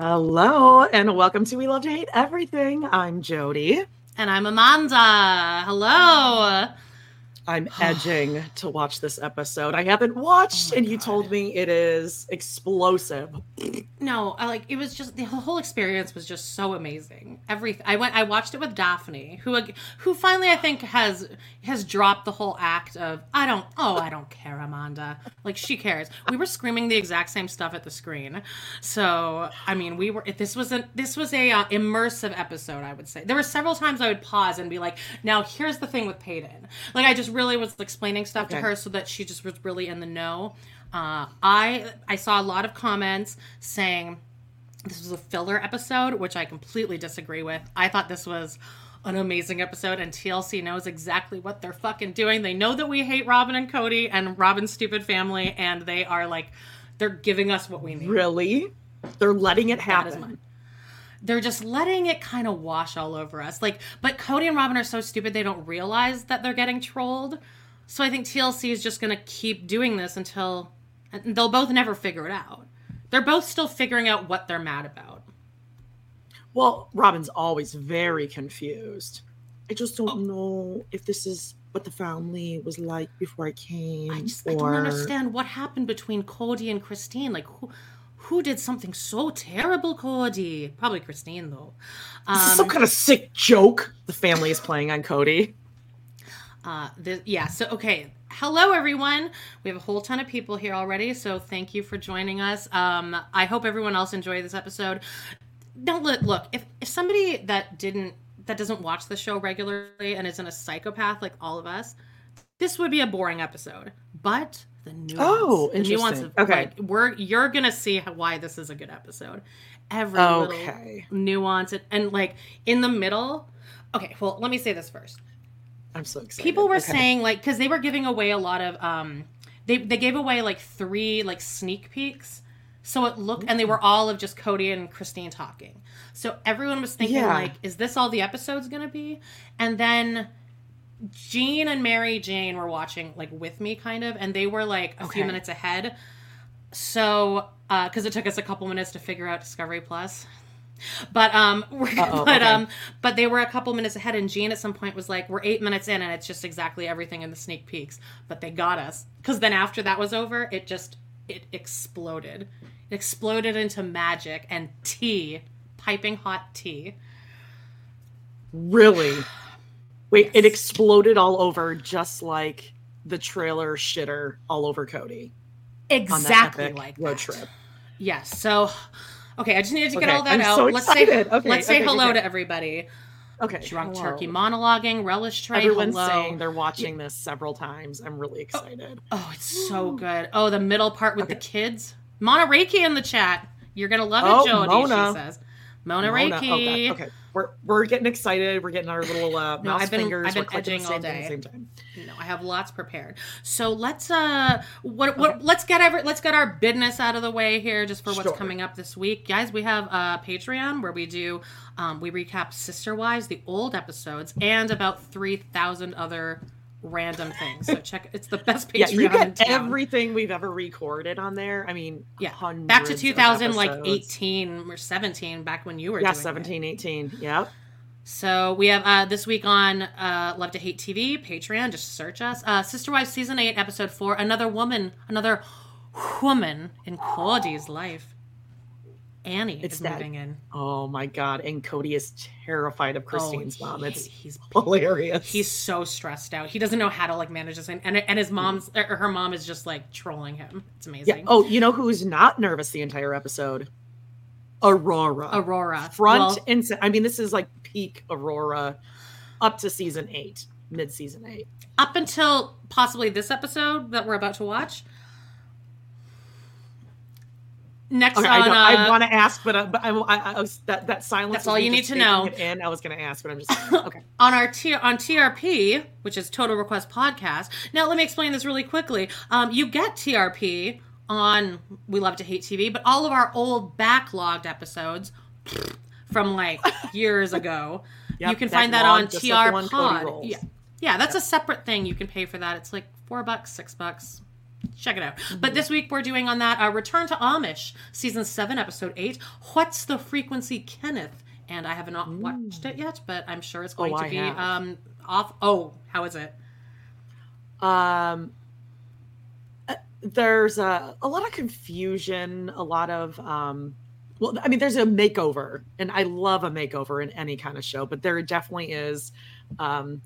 Hello, and welcome to We Love to Hate Everything. I'm Jody. And I'm Amanda. Hello. I'm edging to watch this episode. I haven't watched, Oh and you told me it is explosive. No, I like it was just the whole experience was just so amazing. Every I went I watched it with Daphne, who who finally I think has has dropped the whole act of I don't oh I don't care Amanda. Like she cares. We were screaming the exact same stuff at the screen. So, I mean, we were this was a this was a uh, immersive episode, I would say. There were several times I would pause and be like, "Now, here's the thing with Peyton." Like I just really was explaining stuff Okay. to her so that she just was really in the know. Uh, I I saw a lot of comments saying this was a filler episode, which I completely disagree with. I thought this was an amazing episode, and TLC knows exactly what they're fucking doing. They know that we hate Robyn and Kody and Robyn's stupid family, and they are like, they're giving us what we need. Really? They're letting it happen. They're just letting it kind of wash all over us. Like, but Kody and Robyn are so stupid they don't realize that they're getting trolled. So I think TLC is just going to keep doing this until they'll both never figure it out. They're both still figuring out what they're mad about. Well, Robyn's always very confused. I just Oh. don't know if this is what the family was like before I came. I just I don't understand what happened between Kody and Christine. Like who who did something so terrible, Kody? Probably Christine though. This is Um, some kind of sick joke the family is playing on Kody. Uh, the, yeah. So okay. Hello, everyone. We have a whole ton of people here already, so thank you for joining us. Um, I hope everyone else enjoyed this episode. Don't look. Look, if if somebody that didn't that doesn't watch the show regularly and isn't a psychopath like all of us, this would be a boring episode. But the nuance, Oh, the nuance interesting. of Okay. like we're you're gonna see how, why this is a good episode. Every Okay. little nuance and, and like in the middle. Okay, well, let me say this first I'm so excited. people were Okay. saying like because they were giving away a lot of um they they gave away like three like sneak peeks so it looked and they were all of just kody and christine talking so everyone was thinking Yeah. like is this all the episode's gonna be and then jean and mary jane were watching like with me kind of and they were like a few minutes ahead. So uh because it took us a couple minutes to figure out discovery plus. But um we're, but okay. um but they were a couple minutes ahead and Jean at some point was like we're 8 minutes in and it's just exactly everything in the sneak peeks. But they got us. Cuz then after that was over it just it exploded. It exploded into magic and tea piping hot tea. Really? Wait, it exploded all over just like the trailer shitter all over Kody Exactly like road that. trip. Yes. So, okay, I just needed to get Okay, all that I'm out. so let's say Okay, let's say okay, hello okay. to everybody. Okay. Drunk hello. turkey monologuing, relish tray. Everyone's hello. saying they're watching this several times. I'm really oh, excited. Oh, it's so good. Oh, the middle part with the kids. Mona Reiki in the chat. You're gonna love it, Oh, Jody. Mona. She says. Mona, Mona- oh, Reiki. God, Okay, we're we're getting excited. We're getting our little uh, No, mouse I've been- fingers. I've been We're edging the all thing at day. the same time. You know, I have lots prepared. So let's uh what what let's get every let's get our business out of the way here just for what's Sure. coming up this week. Guys, we have uh Patreon where we do um we recap Sister Wives, the old episodes, and about three thousand other random things. So check it's the best Patreon Yeah, you get everything we've ever recorded on there. I mean, yeah, back to of 2000 like 18 or 17 back when you were Yeah, doing it. 17, 18. Yep. So we have uh, this week on uh, Love to Hate TV, Patreon. Just search us. Uh, Sister Wives season eight, episode four. Another woman, another woman in Kody's life. Annie It's is that- moving in. Oh my god! And Kody is terrified of oh, Christine's Oh, mom. he- It's he's hilarious. he's so stressed out. He doesn't know how to like manage this, and and, his mm. mom's or her mom is just like trolling him. It's amazing. yeah. Oh, you know who's not nervous the entire episode? Aurora. Aurora Front Well, and I mean, this is like peak Aurora, up to season eight, mid season eight. up until possibly this episode that we're about to watch. Next Okay, on, I, know, uh, I want to ask, but, uh, but I, I, I was that that silence. That's all you need to know. And. I was going to ask, but I'm just okay. on our T- on TRP, which is Total Request Podcast. Now, let me explain this really quickly. Um, you get TRP on We Love to Hate TV, but all of our old backlogged episodes from like years ago, Yep, you can find that on like TR Cody Pod. Yeah, yeah, that's a separate thing. You can pay for that. It's like four bucks, six bucks. Check it out. But this week we're doing on that uh, Return to Amish, season seven, episode eight. What's the frequency, Kenneth? And I have not watched it yet, but I'm sure it's going Oh, to be um off. Oh, how is it? Um, uh, there's a, a lot of confusion, a lot of um, well, I mean, there's a makeover, and I love a makeover in any kind of show, but there definitely is um,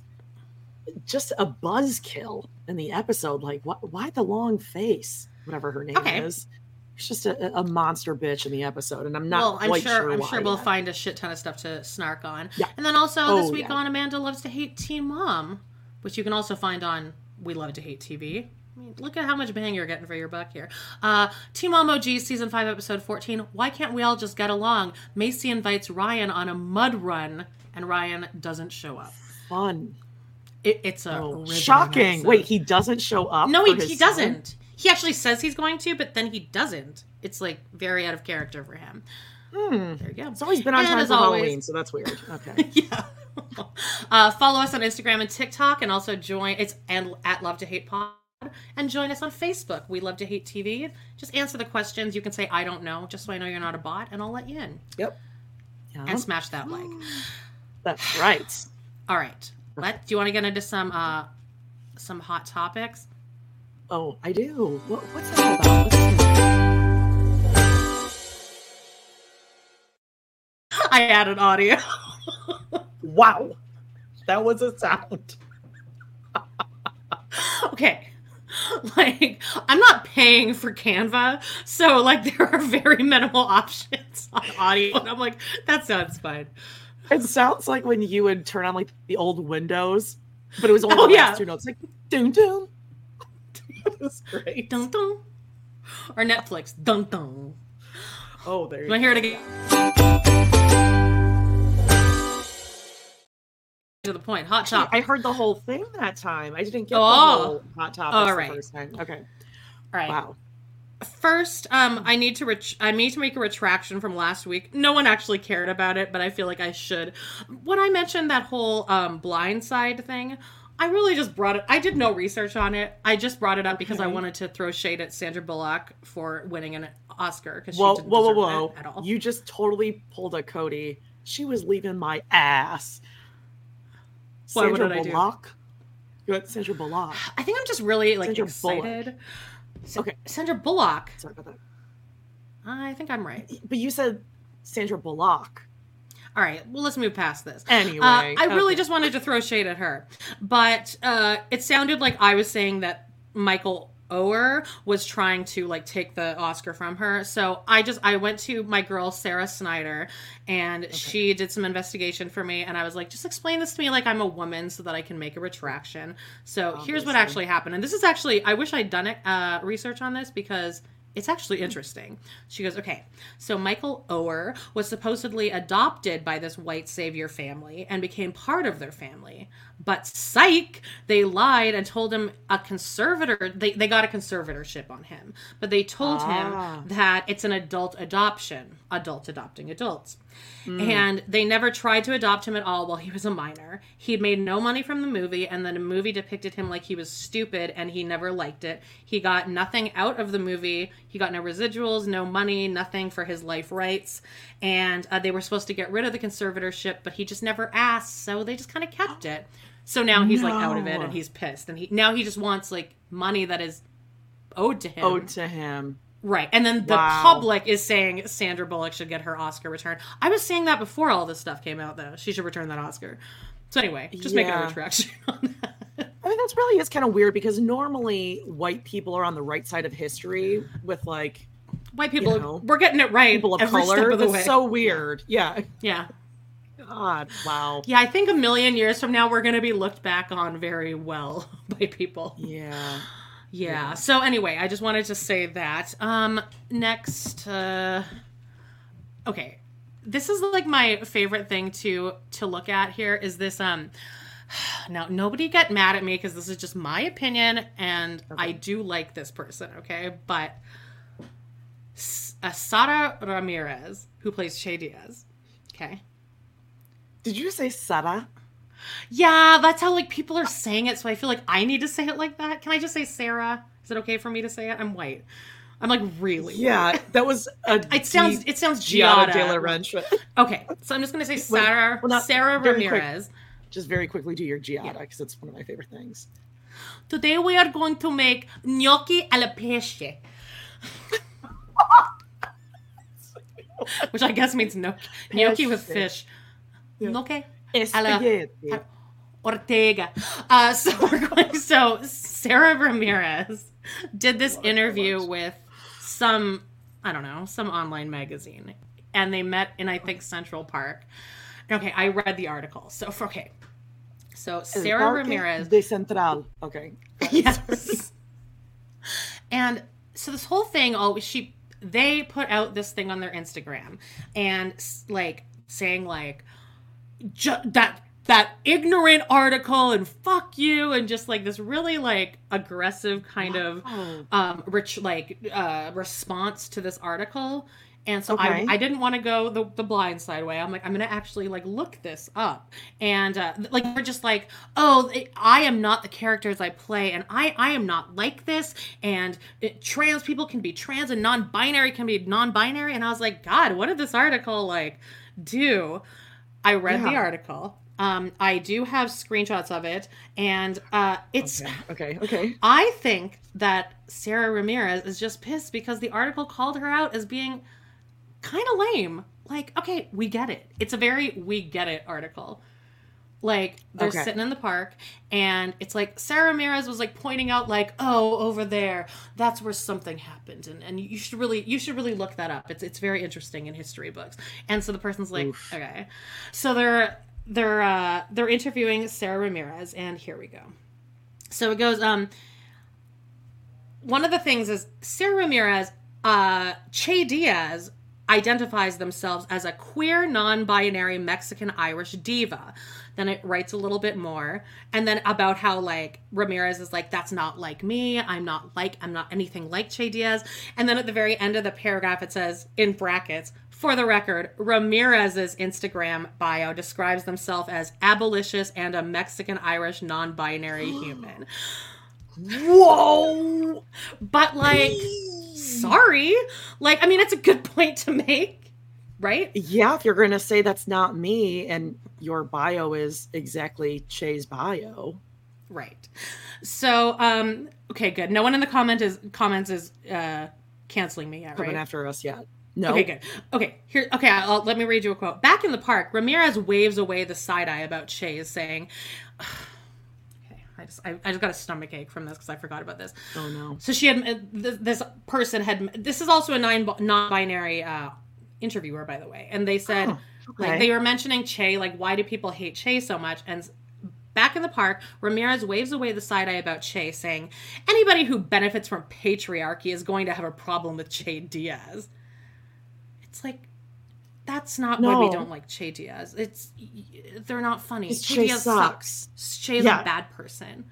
just a buzzkill in the episode. Like, what? Why the long face? Whatever her name Okay. is. It's just a, a monster bitch in the episode, and I'm not well, I'm quite sure, I'm sure we'll yet. this a shit ton of stuff to snark on. Yeah. And then also this Oh, week yeah. on Amanda Loves to Hate Teen Mom, which you can also find on We Love to Hate TV. I mean, look at how much bang you're getting for your buck here. Uh, Teen Mom OG season five episode fourteen. Why can't we all just get along? Maci invites Ryan on a mud run, and Ryan doesn't show up. fun. It, it's a Oh, shocking! Wait, he doesn't show up. No, he, he doesn't. He actually says he's going to, but then he doesn't. It's like very out of character for him. Hmm. There you go. It's always been on And time for always- Halloween, so that's weird. Okay. yeah. uh, follow us on Instagram and TikTok, and also join it's and at Love to Hate Pod, and join us on Facebook. We love to hate TV. Just answer the questions. You can say I don't know, just so I know you're not a bot, and I'll let you in. Yep. Yeah. And smash that like. That's right. All right. Let. Do you want to get into some uh some hot topics? Oh, I do. What, what's that about? Let's see. I added audio. Wow. That was a sound. okay. Like, I'm not paying for Canva, so like there are very minimal options on audio. And I'm like, that sounds fine. It sounds like when you would turn on like the old Windows, but it was only Oh, the yeah. last two notes. Like. It was great. Dun dun. Or Netflix. Dun dun. Oh, there You want to hear it again? To the point. Hot topic. I heard the whole thing that time. I didn't get Oh. the whole hot topic All the first time. Okay. All right. Wow. First, um, I need to ret- I need to make a retraction from last week. No one actually cared about it, but I feel like I should. When I mentioned that whole um, blindside thing, I really just brought it. I did no research on it. I just brought it up because I wanted to throw shade at Sandra Bullock for winning an Oscar because she Whoa, didn't whoa, whoa, whoa! at all. You just totally pulled a Kody. She was leaving my ass. Why, Sandra did I do? Bullock. You had Sandra Bullock. I think I'm just really like Sandra Bullock. Sa- Okay. Sandra Bullock. Sorry about that. I think I'm right. But you said Sandra Bullock. All right, well, let's move past this. Anyway, Uh, I really just wanted to throw shade at her, but uh, it sounded like I was saying that Michael Oher was trying to like take the Oscar from her. So I just I went to my girl Sarah Snyder, and she did some investigation for me, and I was like, just explain this to me like I'm a woman, so that I can make a retraction. So here's what actually happened, and this is actually I wish I'd done it uh, research on this because it's actually interesting. She goes, okay, so Michael Oher was supposedly adopted by this white savior family and became part of their family. But psych, they lied and told him a conservator, they, they got a conservatorship on him. But they told Ah. him that it's an adult adoption, adult adopting adults. And they never tried to adopt him at all while he was a minor. He'd made no money from the movie, and then the movie depicted him like he was stupid and he never liked it. He got nothing out of the movie. He got no residuals, no money, nothing for his life rights. And uh, they were supposed to get rid of the conservatorship, but he just never asked, so they just kind of kept it. So now he's like out of it and he's pissed. And he now he just wants like money that is owed to him. owed to him. Right. And then the Wow. public is saying Sandra Bullock should get her Oscar return. I was saying that before all this stuff came out, though. She should return that Oscar. So, anyway, just making a Yeah. retraction on that. I mean, that's really is kind of weird because normally white people are on the right side of history with like White people, know, we're getting it right. people of color. Of That's way. so weird. Yeah. yeah. God. Wow. Yeah, I think a million years from now, we're going to be looked back on very well by people. Yeah. Yeah. So anyway, I just wanted to say that. Um next uh okay. This is like my favorite thing to to look at here is this um now nobody get mad at me because this is just my opinion and I do like this person, okay? But uh, Sara Ramirez, who plays Che Diaz. Okay. Did you say Sara? Yeah, that's how like people are saying it, so I feel like I need to say it like that. Can I just say Sarah? Is it okay for me to say it? I'm white. I'm like really. Yeah, that was a. It sounds it sounds Giada Giada. de la Wrench. Okay, so I'm just gonna say Sarah well, not Sarah very quick. Ramirez. Just very quickly do your Giada because it's one of my favorite things. Today we are going to make gnocchi alla pesce. Which I guess means gnocchi, gnocchi with fish. Gnocchi E alla. Ortega. Uh, so we're going. So Sarah Ramirez did this interview with some, I don't know, some online magazine, and they met in I think Central Park. Okay, I read the article. So for, okay, so Sarah Ramirez. de Central. Okay. yes. and so this whole thing, oh, she they put out this thing on their Instagram and like saying like ju- that that ignorant article and fuck you and just like this really like aggressive kind of um rich like uh response to this article and so Okay. I, I didn't want to go the, the blind side way. I'm like, I'm going to actually like look this up. And uh, like, we're just like, oh, I am not the characters I play. And I, I am not like this. And it, trans people can be trans and non-binary can be non-binary. And I was like, God, what did this article like do? I read the article. Um, I do have screenshots of it. And uh, it's, Okay. Okay. I think that Sarah Ramirez is just pissed because the article called her out as being kind of lame. Like, okay, we get it. It's a very we get it article. Like they're Okay. sitting in the park and it's like Sarah Ramirez was like pointing out like, "Oh, over there, that's where something happened." And and you should really you should really look that up. It's it's very interesting in history books. And so the person's like, "Okay." So they're they're uh they're interviewing Sarah Ramirez and here we go. So it goes um one of the things is Sarah Ramirez, uh, Che Diaz identifies themselves as a queer, non-binary Mexican Irish diva. Then it writes a little bit more, and then about how like Ramirez is like, that's not like me. I'm not like I'm not anything like Che Diaz. And then at the very end of the paragraph, it says in brackets. For the record, Ramirez's Instagram bio describes themselves as abolitionist and a Mexican Irish non binary human. Whoa. But like, sorry. Like, I mean, it's a good point to make, right? Yeah, if you're going to say that's not me and your bio is exactly Che's bio. Right. So, um, okay, good. No one in the comment is comments is uh canceling me yet, Coming after us yet. No. Okay, good. Okay, here. Okay, I'll, let me read you a quote. Back in the park, Ramirez waves away the side eye about Chase, saying, "Okay, I just, I, I just got a stomach ache from this because I forgot about this." Oh no. So she had uh, this, this person had. This is also a nine non-binary uh, interviewer, by the way, and they said Oh, okay. like they were mentioning Che, like why do people hate Che so much? And back in the park, Ramirez waves away the side eye about Che, saying anybody who benefits from patriarchy is going to have a problem with Che Diaz. It's like. That's not why we don't like Che Diaz. It's they're not funny. Che Che Diaz sucks. sucks. Che's Yeah. a bad person.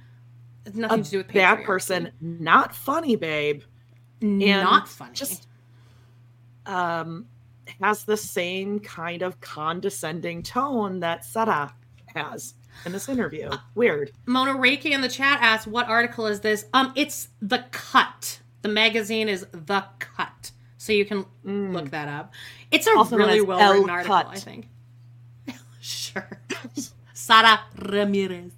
It's A nothing to do with patriarchy. bad person, not funny, babe. And not funny. Just um has the same kind of condescending tone that Sara has in this interview. Weird. Mona Reiki in the chat asked, "What article is this?" Um, it's the Cut. The magazine is the Cut, so you can look that up. It's a Mm. Also really well written article, Cut. I think. sure, Sara Ramirez.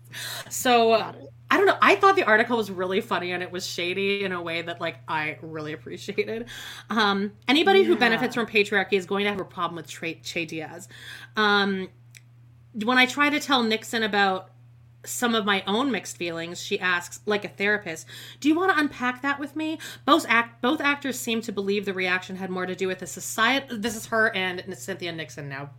So I don't know. I thought the article was really funny and it was shady in a way that like I really appreciated. Um, anybody who benefits from patriarchy is going to have a problem with Tra- Che Diaz. Um, when I try to tell Nixon about some of my own mixed feelings, she asks, like a therapist, "Do you want to unpack that with me?" Both act both actors seem to believe the reaction had more to do with the society. This is her and Cynthia Nixon now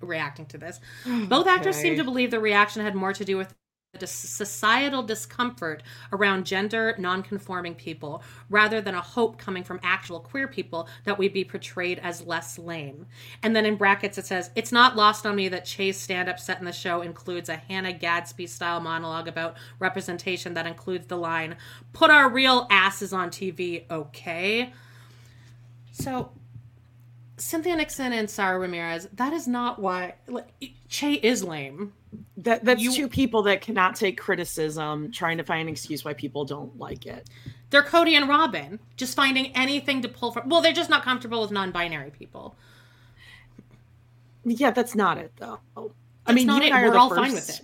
reacting to this. Both actors seem to believe the reaction had more to do with the societal discomfort around gender non-conforming people rather than a hope coming from actual queer people that we'd be portrayed as less lame. And then in brackets it says it's not lost on me that che's stand-up set in the show includes a hannah gadsby style monologue about representation that includes the line put our real asses on tv okay so cynthia nixon and sarah ramirez that is not why like, che is lame That that's You- two people that cannot take criticism, trying to find an excuse why people don't like it. They're Kody and Robyn, just finding anything to pull from. Well, they're just not comfortable with non-binary people. Yeah, that's not it though. I mean, you it. and I are We're all fine with it.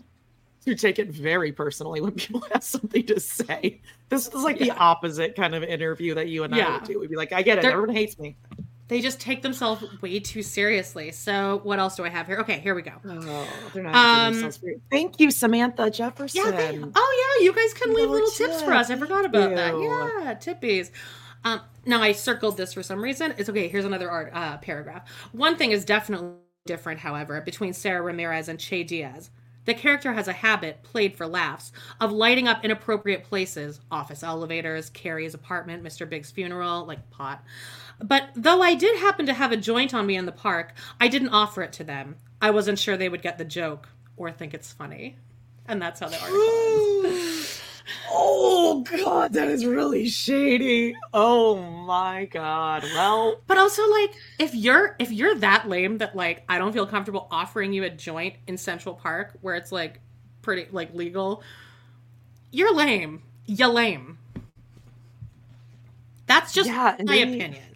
To take it very personally when people have something to say. This is like the opposite kind of interview that you and I would do. We'd be like, I get it. They're- Everyone hates me. They just take themselves way too seriously. So, what else do I have here? Okay, here we go. Oh, they're not Um, themselves Thank you, Samantha Jefferson. Yeah. They, oh, yeah. You guys can leave little tips for us. I forgot about that. Yeah, tippies. Um, now I circled this for some reason. It's okay. Here's another art uh, paragraph. One thing is definitely different, however, between Sarah Ramirez and Che Diaz. The character has a habit, played for laughs, of lighting up inappropriate places office elevators, Carrie's apartment, Mr. Big's funeral, like pot. But though I did happen to have a joint on me in the park, I didn't offer it to them. I wasn't sure they would get the joke or think it's funny. And that's how the article ends. Oh god, that is really shady. Oh my god. Well, But also like if you're if you're that lame that like I don't feel comfortable offering you a joint in Central Park where it's like pretty like legal, you're lame. You lame. That's just Yeah, my maybe- opinion.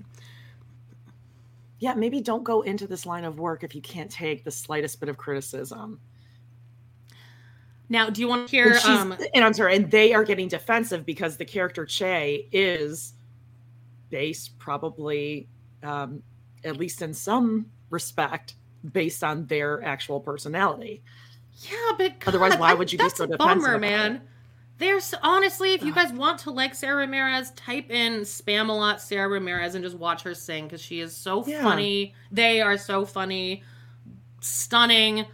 Yeah, maybe don't go into this line of work if you can't take the slightest bit of criticism. Now, do you want to hear And, um and I'm sorry, and they are getting defensive because the character Che is based probably, um, at least in some respect, based on their actual personality. Yeah, but Otherwise, why would you be that's so a defensive bummer, man. it? There's honestly, if you guys want to like Sarah Ramirez, type in spam a lot Sarah Ramirez and just watch her sing because she is so Yeah. funny. They are so funny, stunning.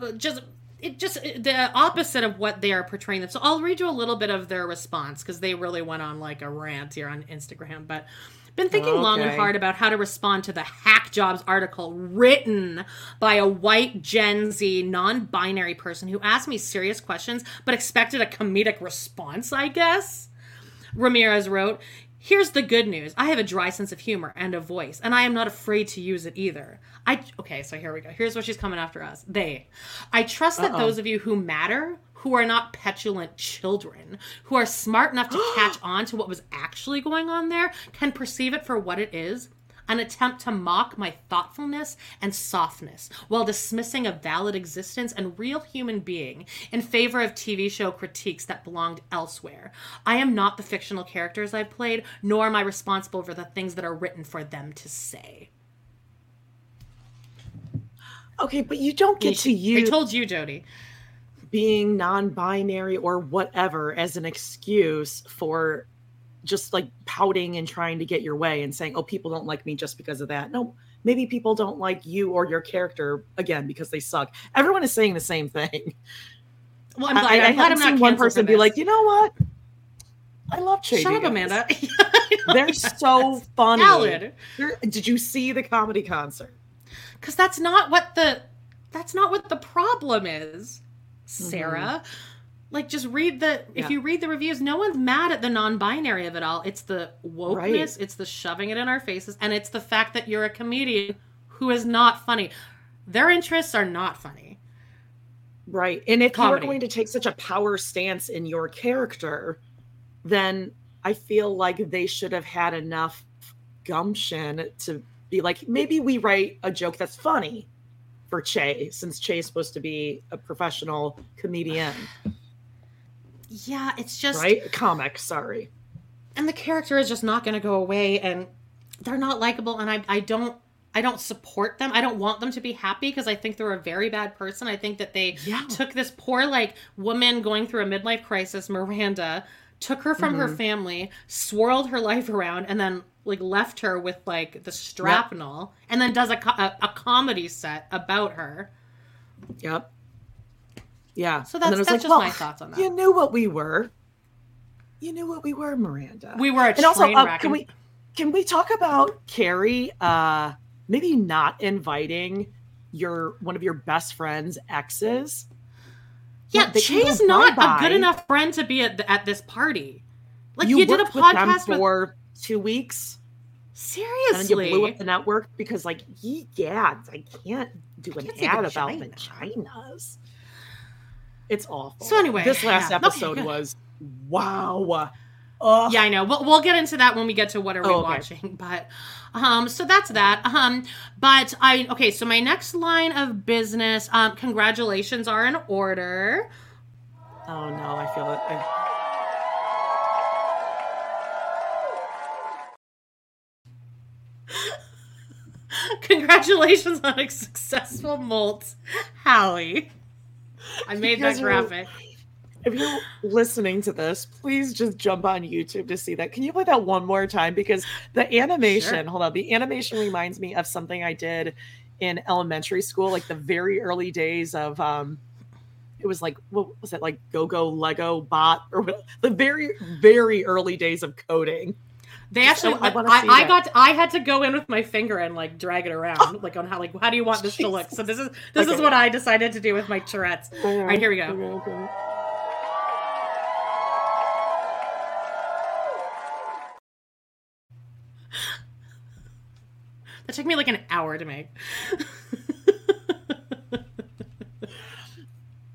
Uh, just it just uh, the opposite of what they are portraying them. So I'll read you a little bit of their response because they really went on like a rant here on Instagram. But been thinking oh, long and hard about how to respond to the hack jobs article written by a white Gen Z non-binary person who asked me serious questions but expected a comedic response, I guess. Ramirez wrote, Here's the good news. I have a dry sense of humor and a voice, and I am not afraid to use it either. I okay, so here we go. Here's what she's coming after us. They. I trust that those of you who matter, who are not petulant children, who are smart enough to catch on to what was actually going on there, can perceive it for what it is. an attempt to mock my thoughtfulness and softness while dismissing a valid existence and real human being in favor of TV show critiques that belonged elsewhere. I am not the fictional characters I've played, nor am I responsible for the things that are written for them to say. Okay, but you don't get to I told you, Jody. Being non-binary or whatever as an excuse for just like pouting and trying to get your way and saying, "Oh, people don't like me just because of that." No, maybe people don't like you or your character again because they suck. Everyone is saying the same thing. Well, I'm glad, I, I I'm glad haven't I'm not seen one person be like, "You know what? I love Shut up, Guys. Amanda. They're so funny. valid. They're- did you see the comedy concert? because that's not what the that's not what the problem is sarah like just read the Mm-hmm. Yeah. if you read the reviews no one's mad at the non-binary of it all it's the wokeness Right. it's the shoving it in our faces and it's the fact that you're a comedian who is not funny their interests are not funny Right. And if Comedy. you're going to take such a power stance in your character, then I feel like they should have had enough gumption to be like, maybe we write a joke that's funny for Che, since Che is supposed to be a professional comedian, yeah it's just right? Comic, sorry. and the character is just not going to go away and they're not likable and I, I don't i don't support them i don't want them to be happy because i think they're a very bad person i think that they Yeah. took this poor like woman going through a midlife crisis miranda took her from her Mm-hmm. family swirled her life around and then like left her with like the strapnel and then does a, a, a comedy set about her Yep. Yeah. So that's- that's just my thoughts on that. You knew what we were. You knew what we were, Miranda. we were a and also train uh, wreck can we can we talk about carrie uh maybe not inviting your one of your best friends exes yeah she's not a good enough friend to be at, the, at this party like you, you, did a with podcast with for two weeks Seriously, and you blew up the network because like ye gads i can't do an Can't ad about vaginas it's awful So anyway, this last yeah. Episode was wow yeah, I know. We'll, we'll get into that when we get to what are we Oh, okay. watching. But um, so that's that. Um, but I okay. So my next line of business. Um, congratulations are in order. oh no i feel it I, Congratulations on a successful molt, Howie. I made that graphic. If you're listening to this, please just jump on YouTube to see that. Can you play that one more time? Because the animation, Sure. hold on, the animation reminds me of something I did in elementary school, like the very early days of um it was like what was it like Go Go Lego Bot or the very very early days of coding. They actually, I I, I, got, I had to go in with my finger and like drag it around, like on how, like, how do you want this to look? So this is, this is what I decided to do with my Tourette's. All right, here we go. Okay, okay. That took me like an hour to make.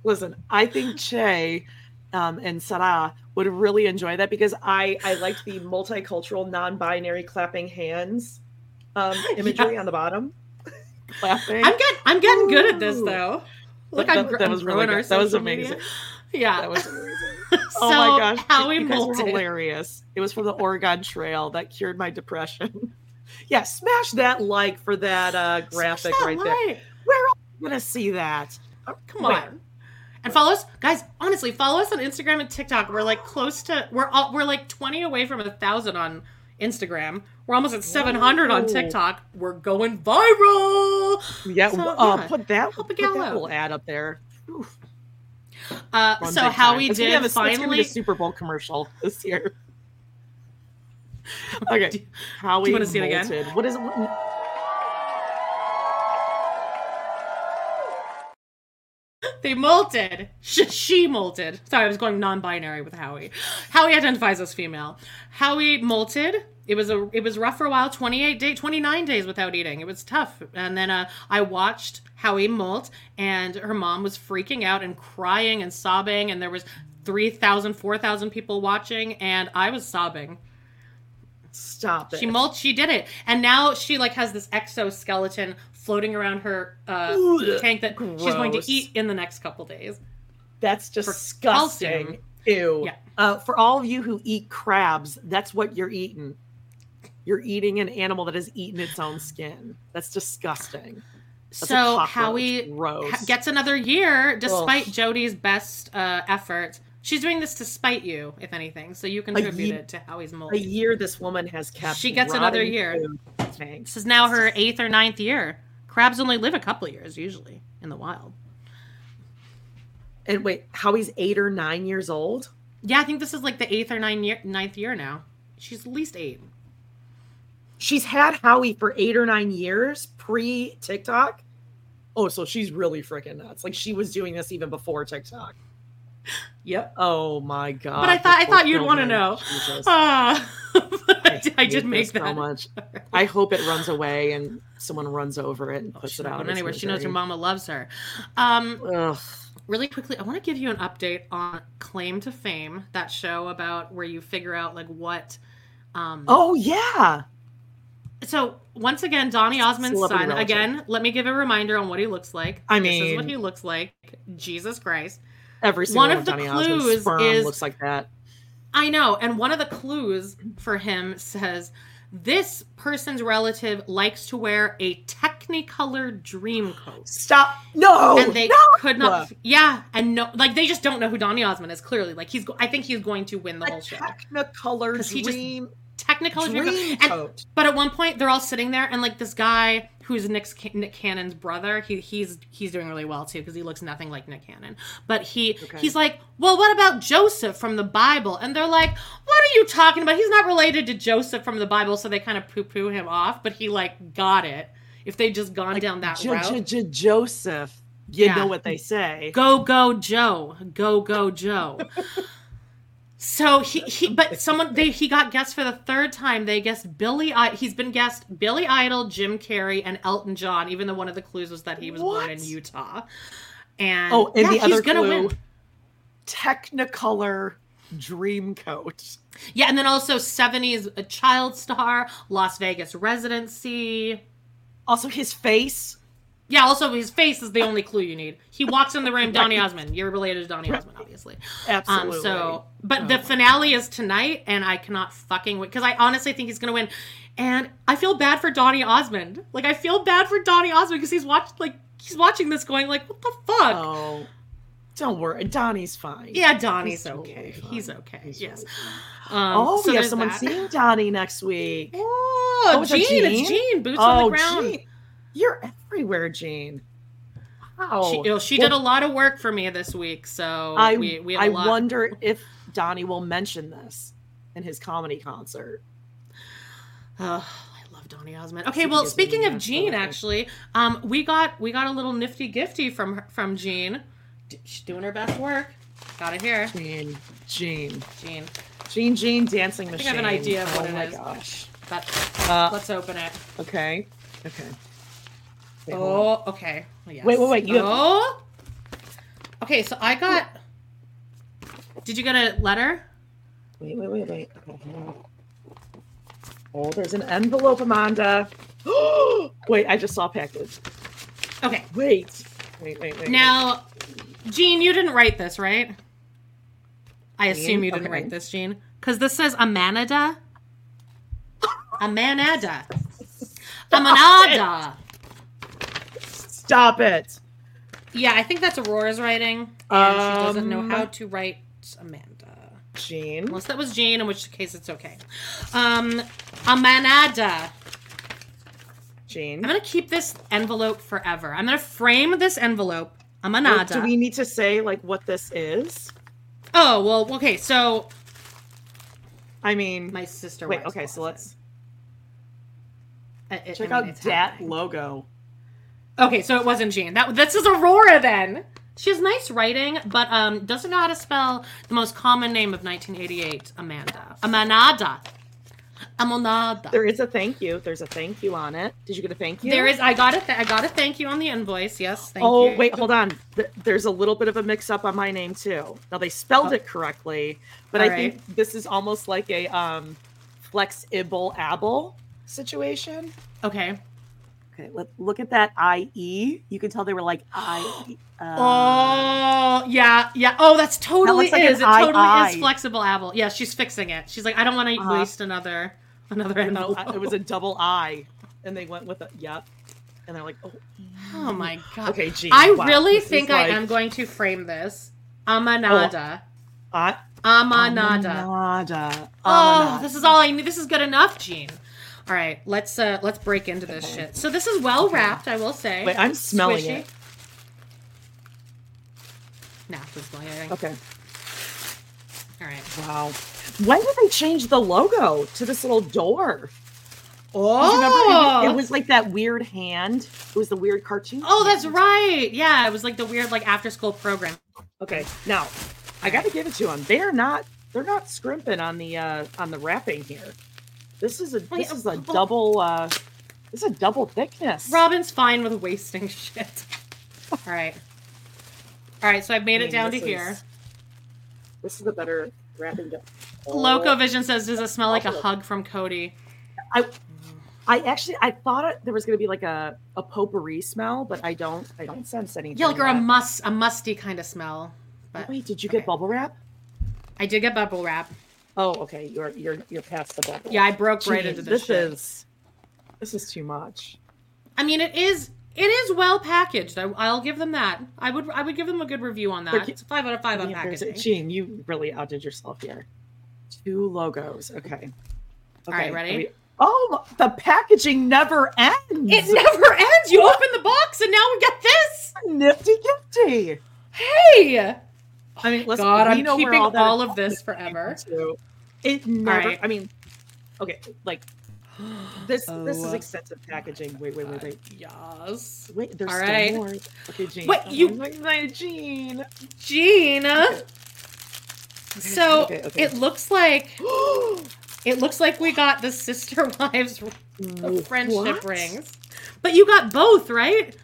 Listen, I think Che um, and Sarah would really enjoy that because I I liked the multicultural, non-binary clapping hands um, imagery on the bottom. clapping. I'm getting, I'm getting good at this though. Look, That- I'm, that I'm was really good. That was social media. amazing. Yeah. That was amazing. so oh my gosh, how we were molted. hilarious. It was from the Oregon Trail that cured my depression. yeah, smash that like for that uh, graphic that right there. like. Where else are you gonna see that? Come Where? on. And follow us, guys. Honestly, follow us on Instagram and TikTok. We're like close to we're all, we're like twenty away from a thousand on Instagram. We're almost at seven hundred on TikTok. We're going viral. Yeah, So, uh, yeah, put that help a put that little ad up there. Oof, Uh, run so how time. we It's did gonna be finally. the Super Bowl commercial this year. Okay, how we wanna see it again? What is it? what- They molted. Sh- she molted. Sorry, I was going non-binary with Howie. Howie identifies as female. Howie molted. It was a it was rough for a while. 28 day 29 days without eating. It was tough. And then uh, I watched Howie molt and her mom was freaking out and crying and sobbing and there was 3,000 4,000 people watching and I was sobbing. Stop it. She mulched. She did it, and now she like has this exoskeleton floating around her uh, Ugh, tank that she's going to eat in the next couple days. That's disgusting. Ew. Yeah. Uh, for all of you who eat crabs, that's what you're eating. You're eating an animal that has eaten its own skin. That's disgusting. That's so. Howie Gross. gets another year despite Ugh. Jody's best uh, effort. She's doing this to spite you, if anything. So you contribute ye- it to Howie's mold. a year this woman has kept. She gets another year. This is now her eighth or ninth year. Crabs only live a couple years usually in the wild. And wait, Howie's eight or nine years old. Yeah, I think this is like the eighth or nine year, ninth year now. She's at least eight. She's had Howie for eight or nine years pre TikTok. Oh, so she's really freaking nuts. Like she was doing this even before TikTok. Yep. Oh my god! But I thought I thought you'd want to know. Ah, I, did- I did make this so that. much. I hope it runs away and someone runs over it and puts it out. going of its anywhere. She knows her mama loves her. Um, Ugh. really quickly, I want to give you an update on Claim to Fame, that show about where you figure out like what. Um, Oh yeah. So once again, Donny Osmond's Celebrity son. relative. Again, let me give a reminder on what he looks like. I mean, this is what he looks like. Jesus Christ. Every single One of of the Donny clues is- looks like that. I know. And one of the clues for him says this person's relative likes to wear a Technicolor dream coat. Stop! No, and they no! could not yeah and no like they just don't know who donny osmond is clearly like he's i think he's going to win the A whole show Technicolor he just- dream technicolor dream. And- but at one point they're all sitting there and like this guy who's Nick's, nick cannon's brother he, he's he's doing really well too because he looks nothing like nick cannon but he he's like well what about joseph from the bible and they're like what are you talking about he's not related to joseph from the bible so they kind of poo-poo him off but he like got it if they just gone down that J- route J- J- Joseph. You Yeah. know what they say. Go go Joe. Go go Joe. so he, he but someone they he got guessed for the third time. They guessed Billy he's been guessed Billy Idol, Jim Carrey, and Elton John, even though one of the clues was that he was born in Utah. And Oh, and yeah, the other gonna clue, win. Technicolor dream coat. Yeah, and then also 70s a child star, Las Vegas residency. Also, his face. Yeah, also his face is the only clue you need. He walks in the room, Donny Osmond. You're related to Donny Osmond, obviously. Absolutely. Um, so, but the finale is tonight, and I cannot fucking wait because I honestly think he's gonna win. And I feel bad for Donny Osmond. Like I feel bad for Donny Osmond because he's watched like he's watching this going like, what the fuck? Oh, don't worry. Donny's fine. yeah, Donny's he's okay. fine. He's okay. He's yes. totally Um, Oh, so we have there's someone that. seeing Donny next week. Oh, Oh, Gene, it's Gene? Boots on Oh, the ground. Gene. You're everywhere, Gene. Wow. She, you know, she Well, did a lot of work for me this week, so I, we, we have I a lot. wonder if Donny will mention this in his comedy concert. Oh, I love Donny Osmond. Okay, well, speaking of Jean, actually, um, we got we got a little nifty gifty from from Jean. She's doing her best work. Got it here, Gene, Gene, Jean. Gene, Gene, dancing machine. I have an idea of what oh it my is. gosh. But Uh, let's open it. okay, okay. Wait. Oh, okay. Oh, yes. Wait, wait, wait, you have- oh. Okay, so I got. Did you get a letter? Wait, wait, wait, wait. Okay. Oh, there's an envelope, Amanda. wait, I just saw a package. Okay. Wait, wait, wait, wait. Now, Jean, you didn't write this, right? I assume you didn't Okay. write this, Jean, because this says Amanada. Amanada. Amanada. Stop it. Yeah, I think that's Aurora's writing, and she doesn't know Um, how to write Amanda. Gene. Unless that was Jean, in which case it's okay. Um, Amanada. Gene. I'm gonna keep this envelope forever. I'm gonna frame this envelope. Well, Amanada. do we need to say like what this is? Oh well, okay. So I mean, my sister. wait. Okay, so let's I- I- check I mean, out that happening. logo. Okay, so it wasn't Jean. That this is Aurora then. She has nice writing, but um doesn't know how to spell the most common name of 1988, Amanda. Amanada. Amanada. There is a thank you. There's a thank you on it. Did you get a thank you? There is. I got it. I got a thank you on the invoice. Yes, thank oh, you. wait, hold on. Th- There's a little bit of a mix up on my name too. Now they spelled it correctly, but I Oh. All right. think this is almost like a um flexible able situation. Okay. Okay, let look at that IE. You can tell they were like I. Uh, Oh yeah, yeah. Oh, that's totally looks like is. an It totally eye is flexible apple. Yeah, she's fixing it. She's like, I don't want to Uh-huh. waste another another no, envelope. it was a double I, and they went with a yep. And they're like, oh, Oh my god. Okay, Gene, I wow, really this is think I like- am going to frame this. Amanada. I, Amanada. Amanada. Oh, this is all I need. This is good enough, Gene. All right, let's uh let's break into this shit. So this is well wrapped, I will say. Wait, I'm smelling Squishy. it. No, this is smelling anything. Okay. All right. Wow. When did they change the logo to this little door? Oh, remember? It, it was like that weird hand. It was the weird cartoon. Oh, that's right. Yeah, it was like the weird like after school program. Okay. Now, I got to give it to them. They're not. They're not scrimping on the uh on the wrapping here. This is a this is a double uh this is a double thickness. Robyn's fine with wasting shit. All right. All right, so I've made I it down to this here. is- This is a better wrapping. do- Loco Vision says, "Does it smell like a hug from Kody?" I I actually I thought it, there was going to be like a a potpourri smell, but I don't I don't sense anything. Yeah, like or a must, a musty kind of smell. But Wait, did you okay. get bubble wrap? I did get bubble wrap. Oh, okay. You're you're you're past the bubble. Yeah, I broke right into this. this shit. is this is too much. I mean, it is. It is well packaged. I, I'll give them that. I would. I would give them a good review on that. But- It's a five out of five on Yeah, packaging. Gene, you really outdid yourself here. Two logos. Okay. All right, ready? we- Oh, the packaging never ends. It never ends. You open the box and now we got this. nifty gifty. Hey, I mean, listen, God, I'm keeping all is of this forever. It never. right. I mean, okay, like this. This is Oh. extensive packaging. Wait, wait, wait, wait. Uh, yes, Wait, there's All still right. more. Okay, Gene. Wait, you- Oh, my, my Gene. Gene. So okay, okay. it looks like it looks like we got the sister wives mm, friendship What? rings, but you got both, right?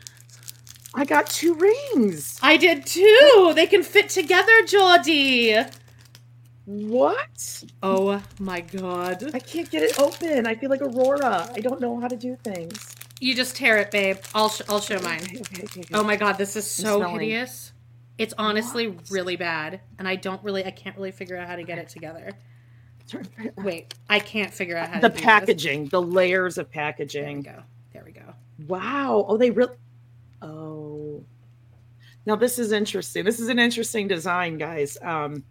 I got two rings. I did too. They can fit together, Geordie. What? Oh my god. I can't get it open. I feel like Aurora. I don't know how to do things. You just tear it, babe. I'll sh- I'll show mine. Okay, okay, okay. Oh my god, this is so hideous. It's honestly really bad, and I don't really, I can't really figure out how to get it together. Wait, I can't figure out how the to do this. packaging, the layers of There we packaging. go. There we go. Wow. Oh, they really. Now this is interesting. This is an interesting design, guys. Um.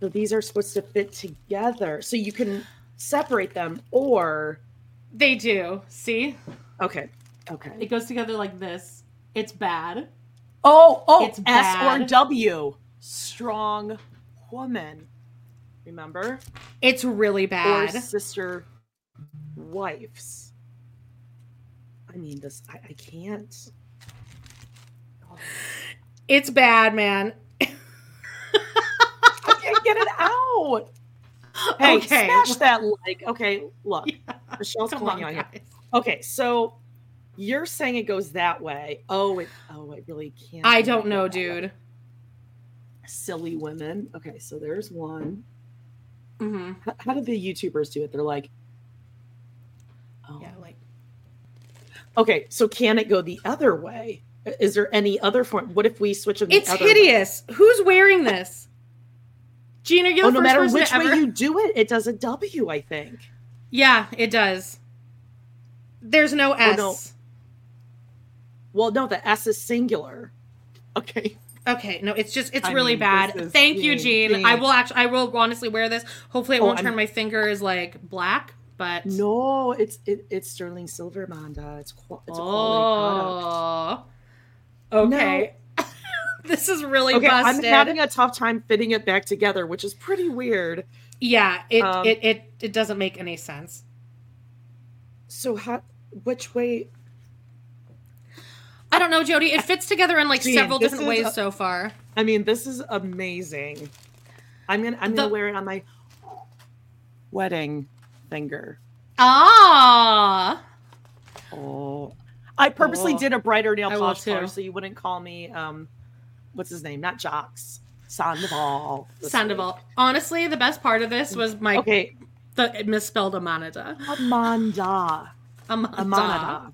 So these are supposed to fit together, so you can separate them, or They do. See, okay, okay. it goes together like this. It's bad. Oh, oh, It's S or. W. Strong woman. Remember? It's really Or bad. sister wives. I mean, this, I, I can't. It's bad, man. I can't get it out. Hey, Okay. smash that like. Okay, look. Michelle's Come calling on, you out here. Okay, so you're saying it goes that way. Oh, it, oh, it really can't. I don't know, that way. dude. Silly women. Okay, so there's one. hmm How, how do the YouTubers do it? They're like, oh. Yeah, like Okay, so can it go the other way? Is there any other form? What if we switch them? the it's other way? hideous. Who's wearing this? Gene, are you oh, the Oh, no matter which to ever? way you do it, it does a W. I think. Yeah, it does. There's no oh, S. no. Well, no, the S is singular. Okay. Okay, no, it's just it's I really mean, bad. Thank you, Gene. I will actually I will honestly wear this. Hopefully it Oh, won't I'm- turn my fingers like black, but No, it's it, it's sterling silver, Manda. It's it's a quality product. Oh. Okay. this is really Okay, I'm having a tough time fitting it back together, which is pretty weird. yeah, it, Um, it it it doesn't make any sense. So how? Which way? I don't know, Jody. It fits together in like several different ways a- so far. I mean, this is amazing. I'm gonna I'm The- gonna wear it on my wedding finger. Ah. Oh, I purposely Oh. did a brighter nail polish color so you wouldn't call me um, what's his name? Not Jax. Sandoval. Sandoval. Honestly, the best part of this was my. Okay, the misspelled Amanada. Amanda. Amanda. Amanda.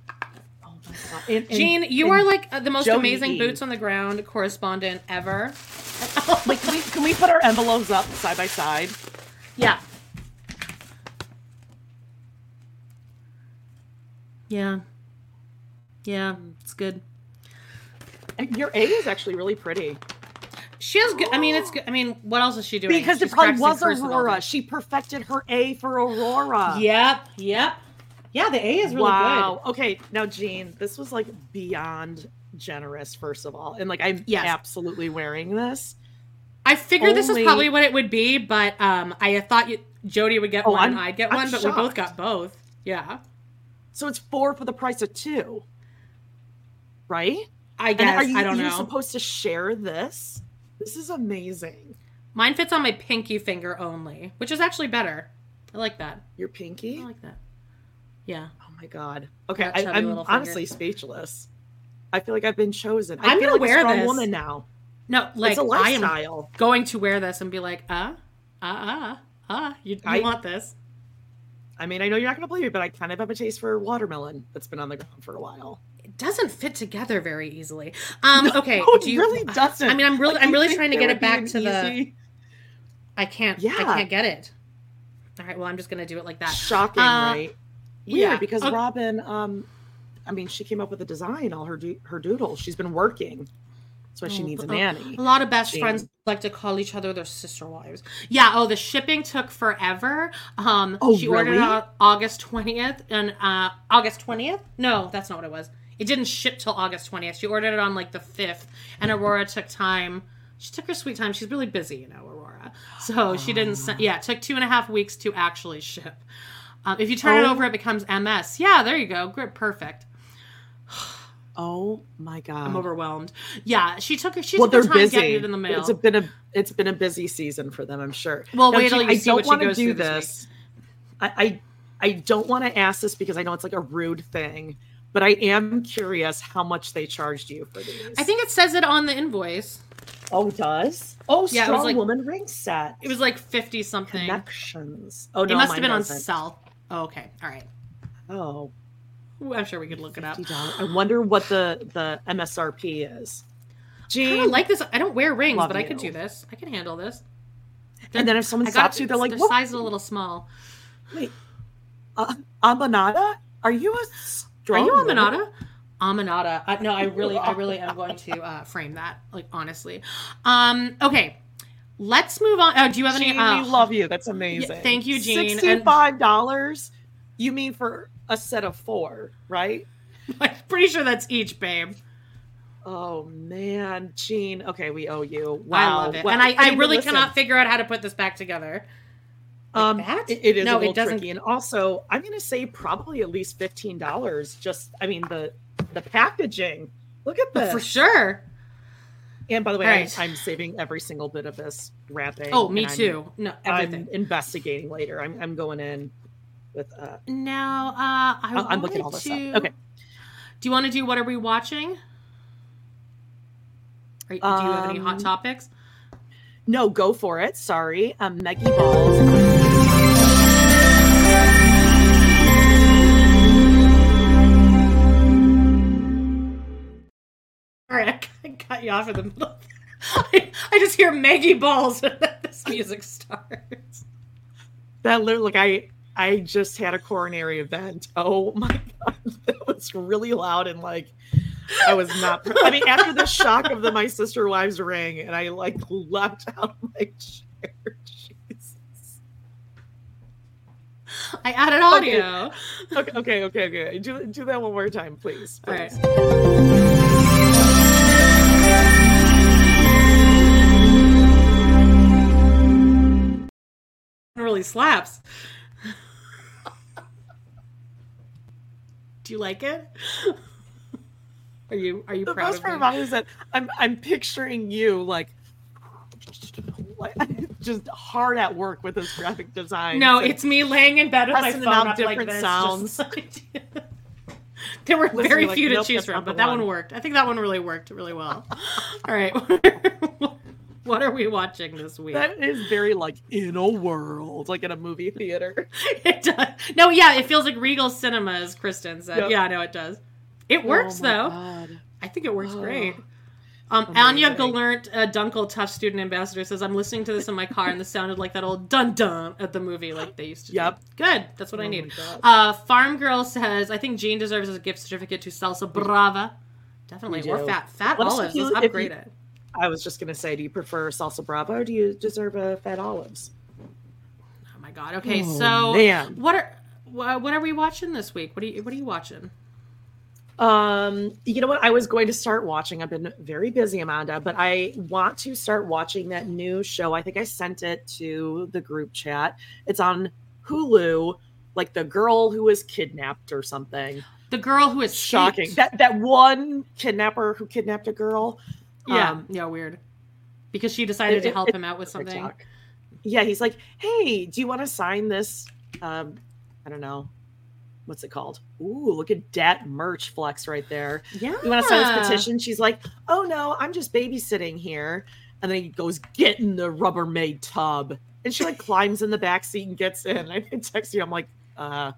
Oh my god. And- and- Jean, you and are like uh, the most Jody amazing E. boots on the ground correspondent ever. Like, can we, can we put our envelopes up side by side? Yeah. Yeah. Yeah, it's good. And Your A is actually really pretty. She has good. I mean, it's good. I mean, what else is she doing? Because She's it probably was personal Aurora. She perfected her A for Aurora. Yep. Yep. Yeah, the A is really good. wow. Okay, now Jean, this was like beyond generous, first of all. And like I'm Yes. absolutely wearing this. I figured this is probably what it would be, but um, I thought you, Jody would get Oh, one, I'm- and I'd get I'm one, but we both got both. Yeah. So it's four for the price of two. Right? I guess are you, I don't you're supposed to share this? This is amazing. Mine fits on my pinky finger only, which is actually better. I like that. Your pinky? I like that. Yeah. Oh my god. Okay, I, I'm honestly speechless. I feel like I've been chosen. I I'm feel gonna like wear a strong this. woman now. No, like it's a I am going to wear this and be like, uh, uh, uh, uh, you, you I- want this? I mean, I know you're not going to believe it, but I kind of have a taste for watermelon that's been on the ground for a while. It doesn't fit together very easily. Um, okay, No, it do you, really doesn't. I mean, I'm really, Like, I'm really trying to get it back to the. I can't. Yeah. I can't get it. All right. Well, I'm just gonna do it like that. Shocking, Uh, right? yeah, Weird, because okay. Robyn, um, I mean, she came up with the design, all her do- her doodles. She's been working. That's why she Oh, needs a oh, nanny. A lot of best Jane. friends like to call each other their sister wives. Yeah. Oh, the shipping took forever. Um, Oh, she ordered it really? on August twentieth, and uh, August twentieth. No, that's not what it was. It didn't ship till August twentieth. She ordered it on like the fifth, and Aurora took time. She took her sweet time. She's really busy, you know, Aurora. So she didn't. Send, yeah, it took two and a half weeks to actually ship. Um, if you turn it Oh. over, it becomes MS. Yeah, there you go. Grip perfect. Oh my god! I'm overwhelmed. Yeah, she took her. She well, took they're time busy. getting it in the mail. It's been a it's been a busy season for them, I'm sure. Well, Now, wait till you I see don't what she wanna goes do through this this. I, I I don't want to ask this because I know it's like a rude thing, but I am curious how much they charged you for these. I think it says it on the invoice. Oh, it does? Oh, Yeah, it strong was like- woman ring set. It was like fifty something. connections. Oh it no, must mine have been on doesn't. sell. Oh, okay, all right. Oh, Ooh, I'm sure we could look it up. I wonder what the the MSRP is. Gee, I Jean, don't like this. I don't wear rings, Love but I could do this. I can handle this. and then if someone I got stops you, they're like, their "What? size is a little small. Wait, uh, Amanada? Are you a Are you woman? Aminata? Aminata. I, no, I really, I really am going to uh, frame that. Like honestly. Um. Okay. Let's move on. Oh, do you have any? Jean, uh, we love you. That's amazing. thank you, Jean. Sixty-five dollars. You mean for a set of four, right? I'm pretty sure that's each, babe. Oh man, Jean. Okay, we owe you. Wow, I love it, Well, and I, I mean, really listen, cannot figure out how to put this back together. Um, it- it is No, a it little doesn't- tricky, and also I'm going to say probably at least fifteen dollars. Just, I mean the the packaging. Look at this. For sure. And by the way, right. I'm saving every single bit of this wrapping. Oh, me and I'm- too. No, everything. I'm investigating later. I'm, I'm going in with. Uh, Now, uh, I I'm- I'm looking all this up. to- Okay. Do you want to do what are we watching? Or, do you have any hot Um, topics? no, go for it. Sorry, um, Meggie Balls. All right, I cut you off in the middle. I, I just hear Maggie balls when this music starts. That literally, like I, I just had a coronary event. Oh my god, that was really loud and like I was not. I mean, after the shock of the my sister wives ring, and I like leapt out of my chair. Jesus. I added audio. Okay, okay, okay, okay. Do do that one more time, please. All right. please. It really slaps. Do you like it? Are you are you The proud best of part me? about it is that I'm I'm picturing you like, like just hard at work with this graphic design. No, it's me laying in bed with my phone up like different this. sounds. there were Listen, very like, few to nope, choose from, but that one. one. worked. I think that one really worked really well. All right. what what are we watching this week? That is very like in a world, like in a movie theater. it does. No, yeah, it feels like Regal Cinema, as Kristen said. Yep. Yeah, no, it does. It oh works Oh though. God. I think it works Oh. great. Um, Anya Amazing. Gallant, uh, Dunkel, tough student ambassador, says, "I'm listening to this in my car, and this sounded like that old dun dun at the movie, like they used to." do." Yep. Good. That's what I Oh my need. God. Uh, Farm Girl says, "I think Jean deserves a gift certificate to Salsa Brava. Definitely, or fat fat olives. if Let's upgrade you- it. I was just gonna say, do you prefer salsa brava or do you deserve a fat olives? Oh my god. Okay, Oh, so man. what are what are we watching this week? What are you What are you watching? Um, you know what? I was going to start watching. I've been very busy, Amanda, but I want to start watching that new show. I think I sent it to the group chat. It's on Hulu, like the girl who was kidnapped or something. The girl who is Shocking. That that one kidnapper who kidnapped a girl. Yeah, Um, yeah, weird. Because she decided it- to help it- him out with something. TikTok. Yeah, he's like, "Hey, do you want to sign this? Um, I don't know, what's it called? Ooh, look at that merch flex right there. Yeah. You want to sign this petition?" She's like, "Oh no, I'm just babysitting here." And then he goes, "Get in the Rubbermaid tub," and she like climbs in the back seat and gets in. I text you, I'm like, "Uh,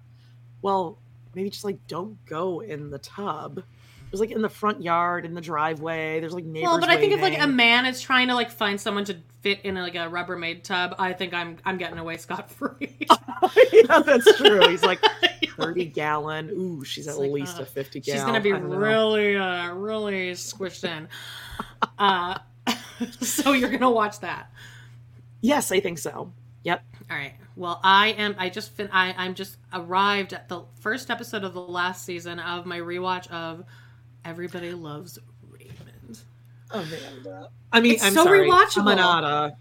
well, maybe just like don't go in the tub." It was like in the front yard, in the driveway. There's like neighbors. Well, but I think if like a man is trying to like find someone to fit in like a Rubbermaid tub, I think I'm I'm getting away scot free. yeah, that's true. He's like 30 gallon. Ooh, she's at like, least uh, a 50 gallon. She's gonna be I don't know. really, uh, really squished in. Uh, so you're gonna watch that. Yes, I think so. Yep. All right. Well, I am. I just fin- I I'm just arrived at the first episode of the last season of my rewatch of Everybody Loves Raymond. Amanda. I mean, It's I'm so sorry. rewatchable. Amanada.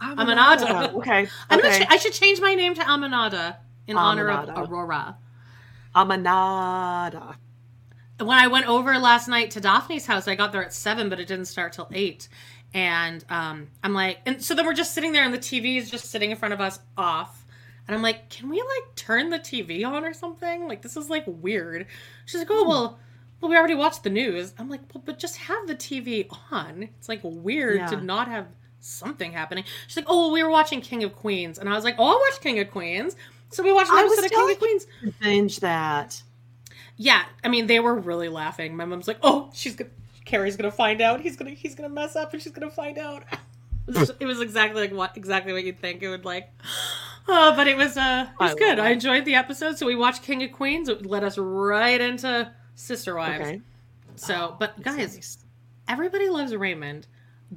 Amanada. Okay. I'm gonna okay. ch- I should change my name to Almanada in honor of Aurora. Amanada. when I went over last night to Daphne's house, I got there at seven, but it didn't start till eight. And um, I'm like, and so then we're just sitting there, and the TV is just sitting in front of us off. And I'm like, can we like turn the TV on or something? Like this is like weird. She's like, oh well, well we already watched the news. I'm like, well, but just have the TV on. It's like weird to not have something happening. She's like, oh, well, we were watching King of Queens, and I was like, oh, I watched King of Queens. So we watched an I episode of King of Queens. Binge that. Yeah, I mean they were really laughing. My mom's like, "Oh, she's gonna, Carrie's gonna find out. He's gonna, he's gonna mess up, and she's gonna find out." It was, it was exactly like what, exactly what you'd think it would like. Oh, but it was, uh, it was I good. I enjoyed the episode. So we watched King of Queens. It led us right into Sister Wives. Okay. So, but That's guys, nice. everybody loves Raymond.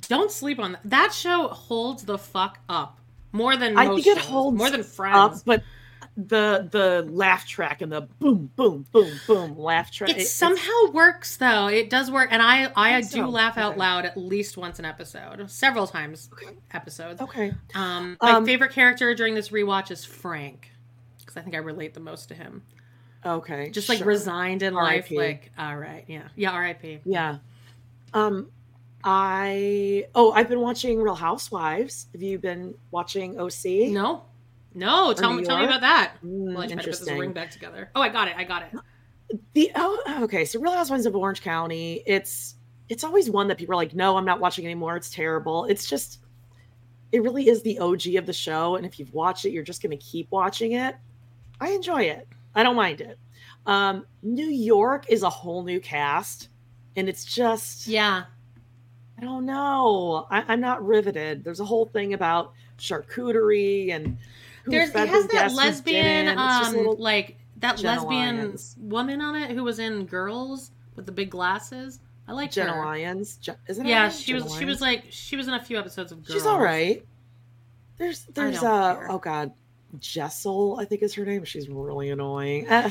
Don't sleep on that. That show holds the fuck up more than I most think it shows. holds more than Friends. up, but the the laugh track and the boom, boom, boom, boom laugh track. it somehow works though it does work and i i think do so. laugh out Okay. loud at least once an episode several times episodes Okay. um my Um, favorite character during this rewatch is frank because i think i relate the most to him Okay. just like sure. resigned in life like all right yeah yeah rip Yeah. Um I oh, I've been watching Real Housewives. Have you been watching OC? no no tell me tell me about that Mm, well i to put this ring back together oh i got it i got it The oh, okay, so Real Housewives of Orange County. It's it's always one that people are like, no, I'm not watching anymore. It's terrible. It's just it really is the OG of the show, and if you've watched it, you're just going to keep watching it. I enjoy it. I don't mind it. Um, New York is a whole new cast, and it's just yeah I don't know. I, I'm not riveted. There's a whole thing about charcuterie and there's it has that lesbian didn't. It's just a um like that Jenna lesbian Lyons. woman on it who was in girls with the big glasses i like Jenna her Lyons. Je- Isn't it? Yeah, she Jenna was. She was like she was in a few episodes of Girls. She's all right. There's there's don't uh care. oh god, Jessel I think is her name. She's really annoying. Uh,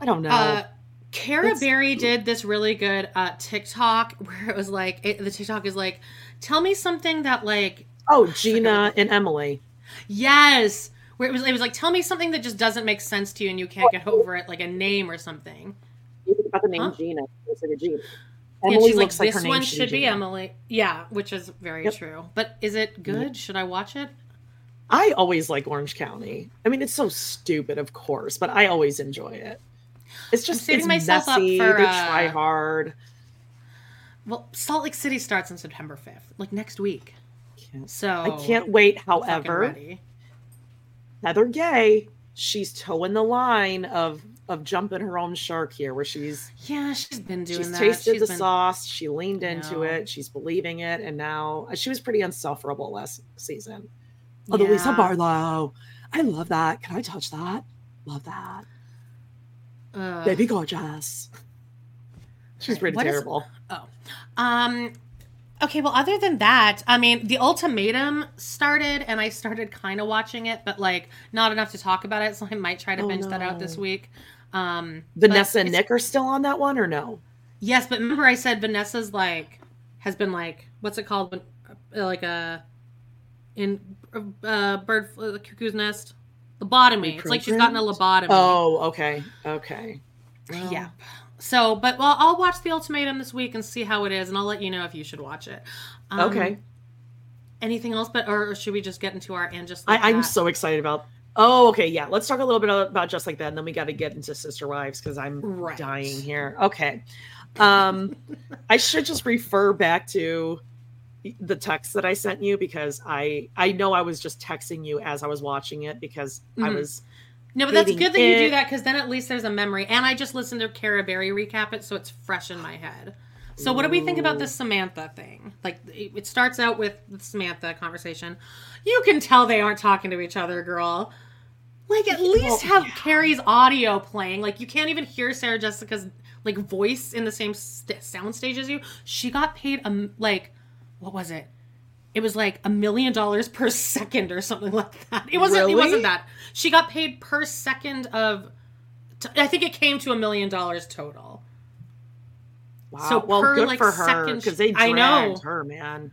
I don't know. Uh, Cara It's- Berry did this really good uh, TikTok where it was like it, the TikTok is like, tell me something that like oh, Gina and Emily. Yes, where it was it was like tell me something that just doesn't make sense to you and you can't get over it like a name or something. You think about the name Huh? Gina. It's like a Gina. Emily she's looks like, this one should should be Gina. Emily. Yeah, which is very Yep. true. But is it good? Should I watch it? I always like Orange County. I mean, it's so stupid, of course, but I always enjoy it. It's just saving it's myself up messy. for, they uh, try hard. Well, Salt Lake City starts on September fifth, like next week. Can't, So I can't wait. However. Heather Gay, she's toeing the line of of jumping her own shark here, where she's yeah, she's been doing she's that. tasted She's the been- sauce, she leaned into it, she's believing it, and now uh, she was pretty unsufferable last season. Oh, the Lisa Barlow, I love that. Can I touch that? Love that, Ugh. baby gorgeous. She's pretty what is- terrible. Oh. Um okay, well other than that, I mean, the ultimatum started and I started kind of watching it, but like not enough to talk about it, so I might try to Oh, binge that out this week. Um Vanessa and Nick are still on that one, or no? Yes, but remember I said Vanessa's like has been like what's it called when uh, like a in uh bird uh, cuckoo's nest lobotomy. It's like she's gotten a lobotomy. Oh, okay, okay. Well, Yeah. So, but well, I'll watch the ultimatum this week and see how it is, and I'll let you know if you should watch it. Um, Okay. Anything else, but or should we just get into our and just? I, Like I'm That? so excited about. Oh, okay, yeah. Let's talk a little bit about just like that, and then we got to get into Sister Wives because I'm Right. dying here. Okay, um, I should just refer back to the text that I sent you because I I know I was just texting you as I was watching it because I Mhm. was No, but that's good that you do that because then at least there's a memory. And I just listened to Cara Berry recap it, so it's fresh in my head. So, what do we think about this Samantha thing? Like, it it starts out with the Samantha conversation. You can tell they aren't talking to each other, girl. Like, at least have Carrie's audio playing. Like, you can't even hear Sarah Jessica's like voice in the same st- sound stage as you. She got paid a like, what was it? It was like a million dollars per second or something like that. It wasn't. It wasn't that. She got paid per second of. t- I think it came to a million dollars total. wow. So well, per, good like, for her second because they I dragged know. her, man.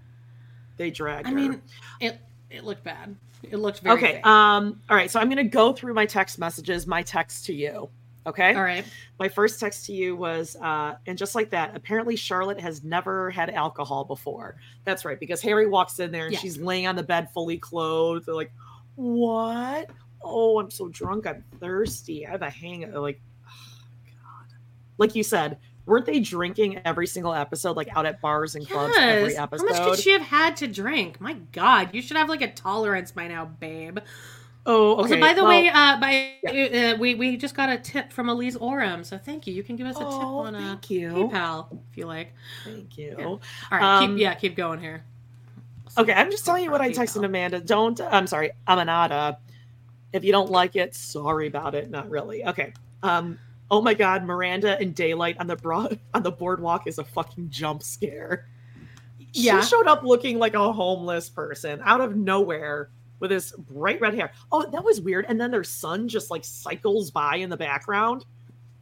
They dragged I her. mean, it it looked bad. It looked very okay. fake. Um. All right. So I'm gonna go through my text messages. My text to you. Okay. All right. My first text to you was, uh, and just like that, apparently Charlotte has never had alcohol before. That's right, because Harry walks in there and Yeah. she's laying on the bed fully clothed. They're like, what? Oh, I'm so drunk. I'm thirsty. I have a hang. Like, oh, God. Like you said, weren't they drinking every single episode, like out at bars and clubs every Yes. How much could she have had to drink? My God, you should have like a tolerance by now, babe. oh, okay. Also, by the well, way, uh, by uh, we we just got a tip from Elise Oram, so thank you. You can give us a tip Oh, on uh, thank you. PayPal if you like. thank you. All right, Um, keep yeah, keep going here. Okay, I'm just telling you what I texted Amanda. Don't, I'm sorry, Amanada. If you don't like it, sorry about it. Not really. Okay. Um. Oh my God, Miranda in daylight on the broad on the boardwalk is a fucking jump scare. Yeah. She showed up looking like a homeless person out of nowhere with his bright red hair. Oh, that was weird. And then their son just like cycles by in the background.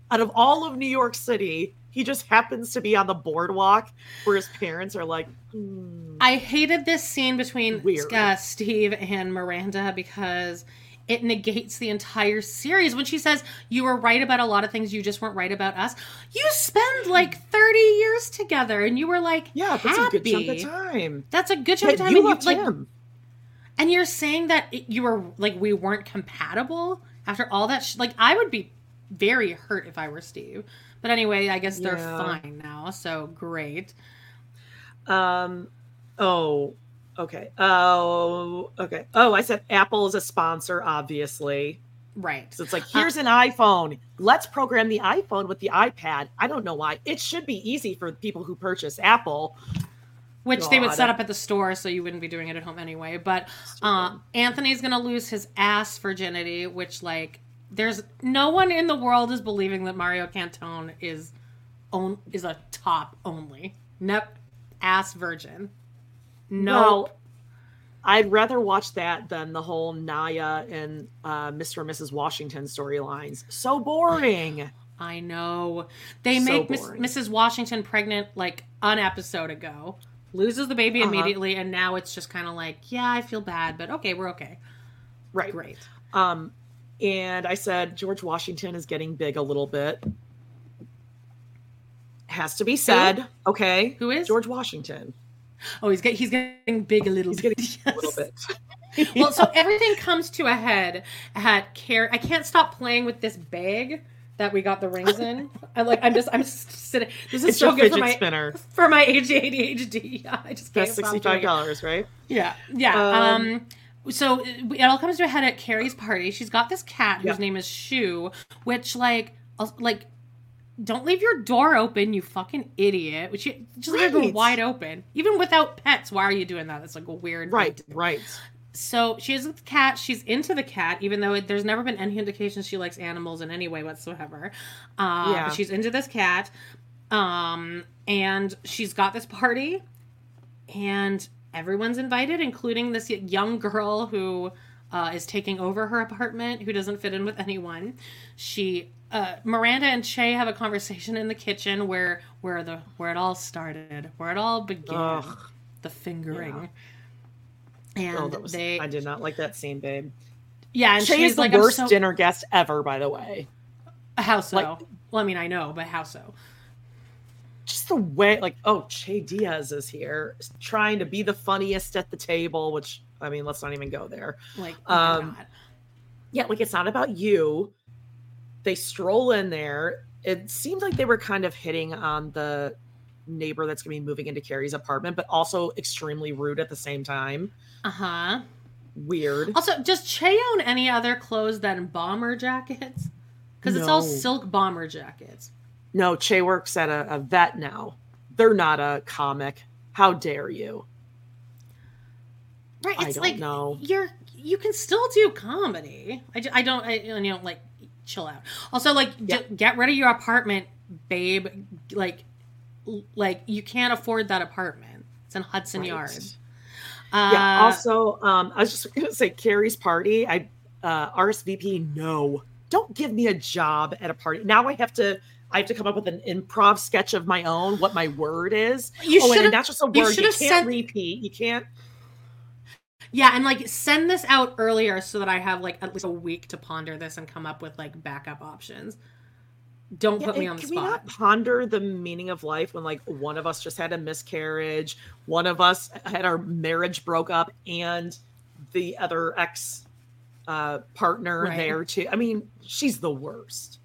Out of all of New York City, he just happens to be on the boardwalk where his parents are like, "Hmm." I hated this scene between uh, Steve and Miranda because it negates the entire series when she says you were right about a lot of things you just weren't right about us you spend like 30 years together and you were like Yeah, that's a good chunk of time. that's a good chunk of time you and you loved like him. and you're saying that it- you were like we weren't compatible after all that sh- like i would be very hurt if i were steve but anyway i guess they're Yeah. fine now so great Um, oh, okay. Oh, okay. Oh, I said Apple is a sponsor, obviously. right So it's like, here's an iPhone. Let's program the iPhone with the iPad. I don't know why. It should be easy for people who purchase Apple. which they would set up at the store so you wouldn't be doing it at home anyway but uh, anthony's gonna lose his ass virginity which like there's no one in the world is believing that mario cantone is own is a top only nope ass virgin no Well, I'd rather watch that than the whole Naya and uh, Mr. and Mrs. Washington storylines. So boring. i know they So make Miss, mrs washington pregnant like an episode ago loses the baby Uh-huh. immediately and now it's just kind of like yeah i feel bad but okay we're okay Right. great Um, and I said George Washington is getting big a little bit. Has to be said. Okay. Who is? George Washington? Oh he's, get, he's getting big a little He's bit getting a little bit. well, so everything comes to a head at Care. I can't stop playing with this bag that we got the rings in. I like. I'm just. I'm just sitting. This is It's so good for my spinner. for my ADHD. Yeah, I just can't That's sixty five dollars, right? Yeah, yeah. Um, so it all comes to a head at Carrie's party. She's got this cat whose Yeah. name is Shoe, which like, like, don't leave your door open, you fucking idiot. Which you just leave it wide open, even without pets. Why are you doing that? That's like a weird. Right, right. So she has a cat. She's into the cat, even though it, there's never been any indication she likes animals in any way whatsoever. Uh, Yeah. she's into this cat, um, and she's got this party, and everyone's invited, including this young girl who uh, is taking over her apartment, who doesn't fit in with anyone. She, uh, Miranda and Che have a conversation in the kitchen where where the where it all started, where it all began, Ugh. the fingering. And Oh, was, they, I did not like that scene, babe. yeah, and Che she's is the like, worst so, dinner guest ever, by the way. How so? like- well, I mean, I know, but how so? Just the way, like, oh, Che Diaz is here, trying to be the funniest at the table, which, I mean, let's not even go there. Like, oh Um, God. Yeah, like, it's not about you. They stroll in there. It seemed like they were kind of hitting on the neighbor that's going to be moving into Carrie's apartment, but also extremely rude at the same time. uh huh. Weird. Also, does Che own any other clothes than bomber jackets? Because it's all silk bomber jackets. No, Che works at a, a vet now. They're not a comic. How dare you? Right? I It's don't like know. you're you can still do comedy. I, I don't I, you know like chill out. Also, like Yeah. j- get rid of your apartment, babe. Like like you can't afford that apartment. It's in Hudson Right. Yards. Yeah. Uh, Also, um, I was just gonna say Carrie's party. I uh, RSVP. No, don't give me a job at a party. Now I have to. I have to come up with an improv sketch of my own. What my word is. You oh, and should've- just a word. You, should've can't sent- repeat. You can't. Yeah, and like send this out earlier so that I have like at least a week to ponder this and come up with like backup options. Don't put me on the can we spot. not ponder the meaning of life when like one of us just had a miscarriage, one of us had our marriage broke up, and the other ex uh, partner Right. there too? I mean, she's the worst.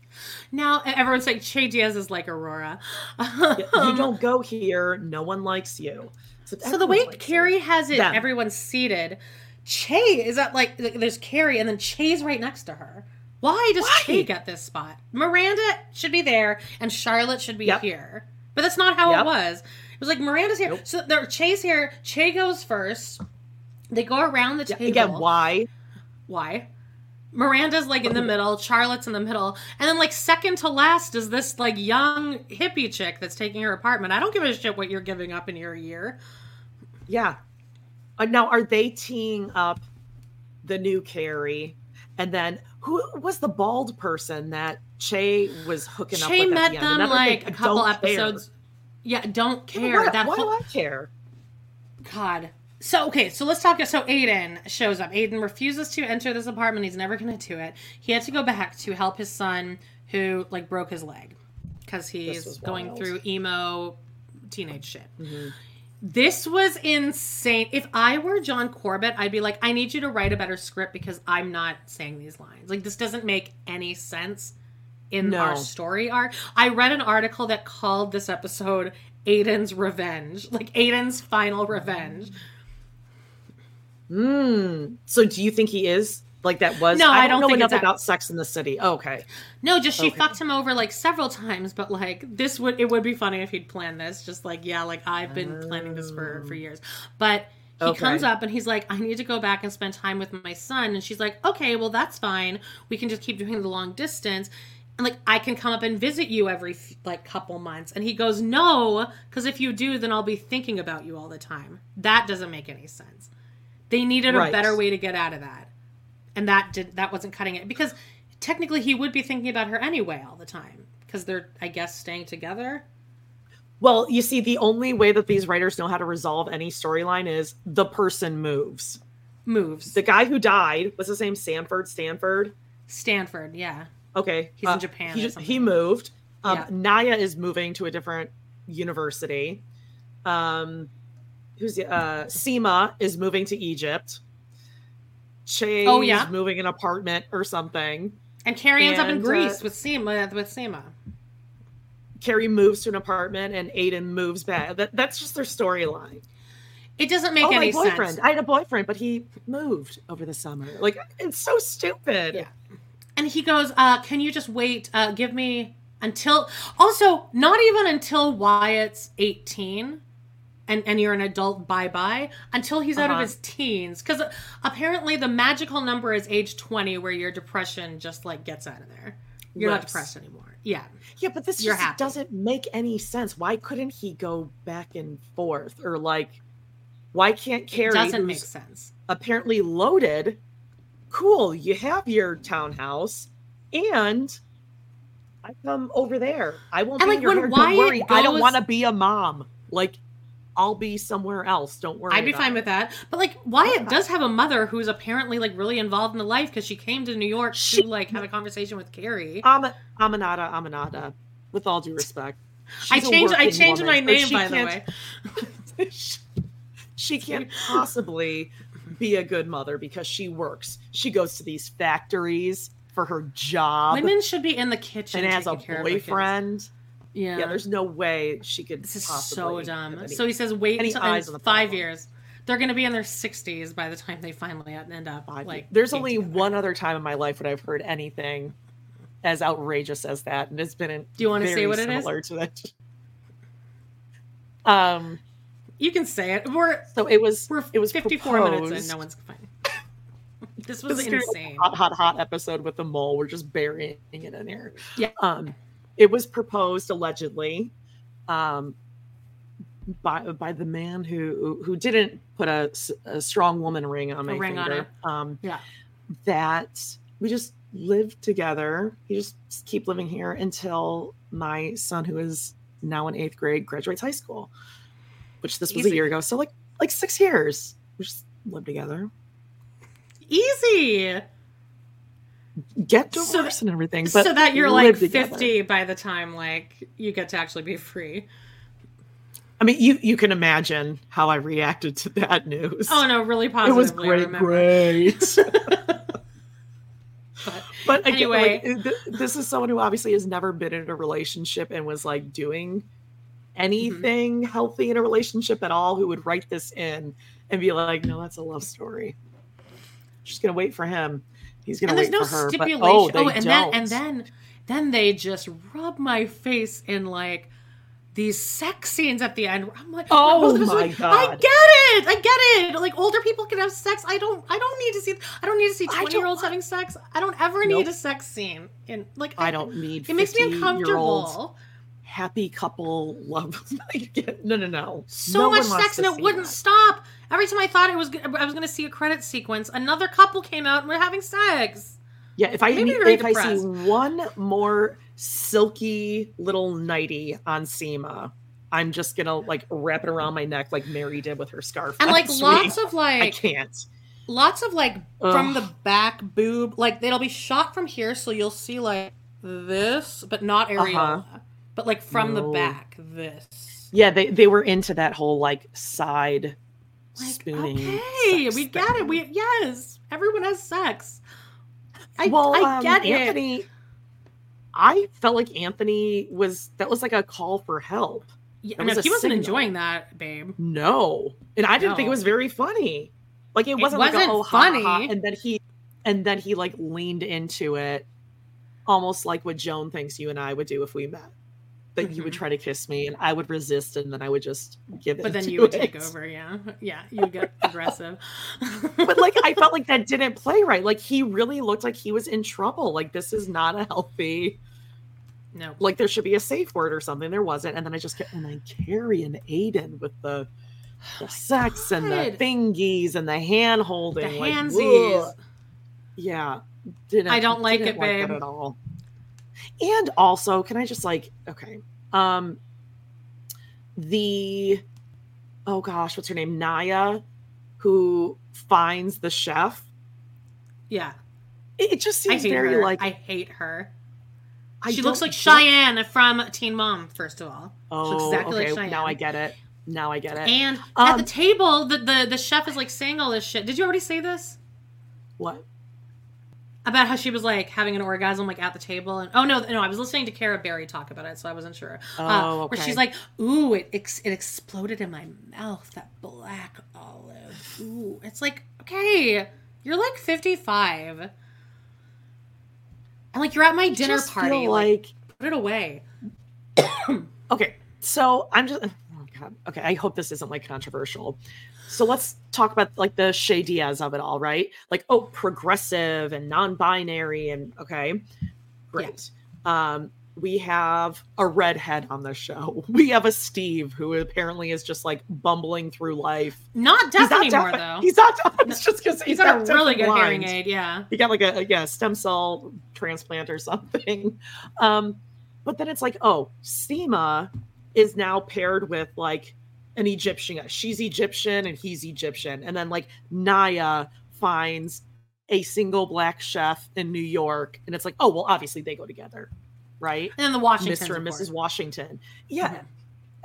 Now everyone's like Che Diaz is like Aurora. Yeah, you don't go here. No one likes you. So the way Carrie you. has it, Them. everyone's seated. Che is at like, there's Carrie and then Che's right next to her. Why does Why? Che get this spot? Miranda should be there and Charlotte should be Yep. here. But that's not how Yep. it was. It was like Miranda's here. Nope. So there Che's here. Che goes first. They go around the Yeah, table. again, why? Why? Miranda's like in the middle, Charlotte's in the middle, and then like second to last is this like young hippie chick that's taking her apartment. I don't give a shit what you're giving up in your year. Yeah. Uh, now, are they teeing up the new Carrie? And then who was the bald person that Che was hooking up with? Che met the them Another like thing, a couple don't care. episodes. Yeah, don't care. Why, that why whole do I care? God. So okay, so let's talk. So Aiden shows up. Aiden refuses to enter this apartment. He's never going to do it. He had to go back to help his son, who like broke his leg, because he's going wild. through emo teenage shit. Mm-hmm. This was insane. If I were John Corbett, I'd be like, I need you to write a better script because I'm not saying these lines. Like this doesn't make any sense in No. our story arc. I read an article that called this episode Aiden's revenge, like Aiden's final revenge. Mm. So, do you think he is like that? Was No, I don't, don't know enough about Sex in the City. Oh, okay, No, just she Okay. fucked him over like several times, but like this would it would be funny if he'd planned this. Just like yeah, like I've been planning this for for years. But he Okay. comes up and he's like, I need to go back and spend time with my son, and she's like, okay, well that's fine. We can just keep doing the long distance. And like I can come up and visit you every like couple months. And he goes, no, because if you do, then I'll be thinking about you all the time. That doesn't make any sense. They needed a better way to get out of that and that did that wasn't cutting it because technically he would be thinking about her anyway all the time because they're I guess staying together. Well, you see, the only way that these writers know how to resolve any storyline is the person moves. Moves The guy who died was his name Sanford. Stanford. Stanford, yeah. Okay, He's in Japan He, he moved. Um, Yeah. Naya is moving to a different university. Um, who's uh, Seema is moving to Egypt. Che Oh, yeah? is moving an apartment or something. And Carrie ends up in And, uh, Greece with Seema. With Seema. Carrie moves to an apartment and Aiden moves back. That, that's just their storyline. It doesn't make oh, any my boyfriend. sense. I had a boyfriend, but he moved over the summer. Like it's so stupid. Yeah. And he goes, uh, "Can you just wait? Uh, give me until also not even until Wyatt's eighteen, and and you're an adult. Bye bye until he's out of Uh-huh. his teens because apparently the magical number is age twenty, where your depression just like gets out of there. You're not depressed anymore. Yeah, Yeah, but this You're just happy. doesn't make any sense. Why couldn't he go back and forth? Or like why can't Carrie it doesn't make sense. apparently loaded? Cool, you have your townhouse and I come over there. I won't And, be like, your when. Wyatt Don't worry. I don't want to be a mom. Like I'll be somewhere else. Don't worry. I'd be about fine it. with that. But like Wyatt Yeah. does have a mother who's apparently like really involved in the life because she came to New York She- to like have a conversation with Carrie. Am- Aminata, Aminata. With all due respect, I She's a changed. I working changed woman, my name by the way. she can't possibly be a good mother because she works. She goes to these factories for her job Women should be in the kitchen and has a taking care of boyfriend. Yeah. Yeah, there's no way she could. this is so dumb. any- So he says, wait until eyes in on the five problem. years. They're going to be in their 60s by the time they finally end up five- like. there's only together. one other time in my life when I've heard anything as outrageous as that, and it's been. In, Do you wanna say what it is? To that. Um. You can say it. We're So it was. we're it was 54 minutes and No one's fine. this This was is gonna be like a insane. hot, hot, hot episode with the mole. We're just burying it in here. Yeah. Um, it was proposed allegedly, um, by by the man who who didn't put a strong woman ring on my ring on finger. Um, Yeah. that we just live together. You just keep living here until my son, who is now in eighth grade, graduates high school. Which this was Easy. a year ago, so like like six years. We just live together. Easy. Get So divorced and everything. But so that you're like together. 50 by the time like you get to actually be free. I mean, you you can imagine how I reacted to that news. Oh no, really positively. it was great, great. But but again, Anyway. like, th- this is someone who obviously has never been in a relationship and was like doing anything Mm-hmm. healthy in a relationship at all. Who would write this in and be like, "No, that's a love story." She's gonna wait for him. He's gonna and there's no for her. stipulation. But, oh, oh, and don't. then and then then they just rub my face in like these sex scenes at the end. I'm like, Oh both of us are my like, I get it, I get it. Like older people can have sex. I don't. I don't need to see. I don't need to see I twenty year olds having sex. I don't ever need a sex scene. And like, I don't need. It makes me uncomfortable. Happy couple love. no, no, no. so No much sex and it wouldn't that. stop. Every time I thought it was, I was going to see a credit sequence, another couple came out and we're having sex. Yeah, if I if I see one more silky little nighty on Seema, I'm just gonna like wrap it around my neck like Mary did with her scarf. And like lots week. of I like, can't. lots of like from the back boob, like it'll be shot from here, so you'll see like this, but not areola, but like from the Uh-huh. Back, this. Yeah, they they were into that whole like side Like, spooning. okay, we get it. We yes, everyone has sex. I, well, I um, get it. Anthony. I felt like Anthony was that was like a call for help. Yeah, no, was he wasn't signal. enjoying that, babe. No, and I didn't think it was very funny. Like it It wasn't, like wasn't a, oh, ha, ha, ha, funny. and then he, and then he like leaned into it, almost like what Joan thinks you and I would do if we met. That you would Mhm. try to kiss me, and I would resist, and then I would just give it. But then you would take over, yeah, yeah. You get aggressive. But like I felt like that didn't play right. Like he really looked like he was in trouble. Like this is not a healthy. no, Like there should be a safe word or something. There wasn't, and then I just kept and then Carrie and Aiden with the. The sex and the thingies and the hand the holding, like, handsies. ugh. Yeah. Didn't I don't like it, babe. at all. And also, can I just like okay. Um the oh gosh, what's her name? Naya, who finds the chef. yeah, It, it just seems very her. like I hate her. I she looks like Cheyenne from Teen Mom. First of all, Oh, looks exactly like okay. Cheyenne. now I get it. Now I get it. and at Um, the table, the, the the chef is like saying all this shit. Did you already say this? what? About how she was like having an orgasm like at the table and oh no no I was listening to Cara Berry talk about it so I wasn't sure. Oh, uh, Where she's like, ooh, it ex- it exploded in my mouth that black olive. Ooh, it's like okay, you're like 55, and like you're at my dinner party. like, like put it away. okay so i'm just god okay i hope this isn't like controversial so let's talk about like the Che Diaz of it all, right? Like, oh, progressive and non-binary, and okay, great. Um, we have a redhead on the show. We have a Steve who apparently is just like bumbling through life. Not deaf not anymore deaf- though. He's not. It's just because He's he's, got a really good blind. hearing aid. Yeah. He got like a, yeah stem cell transplant or something. Um, but then it's like, oh, Seema is now paired with like an Egyptian. She's Egyptian and he's Egyptian, and then like Naya finds a single black chef in New York, and it's like, oh well, obviously they go together, right? And then the Washingtons, Mr. and. Mrs. Washington. Yeah. Mhm.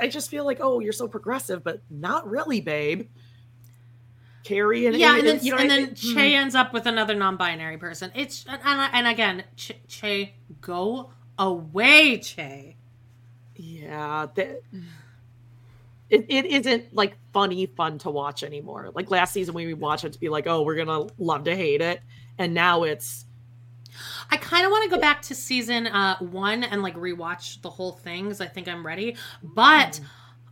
I just feel like, oh, you're so progressive, but not really, babe. Carrie and yeah, and then you know, and I- then mm. Che ends up with another non-binary person. It's and and, and again, che, che, go away, Che. Yeah, that it, it isn't like funny fun to watch anymore. Like last season when we watched it to be like, oh, we're gonna love to hate it, and now it's I kind of want to go back to season uh, one and like rewatch the whole thing because I think I'm ready. But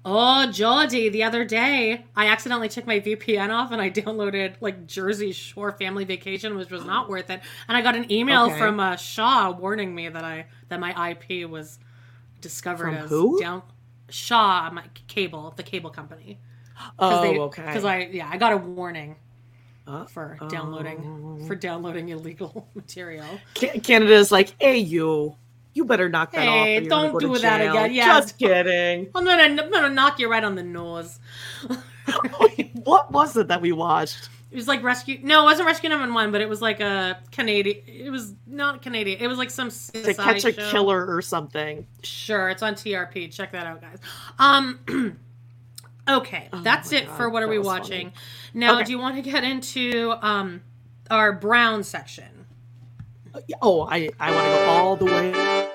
oh, Geordie, the other day I accidentally took my VPN off and I downloaded like Jersey Shore Family Vacation, which was not worth it. And I got an email Okay. from uh, Shaw warning me that I that my IP was discovered From as who? down. Shaw, my cable, the cable company. oh they, okay Because I yeah, I got a warning Uh, for downloading for downloading illegal material. Ca- Canada's like, hey, you, you better knock that off. Hey, you're don't do that jail." again. Yeah. just kidding. I'm gonna, I'm gonna knock you right on the nose. what was it that we watched? It was like rescue. No, it wasn't Rescue Number One, but it was like a Canadian. It was not Canadian. It was like some To catch a show. killer or something. Sure, it's on TRP. Check that out, guys. Um. okay, that's Oh my it God, for what are we was funny. watching. Now, Okay. do you want to get into um our Brown section? Oh, I I want to go all the way.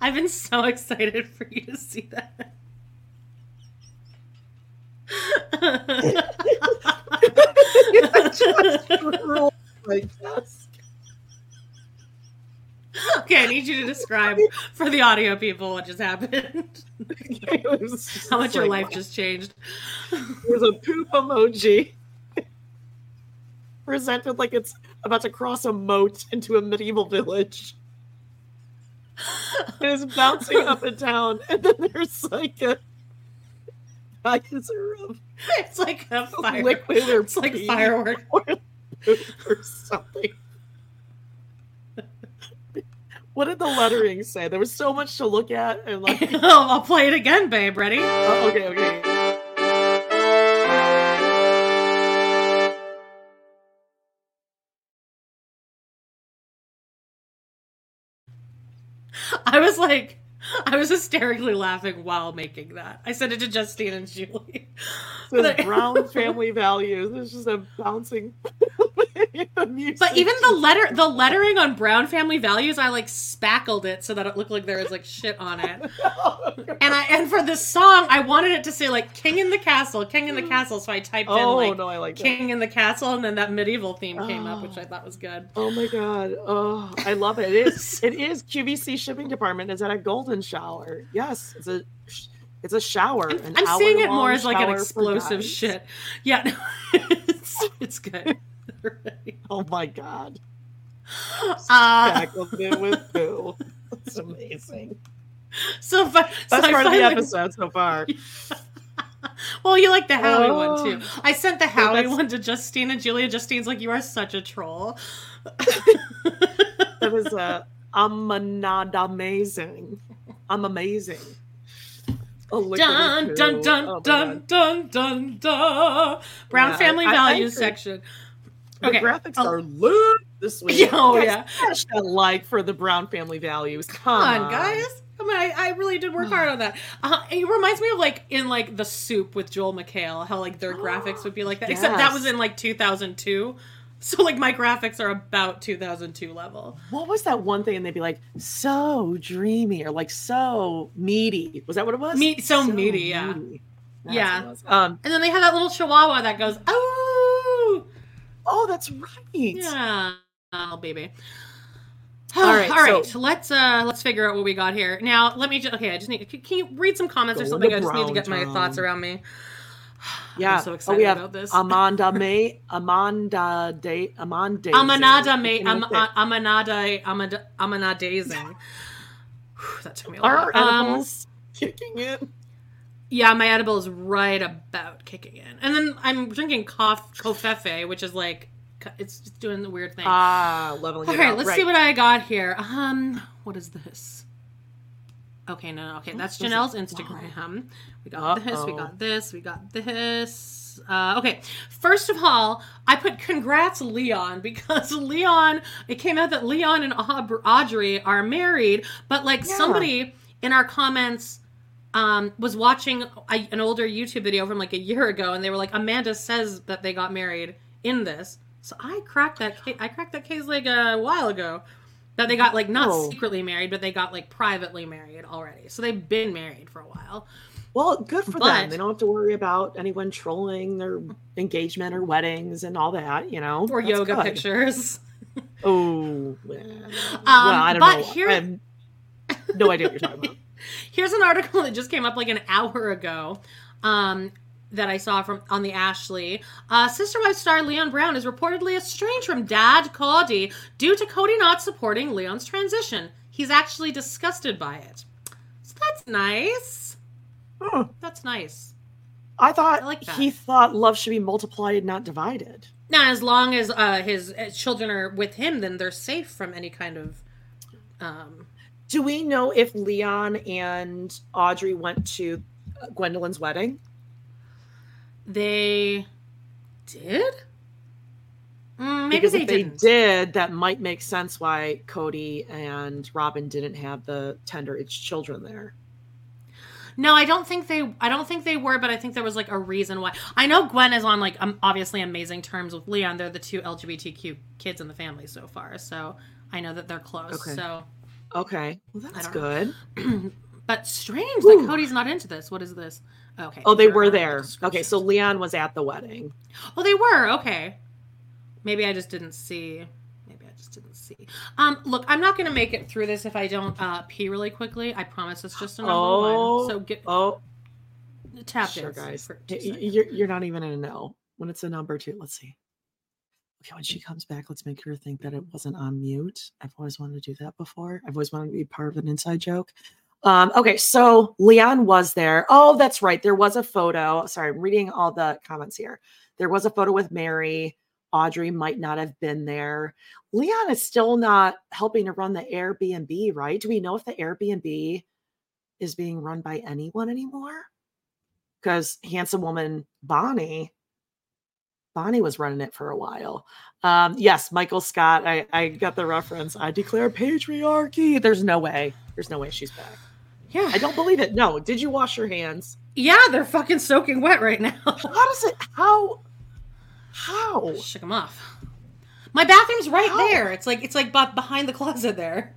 I've been so excited for you to see that. Okay, I need you to describe for the audio people what just happened. Just How much your like, life just changed. There's a poop emoji presented like it's about to cross a moat into a medieval village. It is bouncing up and down, and then there's like a geyser of It's like a fire. liquid or It's like firework. or or something. What did the lettering say? There was so much to look at, and like, oh, I'll play it again, babe. Ready? oh, okay, okay. I was like, I was hysterically laughing while making that. I sent it to Justine and Julie. It says But I- brown family values. It's just a bouncing. the. But even the letter, the lettering on Brown Family Values, I like spackled it so that it looked like there was like shit on it. Oh, and I and for this song, I wanted it to say like "King in the Castle," "King in the Castle." So I typed Oh, in like no, I like that. "King in the Castle," and then that medieval theme came up, which I oh. thought was good. Oh my god! Oh, I love it. It is. It is QVC shipping department is at a golden shower. Yes, it's a. It's a shower. an I'm seeing it more as like an explosive shit. Yeah, no, it's it's good. Oh my god! uh, Tackled it with poo. It's amazing. so, fi- so Best I part of the episode so far. Well, you like the Howie one Oh. too. I sent the Howie that's- one to Justine and Julia. Justine's like, "You are such a troll." That was uh, I'm not amazing. I'm amazing. Dun dun dun Oh dun God. dun dun dun. Brown Yeah, Family I- I Values agree. section. The Okay, graphics I'll- are lit. this week. Oh, Guys, yeah. smash that like for the Brown family values. Come, Come on, guys. I mean, I, I really did work hard on that. Uh, it reminds me of like in like the soup with Joel McHale, how like their graphics would be like that. Except that was in like 2002. So like my graphics are about 2002 level. What was that one thing? And they'd be like, so dreamy or like so meaty. Was that what it was? Me- so meaty, yeah. That's Yeah. what it was. Um. And then they have that little chihuahua that goes, oh, Oh, that's right. yeah, oh baby. All right, all right. so- let's uh let's figure out what we got here. Now, let me just okay. I just need. Can, can you read some comments or something? I just need to get my thoughts around me. Yeah. so oh, we have about this. Amanda May, Amanda Day, Amanda. Amanada mate, am, Amanada, Amanda, Amanadazing. that took me a while. Are Um, edibles kicking in? Yeah, my edible is right about kicking in, and then I'm drinking cough kofefe, which is like it's just doing the weird thing. Ah, leveling All it right, out. let's see what I got here. Um, what is this? Okay, no, no, okay, that's was it? Janelle's Instagram. We got this, we got this, we got this. Uh, okay, first of all, I put congrats Leon because Leon. It came out that Leon and Aub- Audrey are married, but like somebody in our comments um, was watching a, an older YouTube video from like a year ago, and they were like, Amanda says that they got married in this. So I cracked that. I cracked that case like a while ago. That they got like not Oh. secretly married, but they got like privately married already. So they've been married for a while. Well, good for But- them. They don't have to worry about anyone trolling their engagement or weddings and all that. You know, Or That's yoga good. pictures. Oh, well, well, I don't Um, but know. here- I have no idea what you're talking about. Here's an article that just came up like an hour ago. Um, that I saw from on the Ashley. Uh, Sister Wife star Leon Brown is reportedly estranged from dad Kody due to Kody not supporting Leon's transition. He's actually disgusted by it. So that's nice. Huh. That's nice. I thought I like that. he thought love should be multiplied, not divided. Now, as long as uh, his uh, children are with him, then they're safe from any kind of. Um, Do we know if Leon and Audrey went to Gwendlyn's wedding? they did. Mm, maybe because they if they didn't. did, that might make sense why Kody and Robyn didn't have the tender age children there. No, I don't think they. I don't think they were, but I think there was like a reason why. I know Gwen is on like um, obviously amazing terms with Leon. They're the two LGBTQ kids in the family so far, so I know that they're close. Okay. So, Okay, well, that's good. but strange Whew. that Kody's not into this. What is this? Okay. Oh, they were there. Okay, so Leon was at the wedding. Oh, they were. Okay. Maybe I just didn't see. Maybe I just didn't see. Um, look, I'm not gonna make it through this if I don't uh pee really quickly. I promise it's just a number Oh, one. So get oh, tap sure, guys. for two Y- y- seconds. You're you're not even gonna know when it's a number two. Let's see. When she comes back, let's make her think that it wasn't on mute. I've always wanted to do that before. I've always wanted to be part of an inside joke. Um, okay, so Leon was there. Oh, that's right. There was a photo. Sorry, I'm reading all the comments here. There was a photo with Meri. Audrey might not have been there. Leon is still not helping to run the Airbnb, right? Do we know if the Airbnb is being run by anyone anymore? Because handsome woman Bonnie, Bonnie was running it for a while. Um, yes, Michael Scott. I, I got the reference. I declare patriarchy. There's no way. There's no way she's back. Yeah. I don't believe it. No. Did you wash your hands? Yeah, they're fucking soaking wet right now. How does it? How? How? Shook them off. My bathroom's right How? there. It's like it's like behind the closet there.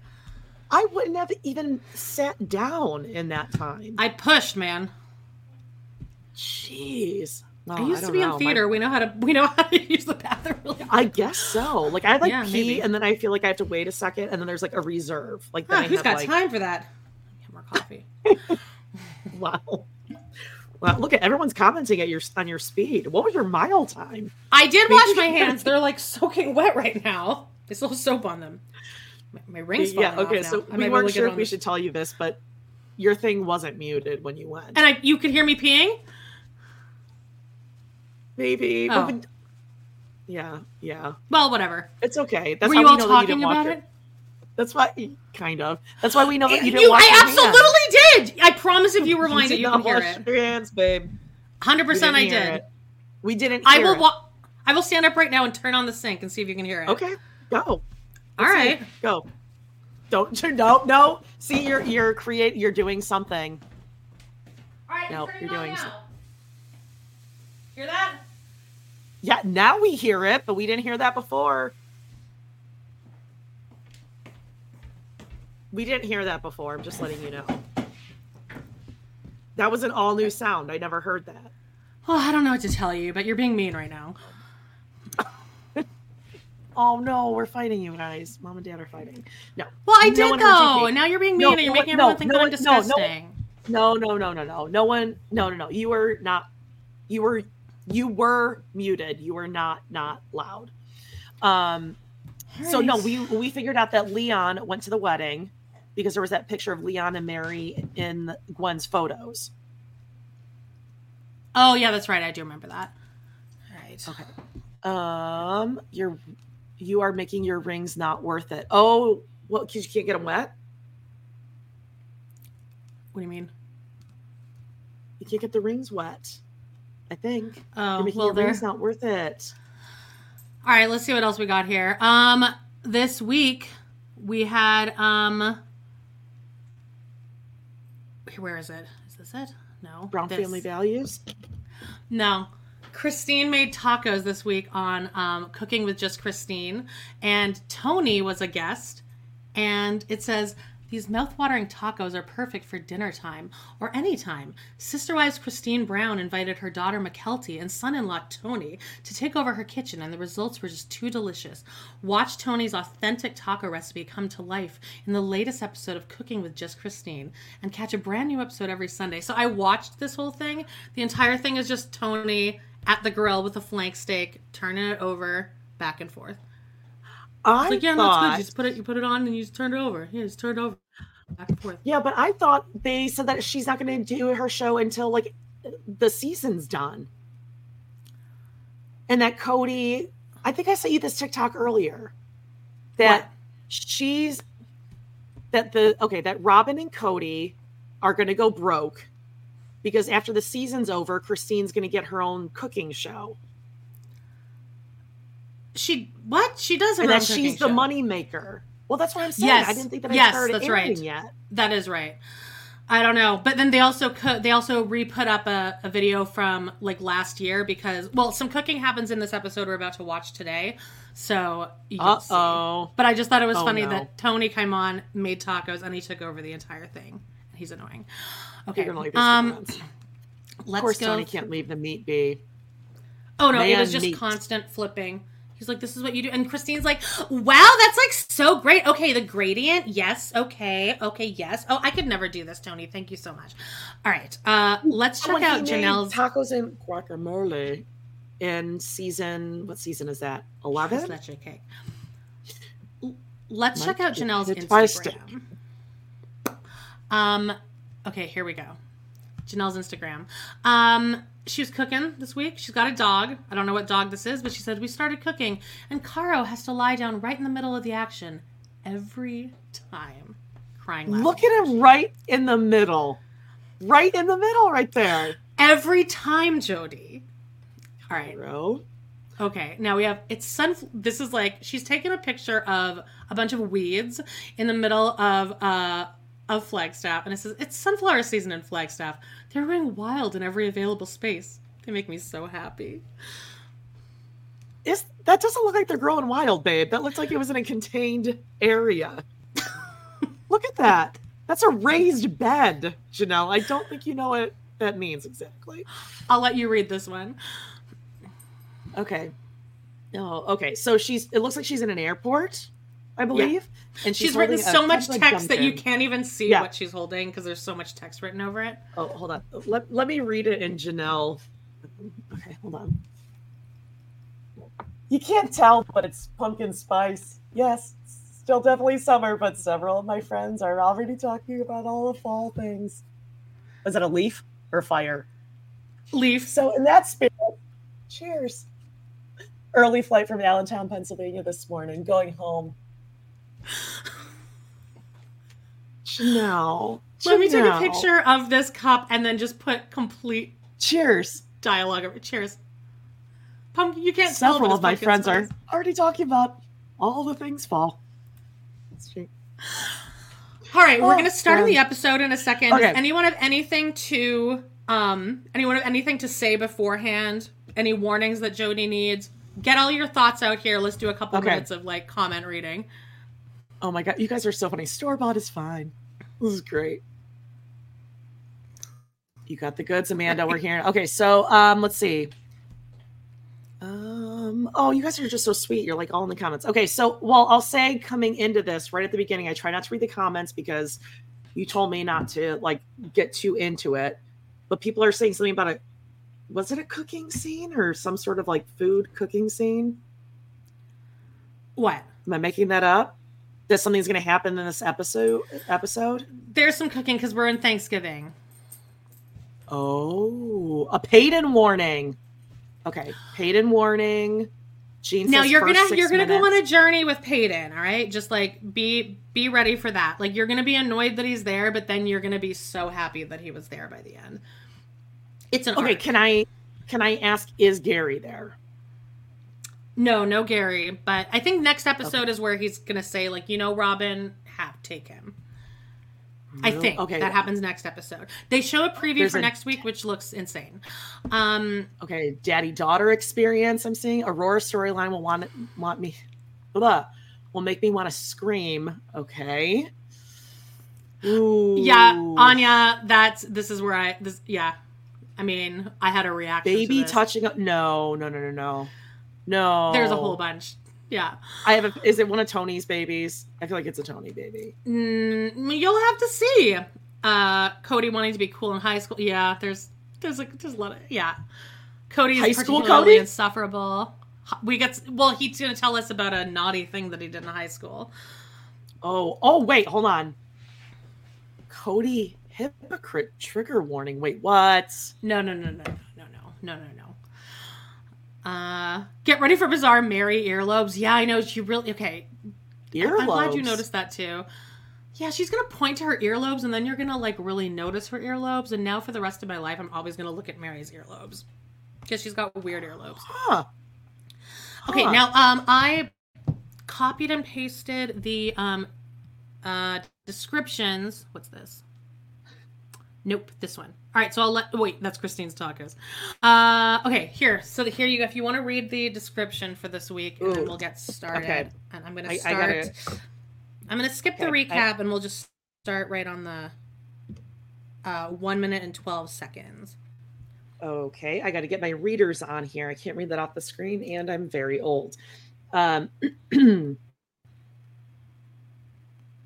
I wouldn't have even sat down in that time. I pushed, man. Jeez. Oh, no, I used to be know. in My- theater. We know how to we know how to use the bathroom. Really I guess so. Like I like Yeah, pee, maybe. and then I feel like I have to wait a second, and then there's like a reserve. Like then Huh, I who's have, got like, time for that? More coffee. Wow. Wow, look at everyone's commenting at your on your speed. What was your mile time? I did wash my hands. They're like soaking wet right now. There's still have soap on them. My, my ring's yeah, okay, now. so I might we weren't sure if we the- should tell you this, but your thing wasn't muted when you went. And I, you could hear me peeing. Maybe. Oh. we- yeah, yeah. Well, whatever. It's okay. That's Were how you we all know you talking about it? That's why kind of. That's why we know that you You, didn't wash I your hands. absolutely did. I promise. If you You rewind did it, you can hear it. your hands, babe. Hundred percent, I did. it. We didn't. I will. Wa- I will stand up right now and turn on the sink and see if you can hear it. Okay. Go. All Let's see. Go. Don't no no. See you're you're create you're doing something. All right. No, turn you're doing now. Hear that? Yeah, now we hear it, but we didn't hear that before. We didn't hear that before. I'm just letting you know. That was an all new sound. I never heard that. Well, I don't know what to tell you, but you're being mean right now. Oh no, we're fighting you guys. Mom and dad are fighting. No. Well, I No did though. and now you're being mean No, and you're no making one- everyone think that I'm no, disgusting. No, no, no, no, no. No one no no no. You were not you were you were muted. You were not not loud. Um so no, we we figured out that Leon went to the wedding because there was that picture of Leon and Meri in Gwen's photos. Oh yeah, that's right. I do remember that. All right. Okay. Um you're you are making your rings not worth it. Oh, well, because you can't get them wet. What do you mean? You can't get the rings wet. I think Oh, you're well, rings not worth it. All right, let's see what else we got here. Um, this week we had um, where is it? Is this it? No. Brown This. family values. No. Christine made tacos this week on um, Cooking with Just Christine, and Tony was a guest. And it says, These mouthwatering tacos are perfect for dinner time or any time. Sister wives Christine Brown invited her daughter Mykelti and son in law Tony to take over her kitchen, and the results were just too delicious. Watch Tony's authentic taco recipe come to life in the latest episode of Cooking with Just Christine and catch a brand new episode every Sunday. So I watched this whole thing. The entire thing is just Tony at the grill with a flank steak, turning it over back and forth. I Like, yeah, thought, that's good. You just put it, you put it on, and you just turn it over. Yeah, just turn it over, back and forth. yeah, but I thought they said that she's not going to do her show until like the season's done, and that Kody. I think I sent you this TikTok earlier. That What? she's that the okay that Robyn and Kody are going to go broke because after the season's over, Christine's going to get her own cooking show, She what? She does and that she's the show. money maker. Well, that's what I'm saying. Yes. I didn't think that I Yes, started that's right. yet. That is right. I don't know, but then they also co- they also re-put up a, a video from like last year because well, some cooking happens in this episode we're about to watch today, so Uh oh. But I just thought it was Oh, funny no. that Tony came on, made tacos, and he took over the entire thing. He's annoying. Okay, You're gonna leave these um, let's course, go. Tony can't leave the meat be. Oh no, it was just meat. constant flipping. He's like, "This is what you do," and Christine's like, "Wow, that's like so great." Okay, the gradient, yes. Okay, okay, yes. Oh, I could never do this, Tony. Thank you so much. All right, uh, let's check out Janelle's tacos and guacamole in season. What season is that? Eleven. leche cake. Let's Might check out Janelle's hit by a stick. Instagram. Um, okay, here we go. Janelle's Instagram. Um, she was cooking this week. She's got a dog. I don't know what dog this is, but she said we started cooking, and Caro has to lie down right in the middle of the action every time, crying loud. Look at him right in the middle, right in the middle, right there. every time, Jody. All right. Bro. Okay, now we have it's sun. This is like she's taken a picture of a bunch of weeds in the middle of uh of Flagstaff, and it says it's sunflower season in Flagstaff. They're running wild in every available space. They make me so happy. Is that doesn't look like they're growing wild, babe? That looks like it was in a contained area. look at that. That's a raised bed, Janelle. I don't think you know what that means exactly. I'll let you read this one. Okay. Oh, okay. So she's. It looks like she's in an airport, I believe. And She's, written holding a so much type of text that you can't even see Yeah. what she's holding because there's so much text written over it. Oh, hold on. Let, let me read it in Janelle. Okay, hold on. You can't tell, but it's pumpkin spice. Yes, still definitely summer, but several of my friends are already talking about all the fall things. Is it a leaf or fire? Leaf. So, in that spirit, cheers. Early flight from Allentown, Pennsylvania this morning, going home. Janelle. Let me take a picture of this cup and then just put complete Cheers. dialogue over. Cheers. Pumpkin. You can't tell, but Several it's of my pumpkin friends spice. are already talking about All the things fall. That's true. All right, we're Oh, gonna start um, the episode in a second. okay. Does anyone have anything to um anyone have anything to say beforehand? Any warnings that Jody needs? Get all your thoughts out here. Let's do a couple Okay. minutes of like comment reading. Oh my god, you guys are so funny. Store bought is fine. This is great. You got the goods, Amanda. We're here. Okay, so um, let's see. Um, oh, you guys are just so sweet. You're like all in the comments. Okay, so well, I'll say coming into this right at the beginning, I try not to read the comments because you told me not to like get too into it. But people are saying something about a was it a cooking scene or some sort of like food cooking scene? What? Am I making that up? That something's going to happen in this episode? Episode? There's some cooking because we're in Thanksgiving. Oh, a Paedon warning. Okay, Paedon warning. Gene now you're gonna you're gonna go on a journey with Paedon, all right? Just like be be ready for that. Like you're gonna be annoyed that he's there, but then you're gonna be so happy that he was there by the end. It's an Okay, can I can I ask? Is Gary there? No, no Gary, but I think next episode is where he's gonna say like, you know, Robyn, have take him. I think Okay. that happens next episode. They show a preview There's for a- next week, which looks insane. Um, Okay, daddy daughter experience. I'm seeing Aurora storyline will want want me, blah, will make me want to scream. Okay. Ooh. yeah, Anya, that's this is where I this yeah. I mean, I had a reaction. to baby this. touching. up. No, no, no, no, no, no. There's a whole bunch. Yeah. I have a. Is it one of Tony's babies? I feel like it's a Tony baby. Mm, you'll have to see. Uh, Kody wanting to be cool in high school. Yeah, there's there's like there's a lot of yeah. Kody's High school particularly Kody? insufferable. We get well. He's gonna tell us about a naughty thing that he did in high school. Oh, oh, wait, hold on. Kody hypocrite trigger warning. Wait, what? No, no, no, no, no, no, no, no, no. Uh, get ready for bizarre Meri earlobes. Yeah, I know she really okay. Earlobes. I'm glad you noticed that too. Yeah, she's gonna point to her earlobes, and then you're gonna like really notice her earlobes. And now for the rest of my life, I'm always gonna look at Meri's earlobes because she's got weird earlobes. Huh. Okay, Huh. now um, I copied and pasted the um, uh, descriptions. What's this? Nope, this one. All right, so I'll let. Wait, that's Christine's tacos. Uh, okay, here. So here you go. If you want to read the description for this week, and then we'll get started. Okay. And I'm gonna I- I start. gotta- I'm gonna skip the Okay, I- recap, and we'll just start right on the uh, one minute and twelve seconds. Okay, I got to get my readers on here. I can't read that off the screen, and I'm very old. Um,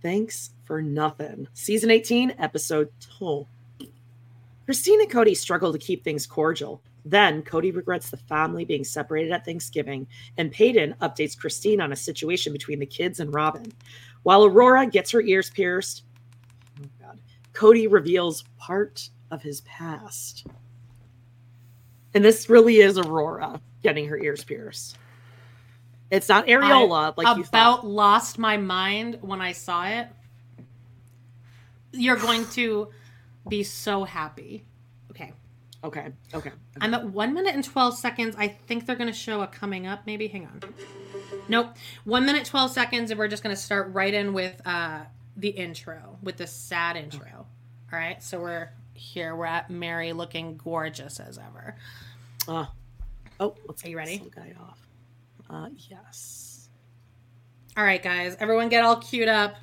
thanks for nothing. Season 18, episode 2. Christine and Kody struggle to keep things cordial. Then Kody regrets the family being separated at Thanksgiving, and Paedon updates Christine on a situation between the kids and Robyn. While Aurora gets her ears pierced, oh God, Kody reveals part of his past. And this really is Aurora getting her ears pierced. It's not areola like you about lost my mind when I saw it. You're going to be so happy. Okay. Okay, okay. I'm at one minute and 12 seconds. I think they're going to show a coming up, maybe. Hang on. Nope. One minute, 12 seconds, and we're just going to start right in with uh, the intro, with the sad intro. All right. So we're here. We're at Meri looking gorgeous as ever. Uh, oh, let's Are you ready? guy off. Uh, yes. All right, guys. Everyone get all queued up.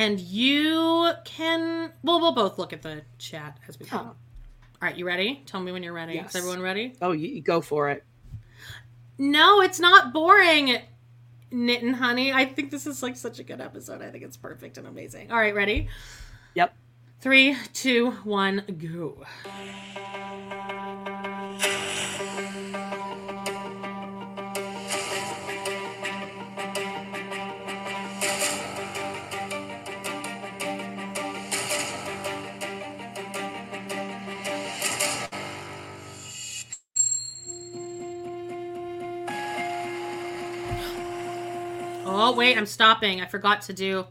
And you can. Well, we'll both look at the chat as we go. Huh. All right, you ready? Tell me when you're ready. Yes. Is everyone ready? Oh, you, you go for it. No, it's not boring. Knit and honey. I think this is like such a good episode. I think it's perfect and amazing. All right, ready? Yep. Three, two, one, go. Oh wait, I'm stopping. I forgot to do.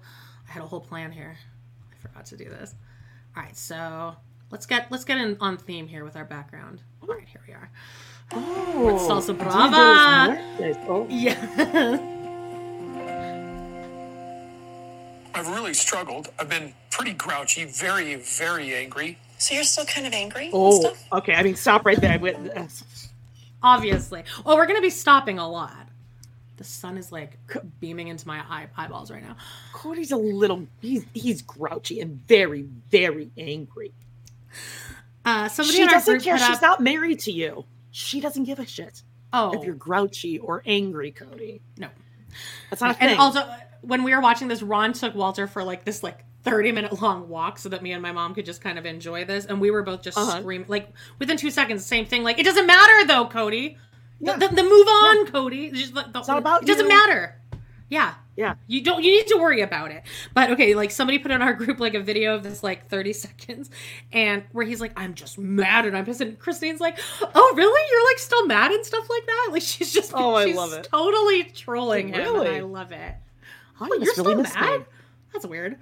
I had a whole plan here. I forgot to do this. All right, so let's get let's get in on theme here with our background. All right, here we are. Oh, salsa Dia de los brava. Oh. Yeah. I've really struggled. I've been pretty grouchy, very, very angry. So you're still kind of angry? Oh, okay. I mean, stop right there. With- uh, Obviously. Well, we're gonna be stopping a lot. The sun is like beaming into my eye- eyeballs right now. Kody's a little. He's he's grouchy and very very angry. Uh, somebody she in our doesn't care. She's up. not married to you. She doesn't give a shit oh if you're grouchy or angry, Kody. no. That's not a thing. And also, when we were watching this, Ron took Walter for like this like thirty minute long walk so that me and my mom could just kind of enjoy this, and we were both just Uh-huh. screaming like within two seconds, same thing. Like it doesn't matter though, Kody. Yeah. The, the, the move on, Kody. Just, the, It's not about It doesn't you. matter. Yeah. yeah. You don't. You need to worry about it. But okay, like somebody put in our group like a video of this like thirty seconds, and where he's like, "I'm just mad and I'm pissed," and Christine's like, "Oh, really? You're like still mad and stuff like that?" Like she's just Oh, I love it. Totally trolling him, Really? and I love it. Oh, Oh, you you're must really still mad? me. That's weird.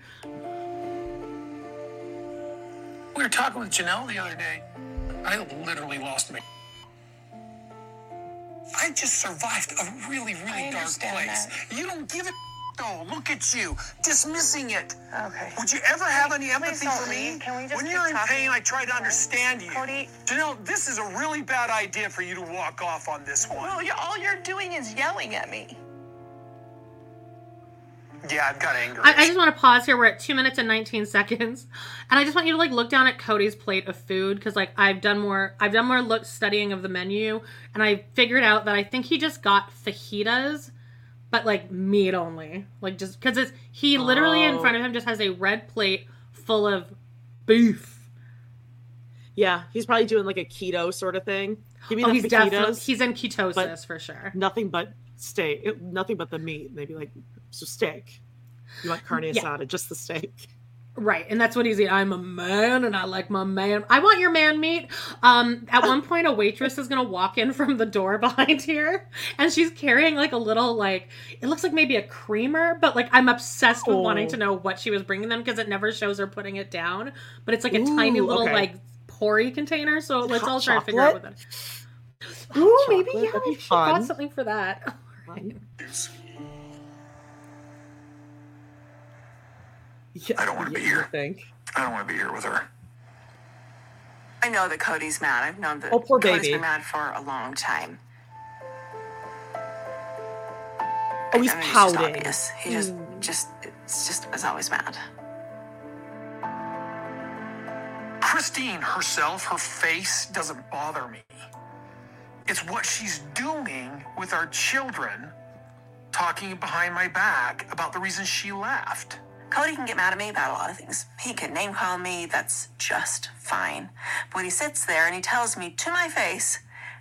We were talking with Janelle the other day. I literally lost me. I just survived a really, really dark place. that. You don't give a though. Look at you, dismissing it. Okay. Would you ever have any empathy for me? Can we just when you're in talking? pain, I try to understand you. Kody- Janelle, this is a really bad idea for you to walk off on this one. Well, you're, all you're doing is yelling at me. Yeah, I've got anger. I, I just want to pause here. We're at two minutes and nineteen seconds, and I just want you to like look down at Kody's plate of food because like I've done more. I've done more look studying of the menu, and I figured out that I think he just got fajitas, but like meat only. Like just because it's he literally in Oh. front of him just has a red plate full of beef. Yeah, he's probably doing like a keto sort of thing. Give me Oh, the he's definitely fajitas, he's in ketosis but- for sure. nothing but steak. Nothing but the meat. Maybe like so steak. You want carne Yeah. asada, just the steak. Right, and that's what he's eating. I'm a man, and I like my man. I want your man meat. Um, at one point, a waitress is gonna walk in from the door behind here, and she's carrying like a little like it looks like maybe a creamer, but like I'm obsessed with wanting Oh. to know what she was bringing them because it never shows her putting it down. But it's like a tiny little okay. like porry container. So let's Hot all try to figure out what chocolate? that. Ooh, maybe chocolate, yeah, she got something for that. Yeah, I don't wanna be you here. Think. I don't want to be here with her. I know that Kody's mad. I've known that Oh, poor Kody's baby. been mad for a long time. Oh, he's I mean, it's pouting. obvious. He just, hmm. just, it's just, is always mad. Christine herself, her face doesn't bother me. It's what she's doing with our children, talking behind my back about the reason she left. Cody can get mad at me about a lot of things. He can name call me, that's just fine. But when he sits there and he tells me to my face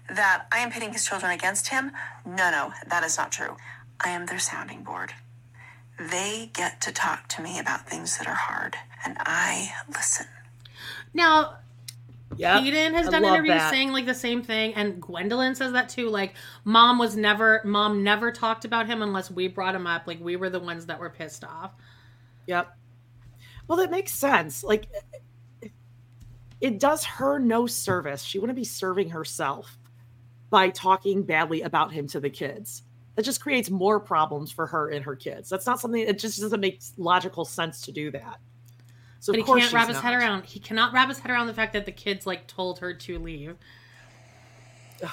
that I am pitting his children against him, no, no, that is not true. I am their sounding board. They get to talk to me about things that are hard, and I listen. Now, Yeah, Paedon has I done interviews that. saying like the same thing, and Gwendlyn says that too. Like, mom was never, mom never talked about him unless we brought him up. Like, we were the ones that were pissed off. Yep. Well, that makes sense. Like, it, it does her no service. She wouldn't be serving herself by talking badly about him to the kids. That just creates more problems for her and her kids. That's not something. It just doesn't make logical sense to do that. So but of he course can't wrap she's his head around. He cannot wrap his head around the fact that the kids like told her to leave.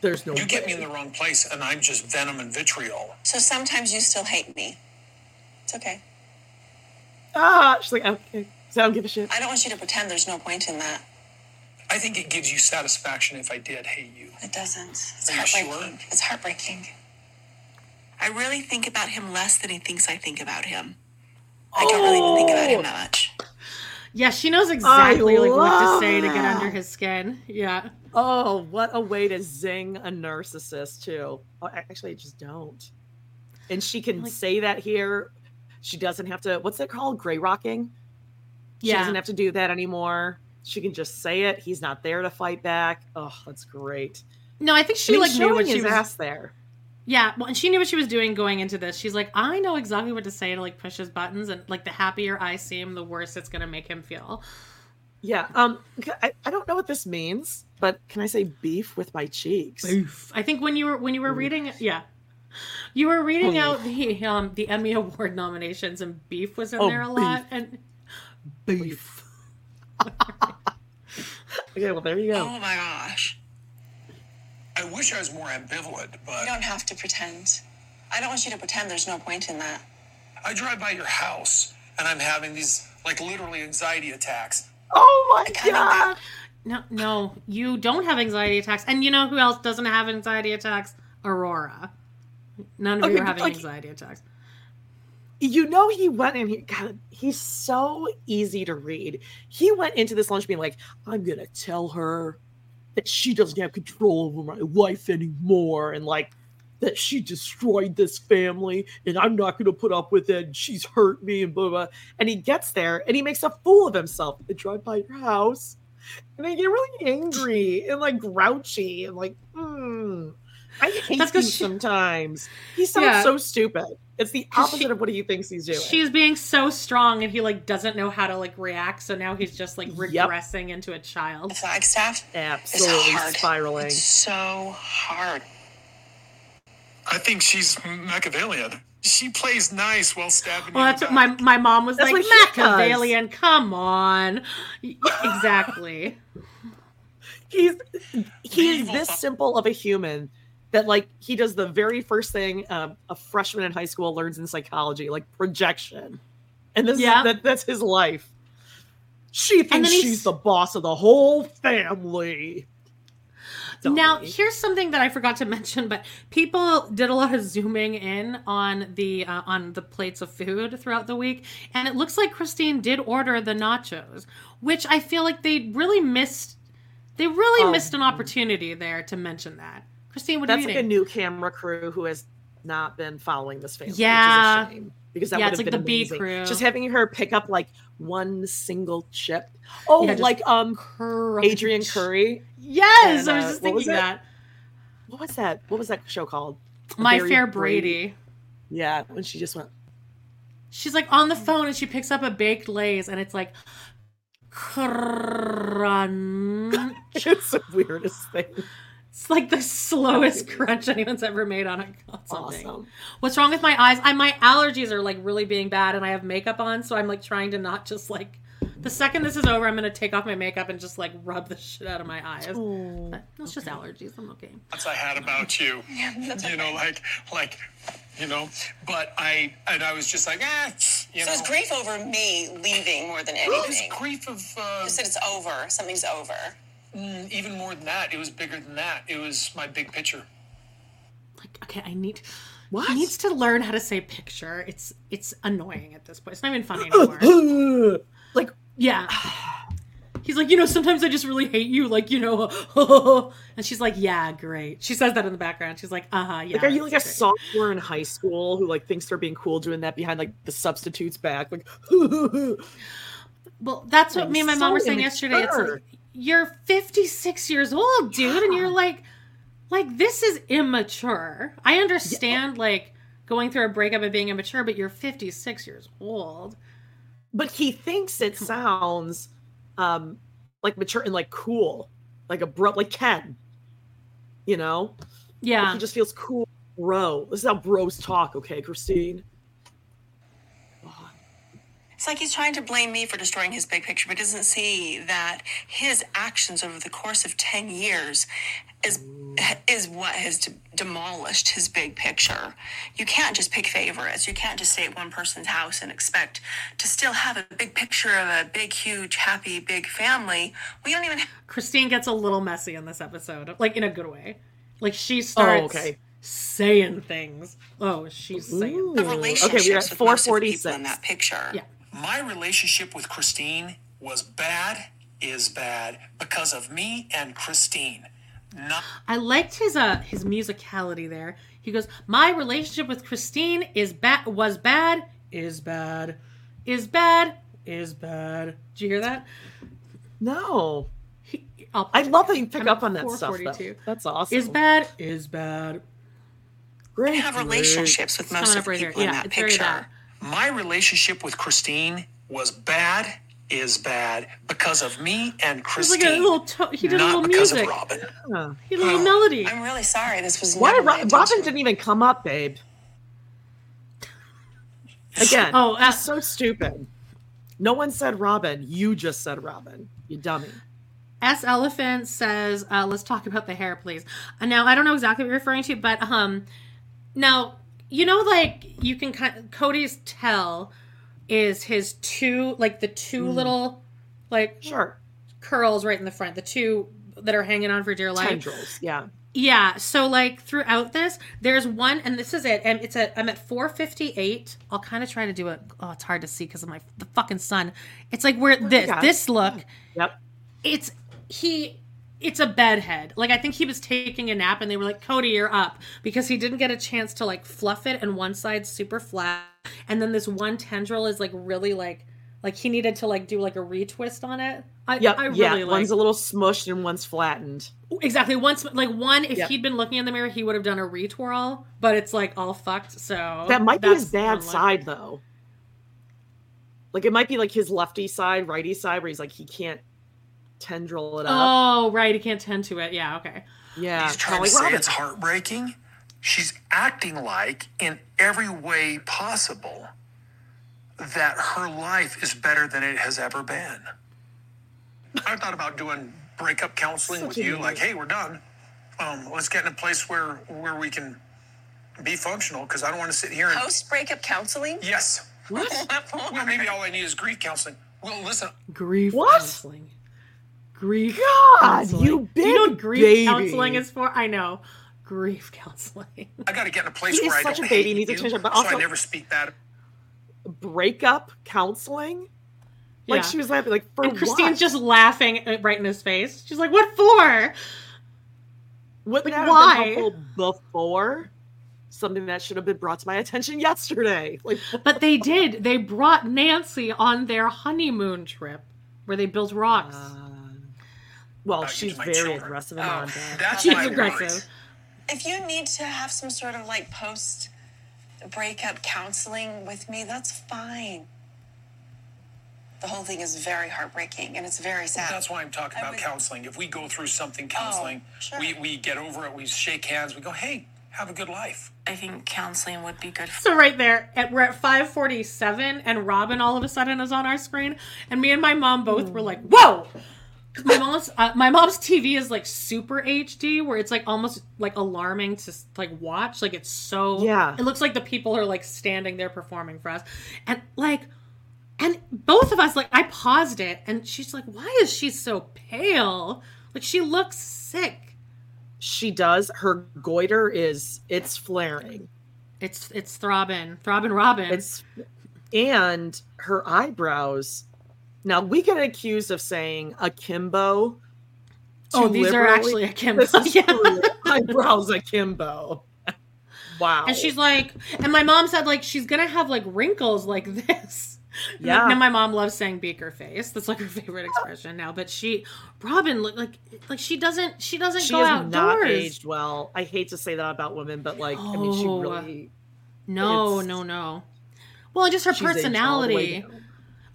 There's no. You get me in the wrong place, and I'm just venom and vitriol. So sometimes you still hate me. It's okay. Ah, she's like, okay. So I don't give a shit. I don't want you to pretend there's no point in that. I think it gives you satisfaction if I did hate you. It doesn't. It's Are you heartbreaking. sure? It's heartbreaking. I really think about him less than he thinks I think about him. I don't really even think about him that much. Yeah, she knows exactly like what to love say to get under his skin. Yeah. Oh, what a way to zing a narcissist too. Oh, actually, I just don't. And she can Like- say that here. She doesn't have to. What's that called? Gray rocking. She Yeah. doesn't have to do that anymore. She can just say it. He's not there to fight back. Oh, that's great. No, I think she She's like knew what she his was. ass there. Yeah, well, and she knew what she was doing going into this. She's like, I know exactly what to say to like push his buttons, and like the happier I seem, the worse it's gonna make him feel. Yeah. Um. I, I don't know what this means. but can I say beef with my cheeks? Oof. I think when you were when you were reading it, yeah. You were reading out the um the Emmy Award nominations and beef was in Oh, there a beef. lot and beef. Okay, well there you go. Oh my gosh. I wish I was more ambivalent, but You don't have to pretend. I don't want you to pretend there's no point in that. I drive by your house and I'm having these like literally anxiety attacks. Oh my kinda god! No, no, you don't have anxiety attacks. And you know who else doesn't have anxiety attacks? Aurora. None of Okay, you are having like- anxiety attacks. You know he went in here. God, he's so easy to read. He went into this lunch being like, "I'm gonna tell her that she doesn't have control over my life anymore, and like that she destroyed this family, and I'm not gonna put up with it. And she's hurt me, and blah blah." And he gets there, and he makes a fool of himself. I drive by your house, and I get really angry and like grouchy, and like, hmm. I hate That's you 'cause she- sometimes. He sounds Yeah. so stupid. It's the opposite she- of what he thinks he's doing. She's being so strong and he like doesn't know how to like react, so now he's just like Yep. regressing into a child. The Flagstaff is absolutely hard. spiraling. It's so hard. I think she's Machiavellian. She plays nice while stabbing Well, that's what my my mom was That's like what does. Machiavellian. Come on, exactly. He's he is this simple of a human that like he does the very first thing um, a freshman in high school learns in psychology, like projection, and this Yeah. is, that that's his life. She thinks he's- she's the boss of the whole family. Now, here's something that I forgot to mention, but people did a lot of zooming in on the uh, on the plates of food throughout the week, and it looks like Christine did order the nachos, which I feel like they really missed. They really Oh. missed an opportunity there to mention that. Christine, what are that's you like a new camera crew who has not been following this family. Yeah. which is a shame, because that Yeah, would it's have like been the B amazing. crew. Just having her pick up like one single chip. Oh, Yeah, like um Crunch. Adrianne Curry. Yes, And, I was uh, just was thinking it? that. What was that? What was that show called? My Fair Brady. Yeah, when she just went. She's like on the phone and she picks up a baked lays and it's like crunch. It's the weirdest thing. It's like the slowest crunch anyone's ever made on a on something. Awesome. What's wrong with my eyes? I my allergies are like really being bad and I have makeup on, so I'm like trying to not just like the second this is over, I'm gonna take off my makeup and just like rub the shit out of my eyes. But It's just allergies. I'm okay. thoughts I had about you. you know, like like you know, but I and I was just like, ah, you So know. it's grief over me leaving more than It was anything. grief of uh, You said it's over. Something's over. Even more than that. It was bigger than that. It was my big picture. Like, okay, I need What? he needs to learn how to say picture. It's it's annoying at this point. It's not even funny anymore. like Yeah. He's like, you know, sometimes I just really hate you, like, you know, and she's like, yeah, great. She says that in the background. She's like, uh huh, yeah. like are you like a great." sophomore in high school who like thinks they're being cool doing that behind like the substitutes back like Well, that's what I'm me and my so mom were saying yesterday. It's like, you're 56 years old, dude, and you're like, like this is immature. I understand like going through a breakup and being immature, but you're 56 years old. but he thinks it sounds um like mature and like cool like a bro like ken you know Yeah. Like, he just feels cool bro this is how bros talk okay christine It's like he's trying to blame me for destroying his big picture, but doesn't see that his actions over the course of 10 years is is what has de- demolished his big picture. You can't just pick favorites. You can't just stay at one person's house and expect to still have a big picture of a big, huge, happy, big family. We don't even Christine gets a little messy in this episode, like in a good way. Like she starts oh, okay. saying things. Oh, she's saying. have Ooh. relationships okay we're at with most of people 446 in that picture. Yeah. My relationship with Christine was bad, is bad because of me and Christine. Not I liked his uh his musicality there. He goes, "My relationship with Christine is bad. Was bad. Is bad. Is bad. Is bad." Did you hear that? no He, I'll- i love that you pick I'm up on that stuff though. that's awesome Is bad. Is bad. great have relationships with most of the right here. people in Yeah, that it's very picture. bad. My relationship with Christine was bad, is bad because of me and It's Christine. like a little. To- he did a not little because music. of Robyn. Huh. He did a little melody. I'm really sorry. This was Why never did Ro- Robyn didn't even come up, babe? Again, Oh, that's so stupid. No one said Robyn. You just said Robyn. You dummy. S Elephant says, uh, "Let's talk about the hair, please." Uh, now, I don't know exactly what you're referring to, but um, now you know, like you can kind Kody's tell is his two, like the two hmm. little, like Sure. curls right in the front, the two that are hanging on for dear life. Tendrils. Yeah. Yeah, so like throughout this, there's one, and this is it, and it's at I'm at 458. I'll kind of try to do it. Oh, it's hard to see because of my the fucking sun. It's like where this God. this look. Yep. It's he. It's a bedhead. Like I think he was taking a nap, and they were like, "Kody, you're up," because he didn't get a chance to like fluff it, and one side's super flat, and then this one tendril is like really like like he needed to like do like a retwist on it. I, Yep. I really yeah. like One's a little smushed and one's flattened. Exactly. Once, like one, if Yep. he'd been looking in the mirror, he would have done a retwirl, but it's like all fucked. So That might be his bad look. side though. Like it might be like his lefty side, righty side, where he's like he can't tendril it up. Oh, right. He can't tend to it. Yeah. Okay. yeah. He's trying kinda to like say Robyn. it's heartbreaking. She's acting like, in every way possible, that her life is better than it has ever been. I thought about doing breakup counseling Such with you, idiot. like, hey, we're done. Um, let's get in a place where where we can be functional because I don't want to sit here and Post breakup counseling? yes. What? Well, maybe all I need is grief counseling. Well, listen, Grief What? counseling. Grief. God, counseling. you Do you know what grief baby. counseling is for? I know. Grief counseling. I got to get in a place He is where I such don't a baby, hate needs you, attention, but so also- I never speak bad. Breakup counseling. Like Yeah. she was laughing, like for and Christine's what? just laughing uh, right in his face. She's like, "What for?" Wouldn't like, why? have been helpful before? Something that should have been brought to my attention yesterday. Like But they did. They brought Nancy on their honeymoon trip where they built rocks. Uh, well, About she's very children. aggressive Oh, and on that. That's She's aggressive. point. If you need to have some sort of like post breakup counseling with me, that's fine. The whole thing is very heartbreaking and it's very sad. That's why I'm talking I about would- counseling. If we go through something oh, counseling, sure. we, we get over it, we shake hands, we go, hey, have a good life. I think counseling would be good for So right there, at, we're at 547, and Robyn all of a sudden is on our screen, and me and my mom both were like, "Whoa!" My mom's uh, my mom's TV is like super HD, where it's like almost like alarming to like watch. Like it's so Yeah. It looks like the people are like standing there performing for us, and like, and both of us like I paused it, and she's like, "Why is she so pale? Like she looks sick." She does. Her goiter is it's flaring. It's it's throbbing, throbbing, Robyn. It's and her eyebrows. Now we get accused of saying akimbo. Oh, these are actually akimbo, This is yeah. eyebrows akimbo. Wow. And she's like, and my mom said like she's gonna have like wrinkles like this. Yeah. Now my mom loves saying beaker face. That's like her favorite expression now. But she, Robyn, look like like she doesn't she doesn't she go is outdoors. not aged well. I hate to say that about women, but like I mean, she oh. really No, no, no. Well, just her she's aged all the personality.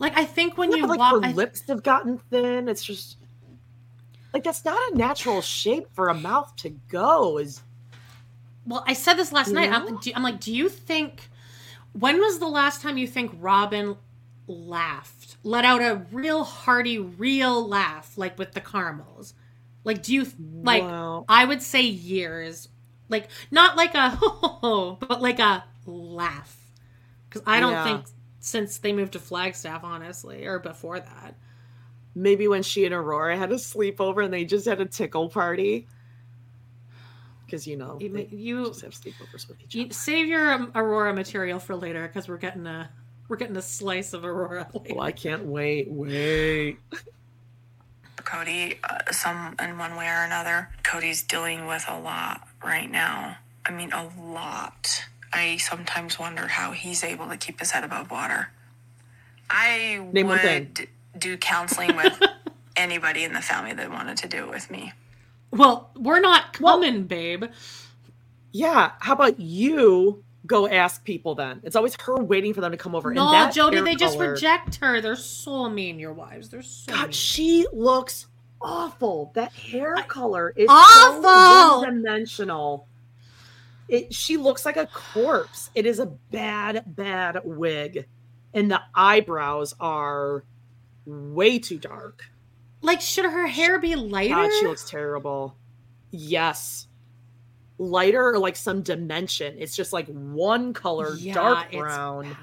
Like I think when Yeah, you but, like walk, her I- lips have gotten thin. It's just like that's not a natural shape for a mouth to go. Is well, I said this last night. I'm, do, I'm like, do you think? When was the last time you think Robyn laughed, let out a real hearty, real laugh, like with the caramels? Like, do you like? I would say years, like not like a ho, but like a laugh, because I don't Yeah. think since they moved to Flagstaff, honestly, or before that. maybe when she and Aurora had a sleepover and they just had a tickle party. Because you know You- they you- just have sleepovers with each You, other. save your um, Aurora material for later, because we're getting a we're getting a slice of Aurora. Later. Well, I can't wait. Wait. Kody, uh, some in one way or another. Kody's dealing with a lot right now. I mean, a lot. I sometimes wonder how he's able to keep his head above water. I Name would thing. do counseling with anybody in the family that wanted to do it with me. Well, we're not coming, babe. Yeah. How about you go ask people then. It's always her waiting for them to come over. No, and that Jody, hair they just reject her. They're so mean, your wives. They're so mean. God, she looks awful. That hair color is Awful! so one-dimensional. It, she looks like a corpse. It is a bad, bad wig, and the eyebrows are way too dark. Like, should her hair be lighter? God, she looks terrible. Yes, lighter or like some dimension. It's just like one color, Yeah, dark brown.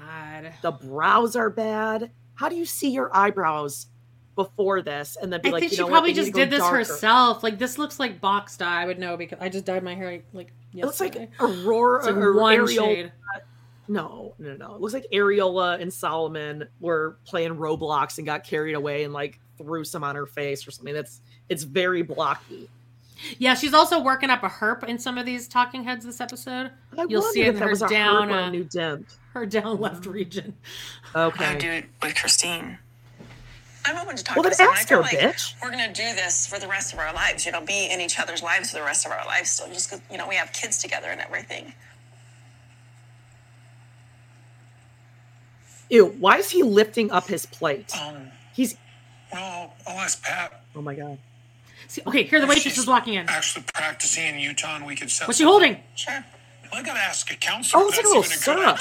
The brows are bad. How do you see your eyebrows before this and then be I like, think you she know what, probably they need just did this darker? herself. Like this looks like box dye. I would know because I just dyed my hair like It looks like. Aurora It's like or one Ariel. shade. No, no, no. It looks like Ariella and Solomon were playing Roblox and got carried away and like threw some on her face or something. That's it's very blocky. Yeah, she's also working up a herp in some of these talking heads this episode. I You'll see it in her was a down, or a uh, new dent. her down left region. Okay. I Okay. do it with Christine. I'm open to talk Well, to then ask feel her, like bitch. we're gonna do this for the rest of our lives. You know, be in each other's lives for the rest of our lives. Still, just 'cause, you know, we have kids together and everything. Ew, why is he lifting up his plate? Um, He's well, I'll ask Pat. oh my god. See, okay, here the waitress is walking in. Actually practicing in Utah, and we could set. What's she holding? Sure. Well, I gotta ask a counselor. Oh, it's like a little syrup.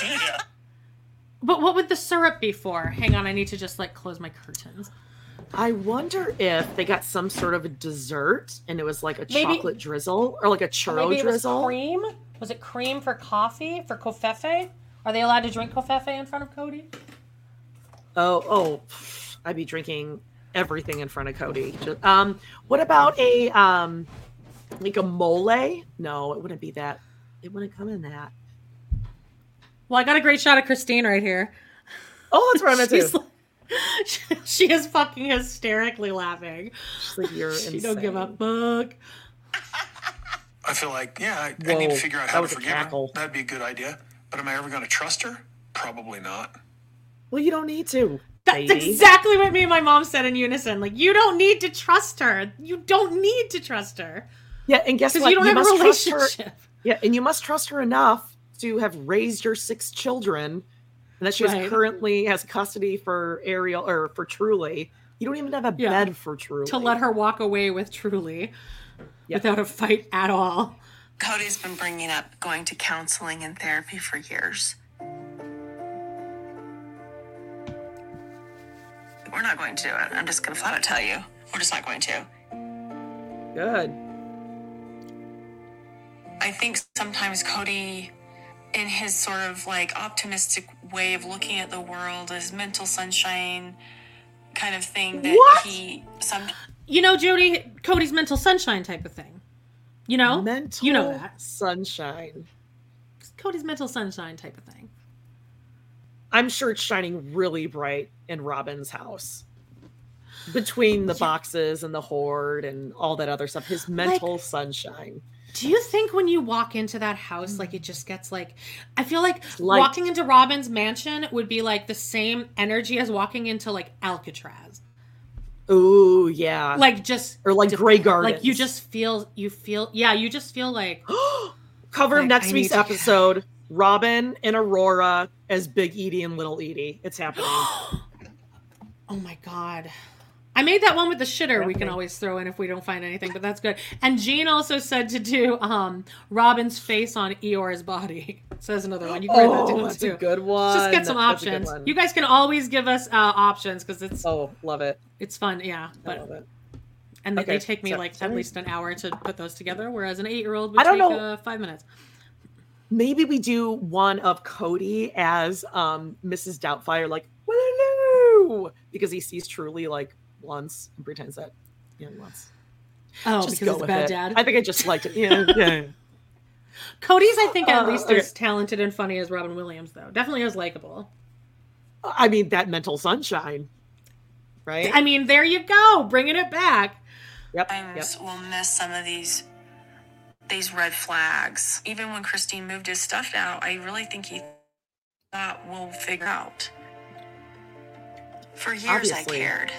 Idea. But what would the syrup be for? Hang on, I need to just like close my curtains. I wonder if they got some sort of a dessert and it was like a Maybe- chocolate drizzle or like a churro drizzle. cream. Was it cream for coffee for kofefe? Are they allowed to drink kofefe in front of Kody? Oh, oh, I'd be drinking everything in front of Kody. Just- Um, what about a um, like a mole? No, it wouldn't be that. It wouldn't come in that. Well, I got a great shot of Christine right here. Oh, that's what I meant She's to. like- she is fucking hysterically laughing. She's like, you're She don't give a insane. fuck. I feel like, yeah, I, I need to figure out how to forgive her. That'd be a good idea. But am I ever going to trust her? Probably not. Well, you don't need to, That's baby. exactly what me and my mom said in unison. Like, you don't need to trust her. You don't need to trust her yeah, and guess what? you don't have a must trust her. relationship. Yeah, and you must trust her enough to have raised your six children, and that she Right. currently has custody for Ariel or for Truly. You don't even have a Yeah. bed for Truly. To let her walk away with Truly Yeah. without a fight at all. Kody's been bringing up going to counseling and therapy for years. We're not going to do it. I'm just going to flat out tell you. We're just not going to. Good. I think sometimes Kody, in his sort of like optimistic way of looking at the world, his mental sunshine kind of thing, that What? he some You know, Jody, Kody's mental sunshine type of thing. You know? Mental You know that. sunshine. Kody's mental sunshine type of thing. I'm sure it's shining really bright in Robyn's house. Between the boxes and the hoard and all that other stuff, his mental sunshine. Do you think when you walk into that house, like it just gets like, I feel like light. walking into Robyn's mansion would be like the same energy as walking into like Alcatraz. Ooh, yeah. Like just, or like Grey Gardens. like you just feel, you feel, yeah, you just feel like, cover of next I week's episode. Robyn and Aurora as Big Edie and Little Edie. It's happening. oh my God. I made that one with the shitter we can always throw in if we don't find anything, but that's good. And Jean also said to do um Robyn's face on Eeyore's body. So that's another one. You can that oh, down that's too. a good one. Just get some That's options. You guys can always give us uh, options because it's Oh, love it. it's fun. Yeah, I love but it. and they, they take me so- like at least an hour to put those together, whereas an eight-year-old would I don't take know. Uh, five minutes. Maybe we do one of Kody as um Mrs. Doubtfire, like because he sees Truly like once and pretends that yeah once. Oh, Just because go it's a with bad it. dad. I think I just liked it. Yeah, yeah. Kody's, I think, at Uh, least okay. as talented and funny as Robin Williams, though. Definitely as likable. I mean that mental sunshine, right? I mean, there you go, bringing it back. yep. yep. times will miss some of these these red flags. Even when Christine moved his stuff out, I really think he thought we'll figure out. For years Obviously. I cared.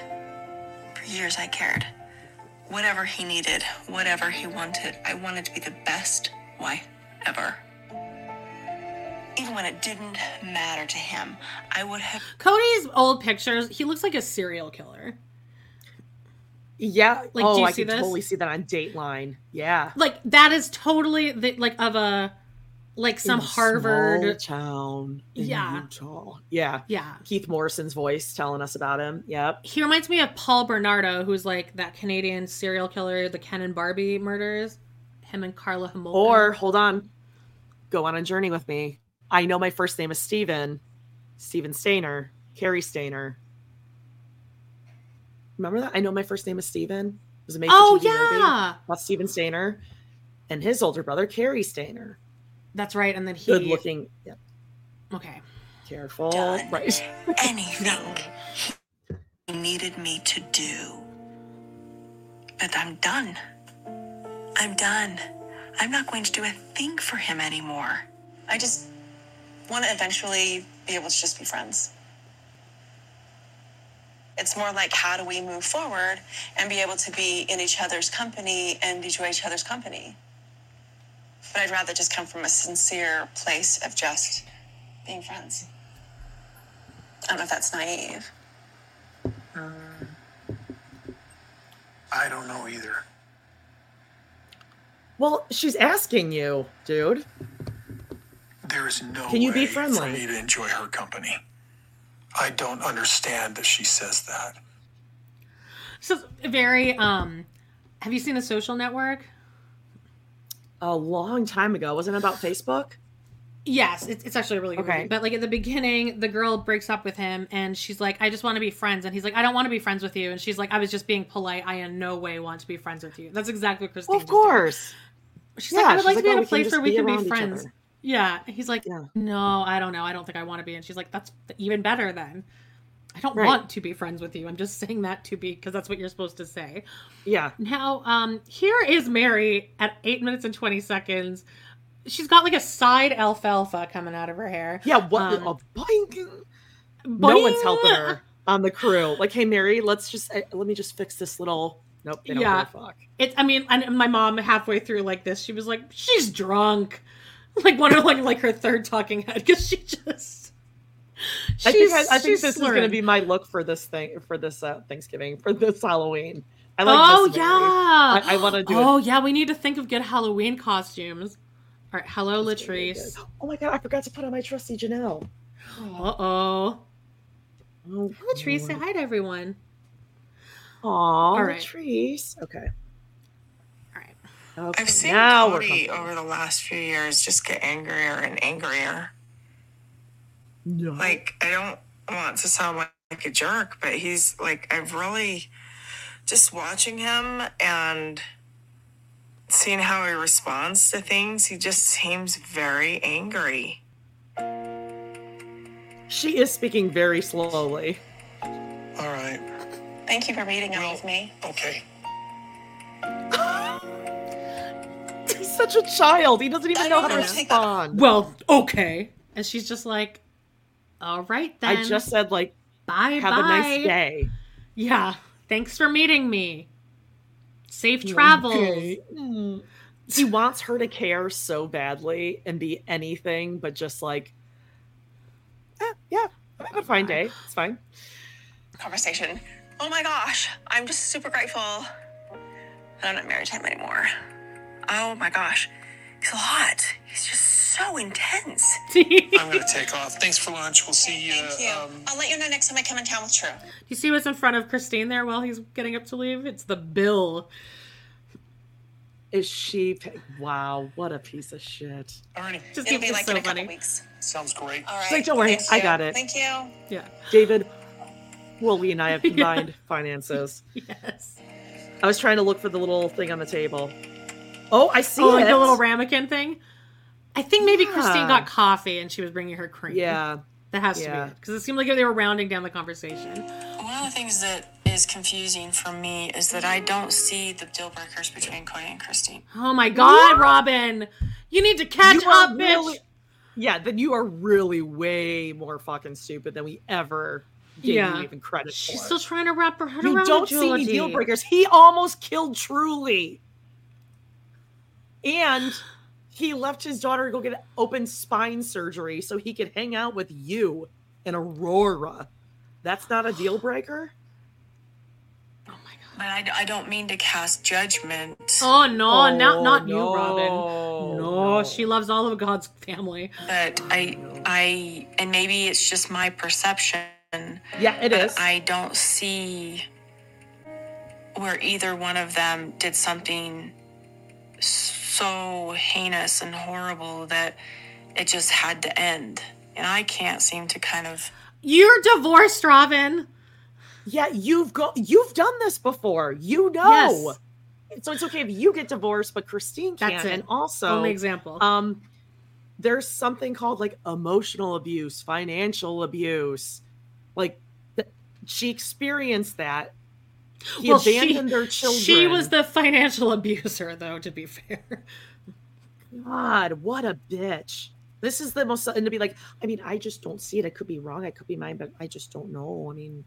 For years I cared. Whatever he needed, whatever he wanted, I wanted to be the best wife ever. even when it didn't matter to him, I would have. Kody's old pictures, he looks like a serial killer. Yeah. Like, oh, do you oh, I see can this? totally see that on Dateline. Yeah. Like that is totally the, like of a like some Harvard. town in Yeah. Utah. Yeah. Yeah. Keith Morrison's voice telling us about him. Yep. He reminds me of Paul Bernardo, who's like that Canadian serial killer, the Ken and Barbie murders. Him and Karla Homolka. Or hold on, go on a journey with me. I know my first name is Steven. Steven Stayner. Cary Stayner. Remember that? I know my first name is Steven. It was a made Oh, TV movie yeah. about Steven Stayner and his older brother Cary Stayner. That's right. And then he. Good looking. Yeah, Okay. careful. Done. Right. anything he needed me to do. But I'm done. I'm done. I'm not going to do a thing for him anymore. I just want to eventually be able to just be friends. It's more like how do we move forward and be able to be in each other's company and enjoy each other's company. But I'd rather just come from a sincere place of just being friends. I don't know if that's naive. I don't know either. Well, she's asking you, dude. There is no Can you be way friendly? for me to enjoy her company. I don't understand that she says that. So very. um Have you seen The Social Network? A long time ago. Wasn't it about Facebook? Yes, it's, it's actually a really good Okay. movie. But like at the beginning, the girl breaks up with him, and she's like, "I just want to be friends," and he's like, "I don't want to be friends with you," and she's like, "I was just being polite. I in no way want to be friends with you." That's exactly what Christine. Well, of just did. course. She's Yeah, like, "I would like to be "Oh, in a place where we can be around friends." Yeah, he's like, Yeah. "No, I don't know. I don't think I want to be." And she's like, "That's even better then." I don't Right. want to be friends with you. I'm just saying that to be because that's what you're supposed to say. Yeah. Now, um, here is Meri at eight minutes and twenty seconds. She's got like a side alfalfa coming out of her hair. Yeah. What? Um, a boing. No one's helping her on the crew. Like, hey, Meri, let's just uh, let me just fix this little. Nope. They don't Yeah. fuck. It's. I mean, and my mom halfway through like this, she was like, "She's drunk," like one of like like her third talking head because she just. I think I, I think she's this is going to be my look for this thing for this uh, Thanksgiving for this Halloween. I like oh this yeah, I, I want to do Oh it. yeah, we need to think of good Halloween costumes. All right, hello It's Latrice. good. Oh my god, I forgot to put on my trusty Janelle. Uh oh. Oh, Latrice, say hi to everyone. Aw, All right. Latrice. Okay. All right. Okay. I've seen now Kody over the last few years just get angrier and angrier. No. Like, I don't want to sound like, like a jerk, but he's like, I've really just watching him and seeing how he responds to things, he just seems very angry. She is speaking very slowly. All right. Thank you for meeting up with me. Okay. He's such a child. He doesn't even know how to respond. Well, okay. And she's just like, all right then. I just said like, bye have bye. a nice day. Yeah. Thanks for meeting me. Safe travels. Okay. Mm. He wants her to care so badly and be anything but just like, eh, yeah, I'm having a fine day. It's fine. Conversation. Oh my gosh, I'm just super grateful that I'm not married to him anymore. Oh my gosh, he's a lot. He's just so intense. I'm going to take off. Thanks for lunch. We'll see you. Thank you. Um, I'll let you know next time I come in town with True. Do you see what's in front of Christine there while he's getting up to leave? It's the bill. Is she? Wow, what a piece of shit. alrighty. Just It'll keeps be it like so in a couple funny. weeks. Sounds great. All right. like, "Don't worry, Thank I you. got it." Thank you. Yeah. David, well, we and I have combined finances. Yes. I was trying to look for the little thing on the table. Oh, I see Oh, it. like the little ramekin thing. I think maybe Christine got coffee and she was bringing her cream. Yeah, that has to be it because it seemed like they were rounding down the conversation. One of the things that is confusing for me is that I don't see the deal breakers between Kody and Christine. Oh my God, Robyn, you need to catch You are up, bitch. yeah. Then you are really way more fucking stupid than we ever gave Yeah. you even credit She's for. She's still trying to wrap her head you around don't see any geology. deal breakers. He almost killed Truly, and he left his daughter to go get open spine surgery so he could hang out with you and Aurora. That's not a deal breaker. Oh but I, I don't mean to cast judgment. Oh no, Oh, not not oh, no, you, Robyn. No, no. she loves all of God's family. But I, I, and maybe it's just my perception. Yeah, it is. I don't see where either one of them did something so heinous and horrible that it just had to end. And I can't seem to kind of. You're divorced, Robyn. Yeah, you've go you've done this before. You know. So it's okay if you get divorced, but Christine can't. That's it. And also, Only example. um, there's something called like emotional abuse, financial abuse. Like she experienced that. He Well, she- their children. She was the financial abuser, though. To be fair, God, what a bitch. This is the most, and to be like, I mean, I just don't see it. I could be wrong. I could be mine, but I just don't know. I mean,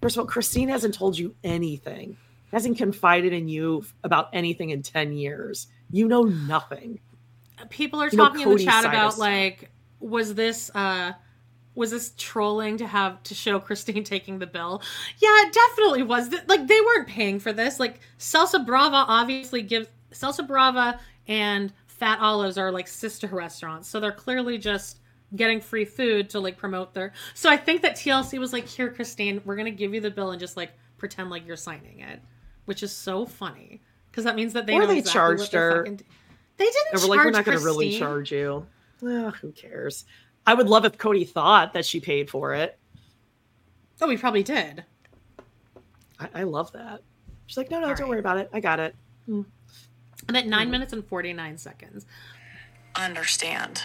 first of all, Christine hasn't told you anything, hasn't confided in you about anything in 10 years. You know nothing. people are You talking in the chat about like, was this uh was this trolling to have to show Christine taking the bill? Yeah, it definitely was. Like they weren't paying for this. Like Salsa Brava obviously gives Salsa Brava and Fat Olives are like sister restaurants, so they're clearly just getting free food to like promote their. So I think that TLC was like, "Here, Christine, we're gonna give you the bill and just like pretend like you're signing it," which is so funny because that means that they Or they exactly charged her. fucking- They didn't And we're like, we're not going to really charge you. Who cares? I would love if Kody thought that she paid for it. Oh, we probably did. I, I love that. She's like, no, no, All don't right. worry about it. I got it. Hmm. And at nine hmm. minutes and 49 seconds. Understand.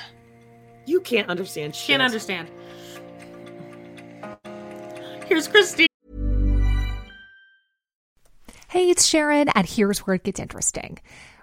You can't understand shit. Can't understand. Here's Christine. Hey, it's Sharon, and here's where it gets interesting.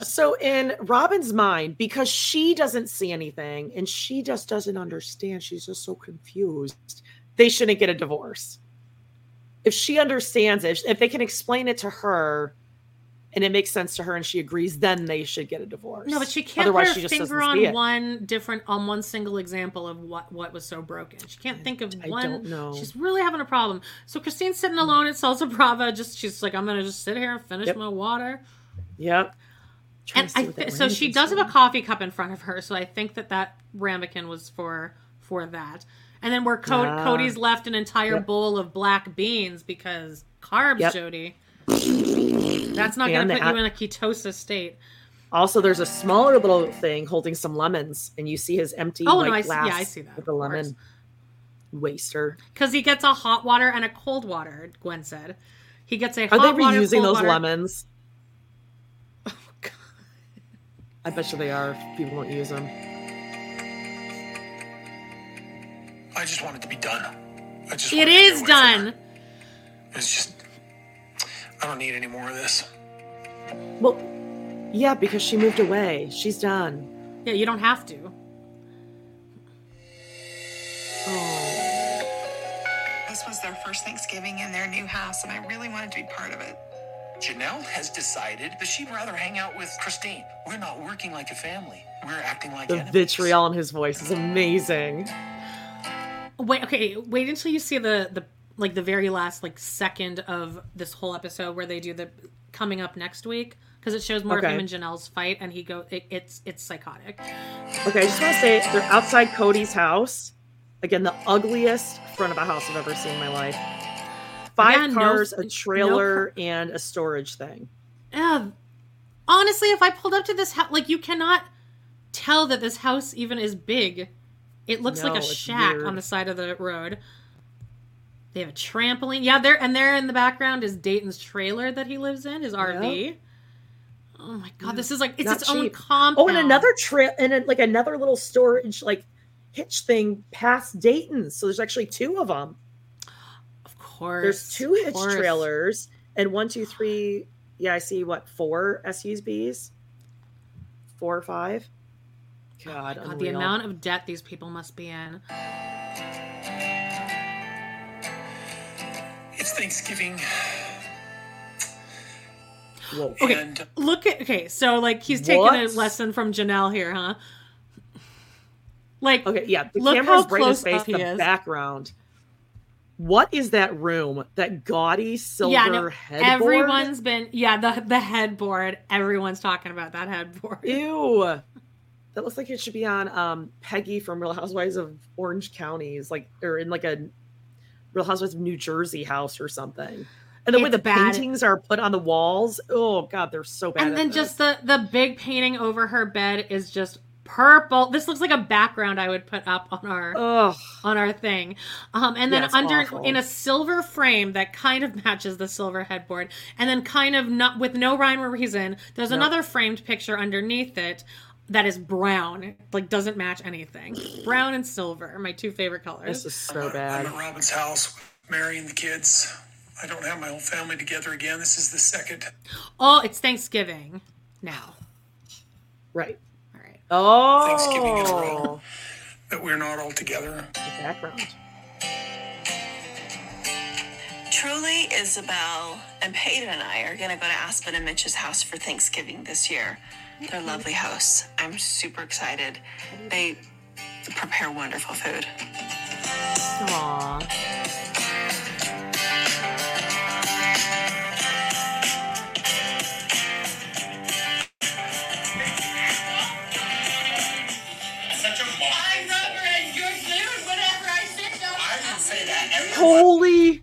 so in Robyn's mind, because she doesn't see anything and she just doesn't understand, she's just so confused. They shouldn't get a divorce. If she understands it, if they can explain it to her, and it makes sense to her, and she agrees, then they should get a divorce. no, but she can't Otherwise, put she her just finger on one different, on one single example of what what was so broken. She can't think of I one. don't know. She's really having a problem. So Christine's sitting hmm. alone at Salsa Brava. Just she's like, I'm gonna just sit here and finish Yep. my water. Yep. And see I th- so she does have a coffee cup in front of her. So I think that that ramekin was for for that. And then where Yeah. Kody's left an entire Yep. bowl of black beans because carbs, Yep. Jody. That's not going to put you in a ketosis state. Also, there's a smaller little thing holding some lemons, and you see his empty Oh, no, I see- glass yeah, I see that, with the lemon waster. Because he gets a hot water and a cold water, Gwen said. He gets a Are hot they reusing cold those water. lemons? I bet you they are. if People don't use them. I just want it to be done. I just It want to get is away from done. her. It's just I don't need any more of this. Well, yeah, because she moved away. She's done. Yeah, you don't have to. Oh, This was their first Thanksgiving in their new house, and I really wanted to be part of it. Janelle has decided that she'd rather hang out with Christine. We're not working like a family. We're acting like the enemies. vitriol in his voice is amazing. Wait, okay, wait until you see the the like the very last like second of this whole episode where they do the coming up next week because it shows more Okay. of him and Janelle's fight and he go it, it's it's psychotic. Okay, I just want to say they're outside Kody's house. Again, the ugliest front of a house I've ever seen in my life. Five Yeah, cars, no a trailer, and a storage thing. Yeah, honestly, if I pulled up to this house, like you cannot tell that this house even is big. It looks like a shack weird. on the side of the road. They have a trampoline. Yeah, there and there in the background is Dayton's trailer that he lives in, his RV. Oh my god, this is like it's Not its own cheap. compound. Oh, and another trail, and then, like another little storage, like hitch thing past Dayton's. So there's actually two of them. Of course, There's two hitch course. trailers, and one, two, three. Yeah, I see what four SUVs, four or five. God, God, the amount of debt these people must be in. It's Thanksgiving. Whoa. Okay, And look at okay. So like he's taking a lesson from Janelle here, huh? Like Okay, yeah, the Look camera's how right in his close face. up he The is. background. What is that room? That gaudy silver yeah, no, headboard? everyone's been yeah the the headboard. Everyone's talking about that headboard. Ew. That looks like it should be on um Peggy from Real Housewives of Orange Counties, like or in like a Real Housewives of New Jersey house or something. And the way the bad. paintings are put on the walls, oh god, they're so bad. and then this. just the the big painting over her bed is just purple. This looks like a background I would put up on our Ugh. on our thing. Um, and then Yeah, under awful. in a silver frame that kind of matches the silver headboard, and then kind of not with no rhyme or reason. There's Nope. another framed picture underneath it that is brown, like doesn't match anything. Brown and silver, my two favorite colors. This is so bad. I'm bad. at Robyn's house, marrying the kids. I don't have my whole family together again. This is the second. Oh, it's Thanksgiving now. Right. All right. Oh Thanksgiving in a row. that we're not all together. The background. Truly, Ysabel and Paedon and I are going to go to Aspen and Mitch's house for Thanksgiving this year. They're lovely hosts. I'm super excited. They prepare wonderful food. Aww. Holy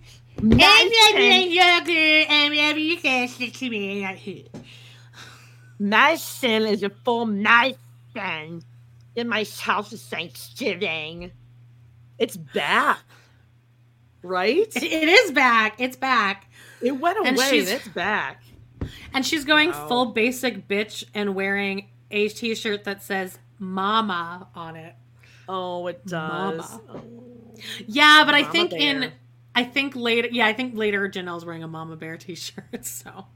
Madison is a full Madison in my house is Thanksgiving. It's back. Right? It, it is back. It's back. It went away. And she's- It's back. And she's going Wow. full basic bitch and wearing a t-shirt that says mama on it. Oh, it does. Mama. Oh. Yeah, but I think bear. in I think later yeah, I think later Janelle's wearing a mama bear t-shirt, so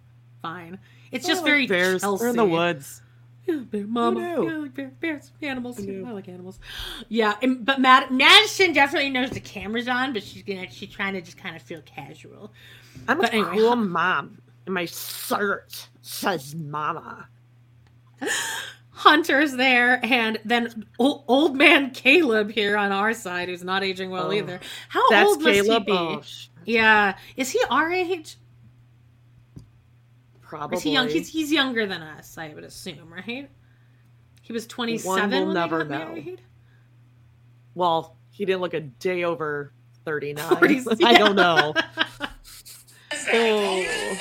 fine. It's just like very bears. Chelsea. We're in the woods. Yeah, bear, mama. Yeah, I like bear, bears, animals. knew? I like animals. Yeah, and, but Mad- Madison definitely knows the camera's on, but she's gonna she's trying to just kind of feel casual. I'm a anyway, cool mom. And my shirt says mama. Hunter's there, and then old, old man Caleb here on our side, who's not aging well Oh. either. How old must Caleb. he be? Oh, yeah, is he our age? probably. Is he young? He's he's younger than us, I would assume, right? He was twenty seven when never know. married. well, he didn't look a day over 39. 40s, I don't know. oh.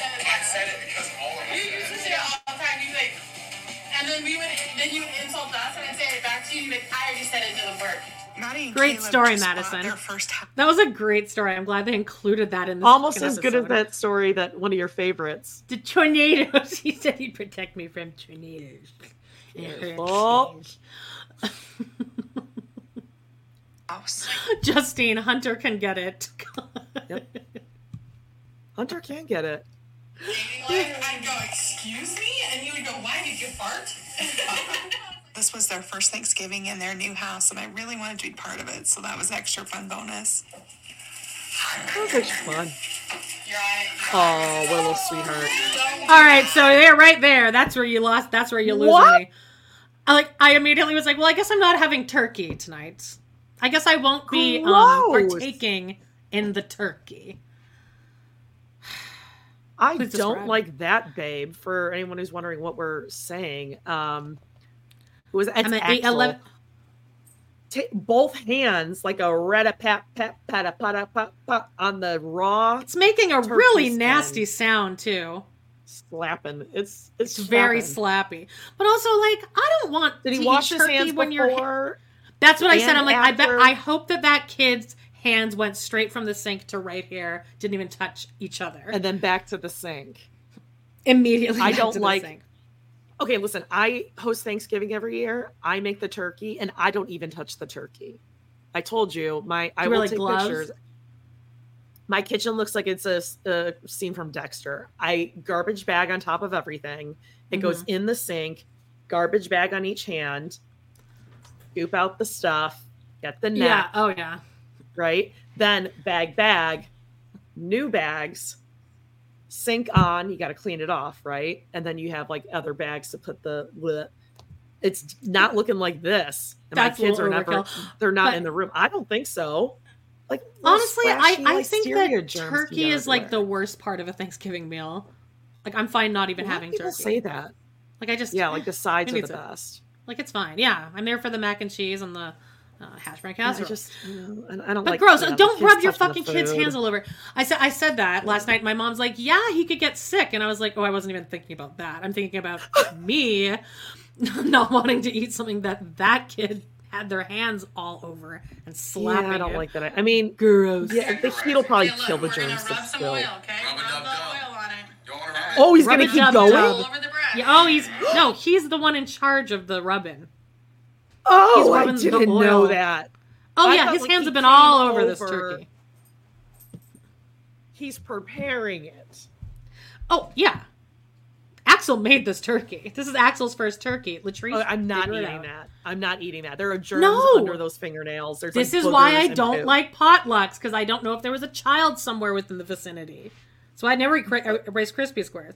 Then you would insult us, and I'd say it back to you. You'd like, I already said it didn't work. Maddie Great Caleb story, Madison. First house. That was a great story. I'm glad they included that in this. Almost as good as that story that one of your favorites. The tornadoes. He said he'd protect me from tornadoes. Oh. Justine Hunter can get it. Hunter can get it. I'd go, excuse me? And he would go, why did you fart? This was their first Thanksgiving in their new house, and I really wanted to be part of it, so that was an extra fun bonus. That was fun. Oh, what a little sweetheart. All right, so there, right there. That's where you lost. That's where you lose What? me. I like. I immediately was like, well, I guess I'm not having turkey tonight. I guess I won't be um, Gross. partaking in the turkey. I Please don't describe. like that, babe. For anyone who's wondering what we're saying, um, it was I'm at eight Axel. both hands like a red a pat pat pat a pat a pat pat on the raw It's making a really nasty sound too. slapping. It's it's, It's very slappy, but also like I don't want. Did he to wash eat his hands when you're? before? That's what I said. I'm like, I bet. I hope that that kid's hands went straight from the sink to right here, didn't even touch each other. and then back to the sink. immediately. I don't to the like- sink. Okay, listen, I host Thanksgiving every year. I make the turkey and I don't even touch the turkey. I told you, my I You wear, will like, take gloves? pictures. My kitchen looks like it's a, a scene from Dexter. I garbage bag on top of everything. It goes Mm-hmm. in the sink, garbage bag on each hand, scoop out the stuff, get the net, Yeah. Oh yeah. Right? Then bag bag, new bags, sink on. You got to clean it off, right? And then you have like other bags to put the. bleh. It's not looking like this. And That's my kids are never. They're not But- in the room. I don't think so. Like Honestly, I, I think that turkey is like the worst part of a Thanksgiving meal. Like I'm fine not even of having people turkey. say that. Like I just Yeah, like the sides are the best. like it's fine. Yeah, I'm there for the mac and cheese and the uh, hash brown Yeah, I just, you know, I, I don't But like. gross! yeah, the don't rub your fucking kids' hands all over. I said I said that last night. My mom's like, "Yeah, he could get sick," and I was like, "Oh, I wasn't even thinking about that. I'm thinking about me not wanting to eat something that that kid had their hands all over and slapping. Yeah, I don't it. like that. I mean, Gross. yeah, the heat will probably Hey, look, kill the germs, rub some oil, okay? Rub it Rub the oil on it. You want to rub it? Oh, he's Rub gonna keep going. over the. Yeah, oh, he's no, he's the one in charge of the rubbing. Oh, He's I didn't oil. know that. Oh I yeah, his like, hands have been all over, this turkey. He's preparing it. Oh yeah, Axel made this turkey. This is Axel's first turkey. Latrice, Oh, I'm not eating that. I'm not eating that. There are germs No. under those fingernails. There's This like, is why I don't poop. like potlucks because I don't know if there was a child somewhere within the vicinity. So I never eat cra- erase crispy squares.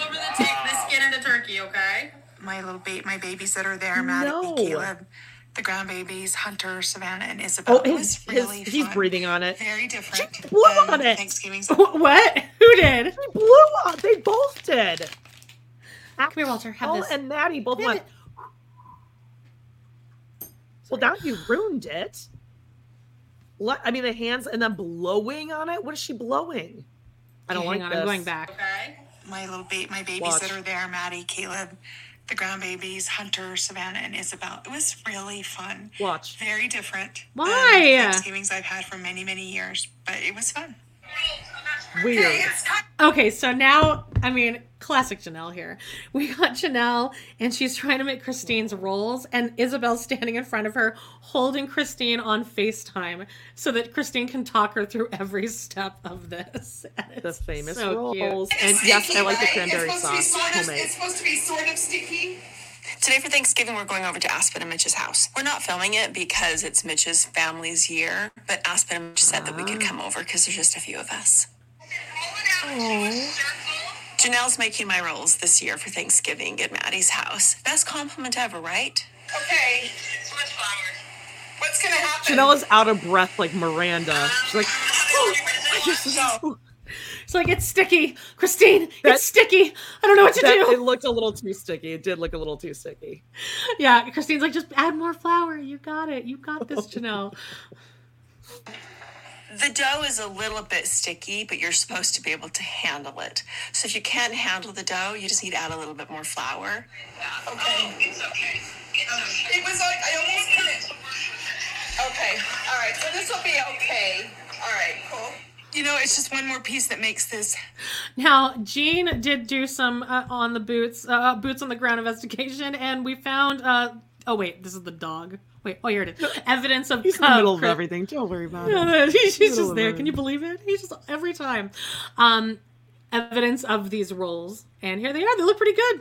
Over the, ta- the skin of the turkey, okay? My little ba- my babies that are there, Maddie, No. Caleb, the grandbabies, Hunter, Savannah, and Isabel. Oh, it was his, his, really he's fun. breathing on it. Very different. blew on it. Thanksgiving's. what? Who did? He blew on. They both did. Come here, Walter. Have Paul this. and Maddie both went. Well, now you ruined it. Let, I mean, the hands and then blowing on it. What is she blowing? I don't Hang like on, this. I'm going back. Okay? My little ba- my babies Watch. that are there, Maddie, Caleb, the ground babies, Hunter, Savannah, and Isabel. It was really fun. Watch. Very different. Why? Than Thanksgivings I've had for many, many years, but it was fun. Weird. Okay, so now, I mean, classic Janelle here. We got Janelle, and she's trying to make Christine's rolls, and Isabel's standing in front of her, holding Christine on FaceTime so that Christine can talk her through every step of this. The famous so cute. rolls. And yes, I like the cranberry It's supposed to be sauce. sort of- It's supposed to be sort of sticky. Today for Thanksgiving, we're going over to Aspen and Mitch's house. We're not filming it because it's Mitch's family's year, but Aspen and Mitch said that we could ah. come over because there's just a few of us. Janelle's making my rolls this year for Thanksgiving at Maddie's house. Best compliment ever, right? Okay. What's gonna happen? Janelle is out of breath like Miranda. She's like, oh, I just. It's like it's sticky, Christine. That- it's sticky. I don't know what to That- do. it looked a little too sticky. It did look a little too sticky. Yeah, Christine's like, just add more flour. You got it. You got this, Janelle. The dough is a little bit sticky, but you're supposed to be able to handle it. So if you can't handle the dough, you just need to add a little bit more flour. Okay. it's okay. It was like I almost couldn't. Okay. All right. So this will be okay. All right. Cool. You know, it's just one more piece that makes this. Now, Jean did do some uh, on the boots, uh, boots on the ground investigation, and we found. Uh, oh wait, this is the dog. Wait, oh here it is. Evidence of. He's in the middle of everything. Don't worry about it. Yeah, he's just there. Can you believe it? He's just every time. Um, evidence of these rolls, and here they are. They look pretty good.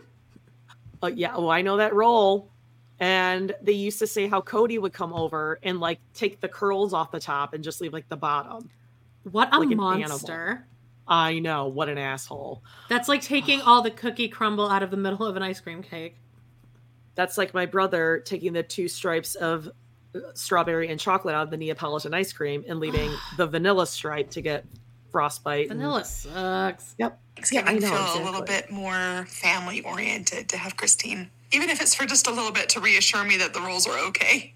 Uh, yeah, well, I know that role. And they used to say how Kody would come over and like take the curls off the top and just leave like the bottom. What a Like an monster! I know, what an asshole. That's like taking all the cookie crumble out of the middle of an ice cream cake. That's like my brother taking the two stripes of uh, strawberry and chocolate out of the Neapolitan ice cream and leaving the vanilla stripe to get frostbite. and- Vanilla sucks. Yep. Thanksgiving know, feel a little bit more family oriented to have Christine, even if it's for just a little bit to reassure me that the rolls are okay.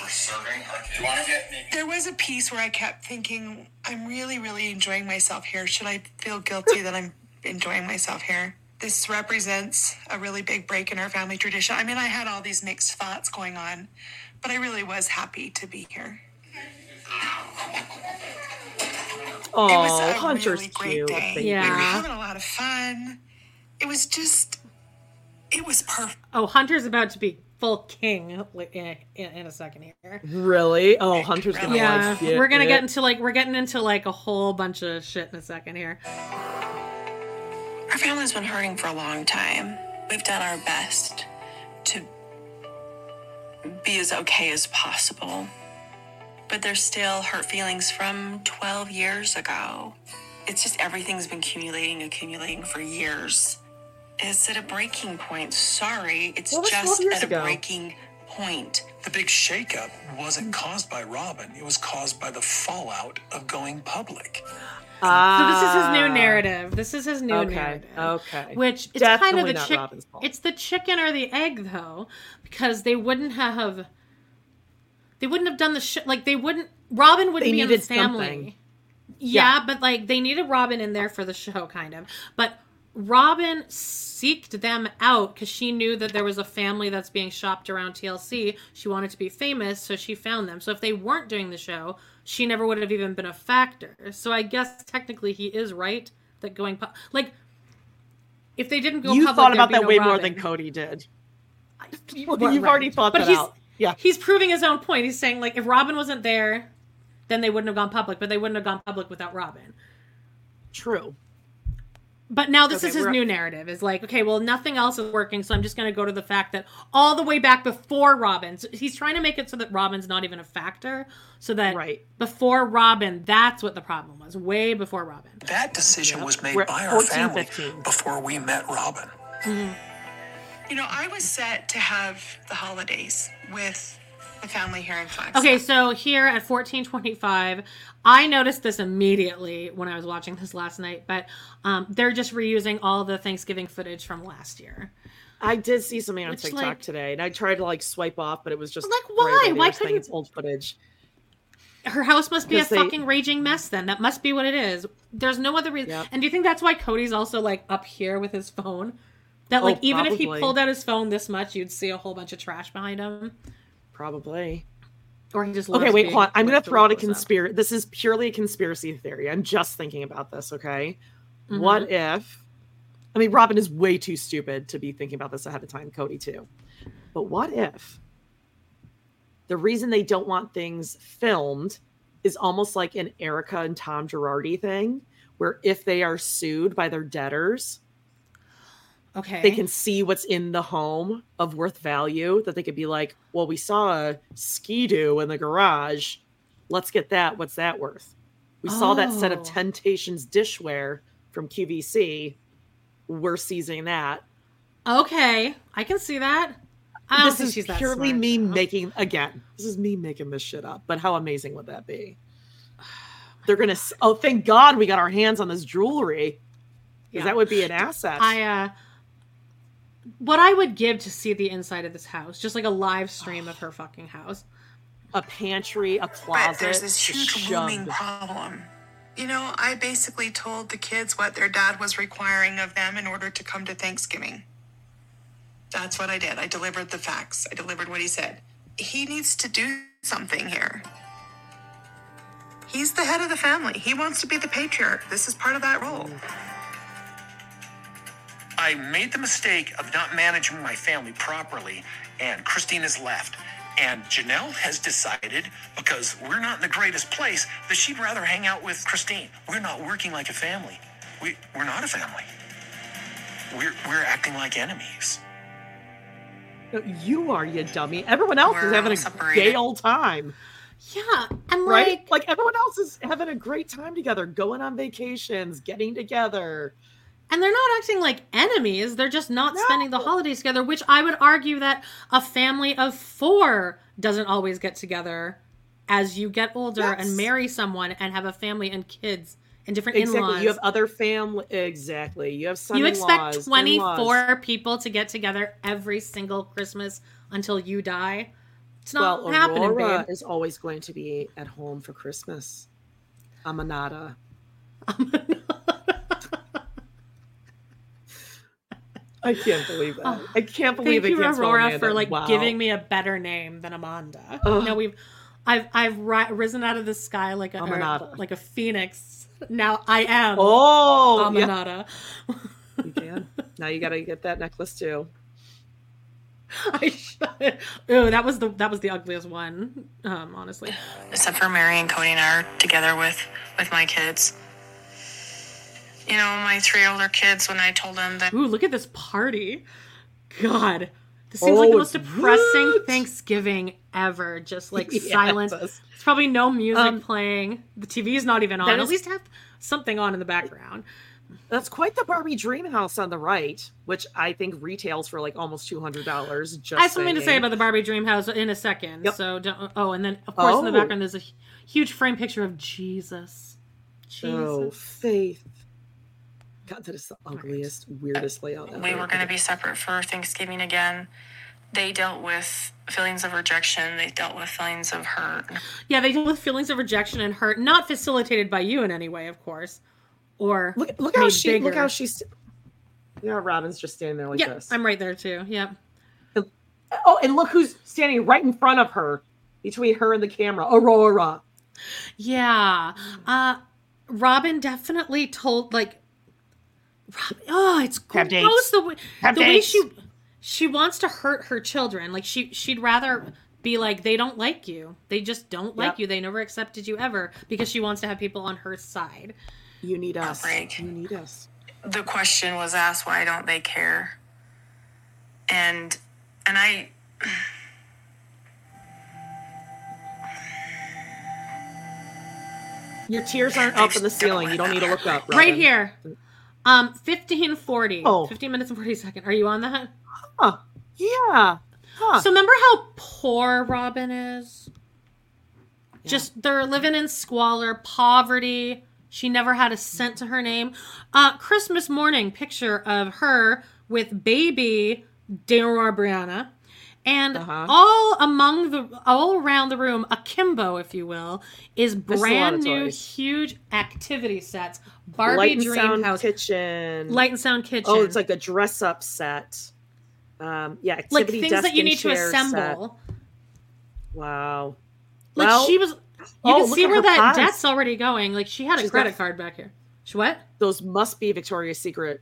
We're serving. Do you want to get? There was a piece where I kept thinking, I'm really, really enjoying myself here. Should I feel guilty that I'm enjoying myself here? This represents a really big break in our family tradition. I mean, I had all these mixed thoughts going on, but I really was happy to be here. Oh, it was a Hunter's really great cute. day. Yeah. We were having a lot of fun. It was just, it was perfect. Oh, Hunter's about to be full king in, in, in a second here. Really? Oh, Hunter's gonna Yeah, like it. we're gonna it. get into like we're getting into like a whole bunch of shit in a second here. Our family's been hurting for a long time. We've done our best to be as okay as possible. But there's still hurt feelings from 12 years ago. It's just everything's been accumulating, accumulating for years. It's at a breaking point. Sorry, it's What was 12 just years at a ago? breaking point. The big shakeup wasn't caused by Robyn. It was caused by the fallout of going public. So this is his new narrative. This is his new Ah. Okay, narrative. okay. Which it's kind of the not chick. Robyn's fault. It's the chicken or the egg though, because they wouldn't have. They wouldn't have done the shit. Like they wouldn't. Robyn wouldn't They be in the family. something. Yeah, but like they needed Robyn in there for the show, kind of. But Robyn seeked them out because she knew that there was a family that's being shopped around TLC. She wanted to be famous, so she found them. So if they weren't doing the show, she never would have even been a factor. So I guess technically he is right that going pu- like if they didn't go You public, thought about that no way more than Kody did. Right, You've already thought but that he's, out. Yeah. He's proving his own point. He's saying like if Robyn wasn't there, then they wouldn't have gone public, but they wouldn't have gone public without Robyn. True. But now this Okay, is his new narrative. Is like, okay, well, nothing else is working, so I'm just going to go to the fact that all the way back before Robyn, so he's trying to make it so that Robyn's not even a factor, so that Right. before Robyn, that's what the problem was, way before Robyn. That decision was made We're by our 14, family 15. before we met Robyn. Mm-hmm. You know, I was set to have the holidays with the family here in Flagstaff. Okay, so here at 1425, I noticed this immediately when I was watching this last night, but um, they're just reusing all the Thanksgiving footage from last year. I did see something on Which, TikTok like- today, and I tried to like swipe off, but it was just Like, why? away. Why were saying couldn't- it's old footage? Her house must be a they- fucking raging mess then. That must be what it is. There's no other reason. Yep. And do you think that's why Kody's also like up here with his phone? That like Oh, even if he pulled out his phone this much, you'd see a whole bunch of trash behind him. Probably. Or he just Okay, wait, hold. I'm going to throw out a conspiracy. This is purely a conspiracy theory. I'm just thinking about this, okay? Mm-hmm. What if. I mean, Robyn is way too stupid to be thinking about this ahead of time, Kody, too. But what if the reason they don't want things filmed is almost like an Erika and Tom Girardi thing, where if they are sued by their debtors, Okay. they can see what's in the home of worth value that they could be like well we saw a ski-doo in the garage let's get that what's that worth we saw that set of Oh. temptations dishware from qvc we're seizing that Okay. I can see that. I this is purely me making again this is me making this shit up but how amazing would that be they're gonna. Oh, thank God we got our hands on this jewelry. Because Yeah. that would be an asset. I uh what I would give to see the inside of this house, just like a live stream of her fucking house. a pantry, a closet. But closet. there's this huge looming problem. You know, I basically told the kids what their dad was requiring of them in order to come to Thanksgiving. That's what I did. I delivered the facts. I delivered what he said. He needs to do something here. He's the head of the family. He wants to be the patriarch. This is part of that role. I made the mistake of not managing my family properly, and Christine has left. And Janelle has decided, because we're not in the greatest place, that she'd rather hang out with Christine. We're not working like a family. We, we're not a family. We're, we're acting like enemies. You are, you dummy. Everyone else is We're having a separated. gay old time, Yeah, and right? like Like everyone else is having a great time together, going on vacations, getting together. And they're not acting like enemies. They're just not No. spending the holidays together, which I would argue that a family of 4 doesn't always get together as you get older Yes. and marry someone and have a family and kids and different Exactly. in-laws. You have other family. Exactly. You have You son-in-laws. expect 24 in-laws. people to get together every single Christmas until you die? It's not Well, happening, Aurora babe. is always going to be at home for Christmas. Amanada. I can't believe that. I can't believe Thank it Thank you, Aurora, Amanda. for like Wow. giving me a better name than Amanda. Ugh. No, we've, I've, I've ri- risen out of the sky like a, or Amanada. like a phoenix. Now I am Oh, yeah, Amanada. you can. Now you got to get that necklace too. I should. Ooh, that was the that was the ugliest one. Um, honestly, except for Meri and Kody and I are together with with my kids. You know, my three older kids. When I told them that ooh, look at this party. God, this seems like Oh, the most depressing what? Thanksgiving ever. Just like Yeah, silence. does. There's probably no music Um, playing. The TV's not even on. that At least have something on in the background. That's quite the Barbie dream house on the right, which I think retails for like almost two hundred dollars. Just I have something to say about the Barbie Dream House in a second. Yep. So don't. Oh, and then of course in the Oh. background there's a huge frame picture of Jesus. Jesus. Oh, Faith. God, that is the ugliest, weirdest layout ever. we were going to be separate for Thanksgiving again, they dealt with feelings of rejection. They dealt with feelings of hurt. Yeah, they dealt with feelings of rejection and hurt, not facilitated by you in any way, of course. Or Look, look how made she. Look how she's. Yeah, Robyn's just standing there like yeah, this. I'm right there too. Yep. Oh, and look who's standing right in front of her, between her and the camera. Aurora. Yeah. Uh Robyn definitely told like Robyn, oh, it's Have gross dates. the way Have the way she she wants to hurt her children. Like she she'd rather be like they don't like you. They just don't like Yep. you. They never accepted you ever because she wants to have people on her side. You need oh, us. Outbreak. You need us. the question was asked why don't they care and and i Your tears aren't up in the ceiling. You don't need to look up. Right here. Um 1540. Oh. 15 minutes and 40 seconds. Are you on that? Huh. Yeah. Huh. So remember how poor Robyn is? Just they're living in squalor, poverty. She never had a cent to her name. Uh Christmas morning picture of her with baby Daryl Breanna. And Uh-huh. all among the all around the room, akimbo, if you will, is a brand new toys. huge activity sets. Barbie Light and Dream sound House, kitchen. Light and Sound Kitchen. Oh, it's like a dress up set. Um, yeah, like things desk that you need to chair set. assemble. Wow. Like Well- she was, you Oh, can see where that pies. debt's already going. Like she had a She's got credit card back here. She what? Those must be Victoria's Secret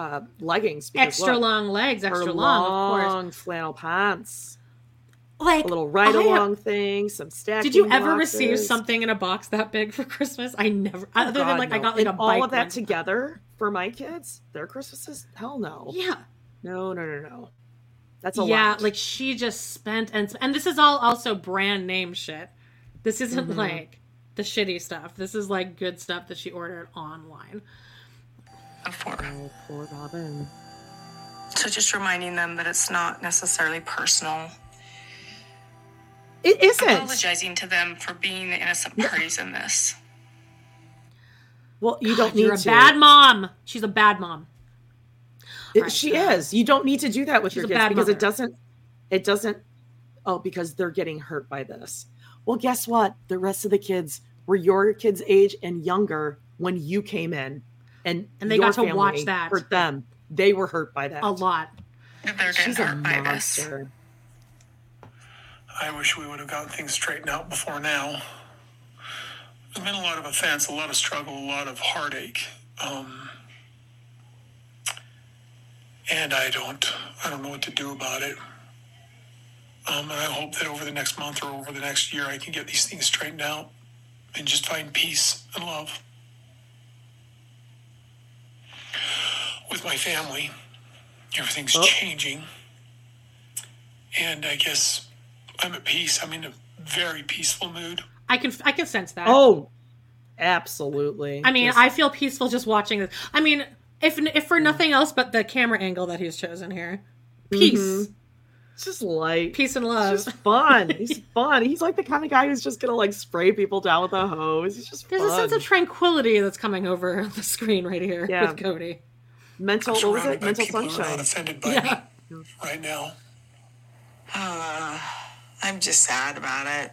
uh, leggings. Because Extra look, long legs, extra long, of course. long flannel pants. Like A little ride along thing. Some stacking. Did you ever receive something in a box that big for Christmas? I never. Oh, other than God, like I got like And a all of that one. together for my kids. Their Christmases? Hell no. Yeah, No, no, no, no. That's a yeah. lot. Like she just spent and and this is all also brand name shit. This isn't Mm-hmm. like the shitty stuff. This is like good stuff that she ordered online. Before Oh, poor Robyn. so just reminding them that it's not necessarily personal It isn't. apologizing to them for being the innocent parties in this Well, you don't need You're a to. bad mom. She's a bad mom. It- she is. You don't need to do that with She's your a kids bad because mother. it doesn't. It doesn't. Oh, because they're getting hurt by this. Well, guess what? The rest of the kids were your kids' age and younger when you came in, and And they your got to watch that. Hurt them. They were hurt by that. A lot. They're getting She's a hurt by this. monster. I wish we would have gotten things straightened out before now. There's been a lot of offense, a lot of struggle, a lot of heartache. Um, and I don't, I don't know what to do about it. Um, and I hope that over the next month or over the next year, I can get these things straightened out and just find peace and love with my family. Everything's changing, and I guess I'm at peace. I'm in a very peaceful mood. I can I can sense that. Oh, absolutely. I mean, Just- I feel peaceful just watching this. I mean, if if for nothing else but the camera angle that he's chosen here. Peace. Mhm. It's just light. Peace and love. It's just fun. He's fun. He's like the kind of guy who's just gonna like spray people down with a hose. He's just There's fun. a sense of tranquility that's coming over the screen right here Yeah. with Kody. Mental. I'm What was it? Mental people sunshine. offended by Yeah. me right now. Uh, I'm just sad about it.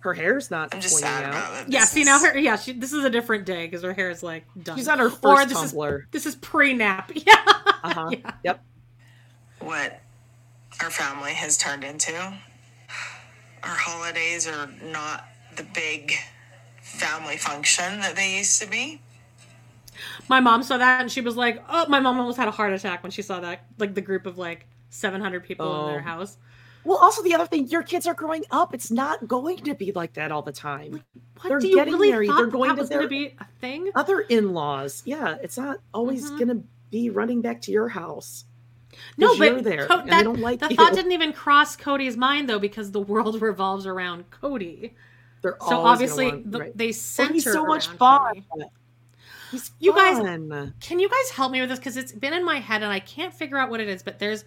Her hair's not. I'm just sad out. about it. Yeah, This see now her yeah, she, this is a different day because her hair is like done. She's on her or first this Tumblr. is this is pre-nap. Yeah. Uh-huh. Yeah. Yep. what our family has turned into. Our holidays are not the big family function that they used to be. My mom saw that and she was like, "Oh, my mom almost had a heart attack when she saw that like the group of like 700 people in their Oh. house." Well, also the other thing, your kids are growing up. It's not going to be like that all the time. Like, What They're do you getting really there. thought They're going that to was going to their- be a thing? Other in-laws, yeah, it's not always Mhm. going to be running back to your house. No, but you're there, Co- and that, they don't like the you. thought didn't even cross Kody's mind though because the world revolves around Kody. They're So obviously want- the, right. they But center he's so much fun. Kody. He's You guys- Can you guys help me with this because it's been in my head and I can't figure out what it is, but there's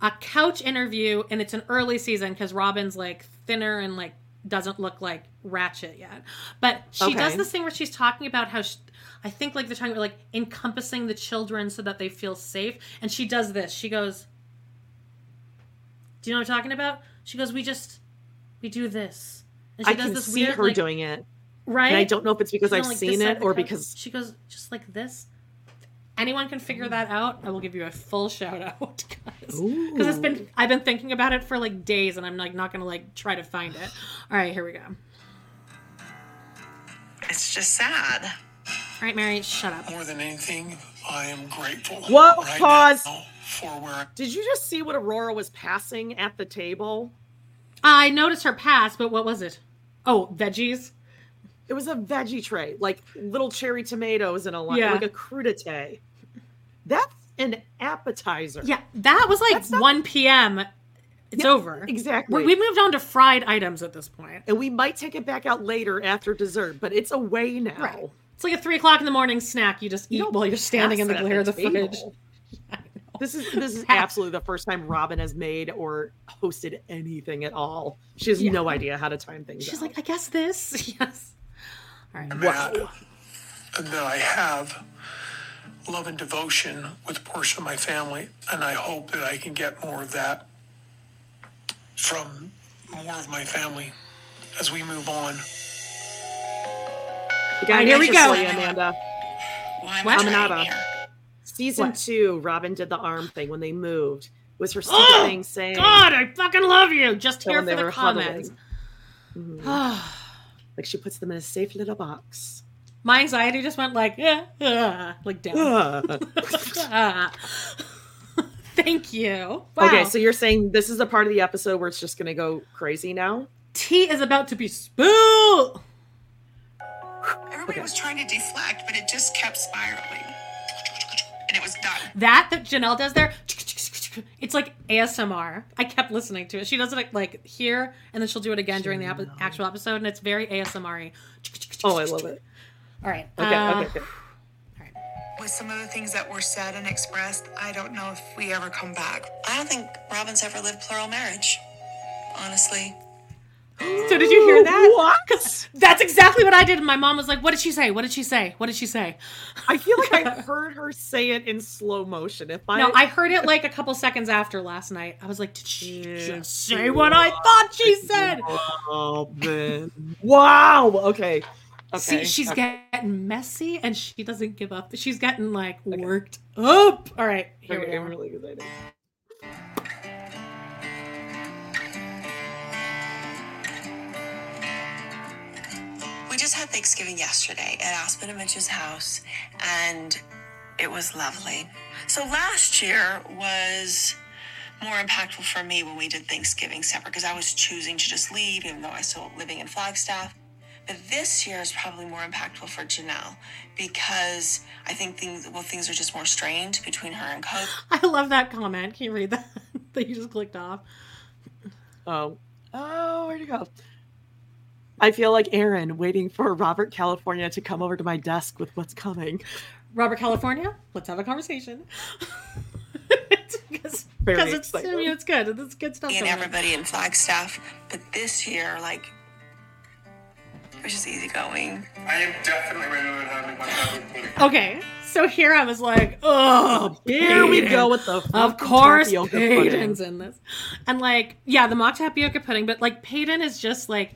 a couch interview and it's an early season because Robyn's like thinner and like doesn't look like Ratchet yet. But she does this thing where she's talking about how she, I think like they're talking about like encompassing the children so that they feel safe. And she does this. She goes, Do you know what I'm talking about? She goes, We just we do this. And she I does can this see weird her like, doing it. Right. And I don't know if it's because She's I've like, seen it or because she goes just like this. Anyone can figure that out. I will give you a full shout out. Because it's been I've been thinking about it for like days, and I'm like not gonna like try to find it. All right, here we go. It's just sad. right, Meri, shut up. More than anything, I am grateful. Whoa, right pause. For where Did you just see what Aurora was passing at the table? I noticed her pass, but what was it? Oh, veggies. It was a veggie tray, like little cherry tomatoes and a lot, Yeah. like a crudité. That's an appetizer. Yeah, that was like not- 1 p.m. It's Yeah, over. exactly. We, we moved on to fried items at this point. And we might take it back out later after dessert, but it's away now. Right. It's like a three o'clock in the morning snack you just eat don't while you're standing in the glare of the the fridge. table. This is this is absolutely the first time Robin has made or hosted anything at all. She has Yeah. no idea how to time things. She's out. like, I guess this. Yes. All right. I'm that I have love and devotion with a portion of my family, and I hope that I can get more of that from more of my family as we move on. We got All right, here we go. you, Amanda. Why am What? I trying Caminata. Season What? two, Robyn did the arm thing when they moved. Was her stupid Oh, thing saying God, I fucking love you. Just here for the were comments. Mm-hmm. huddling. Like she puts them in a safe little box. My anxiety just went like, eh, eh, like down. Ah. Thank you. Wow. Okay, so you're saying this is a part of the episode where it's just going to go crazy now? tea is about to be spilled. Everybody was trying to deflect, but it just kept spiraling. And it was done. That that Janelle does there, it's like ASMR. I kept listening to it. She does it like here, and then she'll do it again during the ep- actual episode, and it's very ASMR-y. Oh, I love it. All right. Okay, uh, okay, okay. With some of the things that were said and expressed, I don't know if we ever come back. I don't think Robyn's ever lived plural marriage. Honestly. So did you hear that? What? That's exactly what I did. And my mom was like, "What did she say? What did she say? What did she say?" I feel like I heard her say it in slow motion. If I No, I heard it like a couple seconds after last night. I was like, "Did she just say what I thought she said?" Oh man! Wow. Okay. Okay. See, she's okay. getting messy and she doesn't give up. She's getting like worked up. All right, here Okay, we I'm are. really excited. Just had Thanksgiving yesterday at Aspen and Mitch's house, and it was lovely. So last year was more impactful for me when we did Thanksgiving separate because I was choosing to just leave, even though I was still living in Flagstaff. But this year is probably more impactful for Janelle because I think things well things are just more strained between her and Coach. I love that comment. Can you read that? that you just clicked off. Oh. Oh, where'd you go? I feel like Erin waiting for Robert California to come over to my desk with what's coming. Robert California, let's have a conversation. Because it's, I mean, it's good. It's good stuff. and everybody in Flagstaff. But this year, like, it was just easygoing. I am definitely ready to have my tablet pudding. Okay, so here I was like, oh, Here we go with the Of course, Paedon's pudding. in this, and like, yeah, the mock tapioca pudding. But like, Paedon is just like,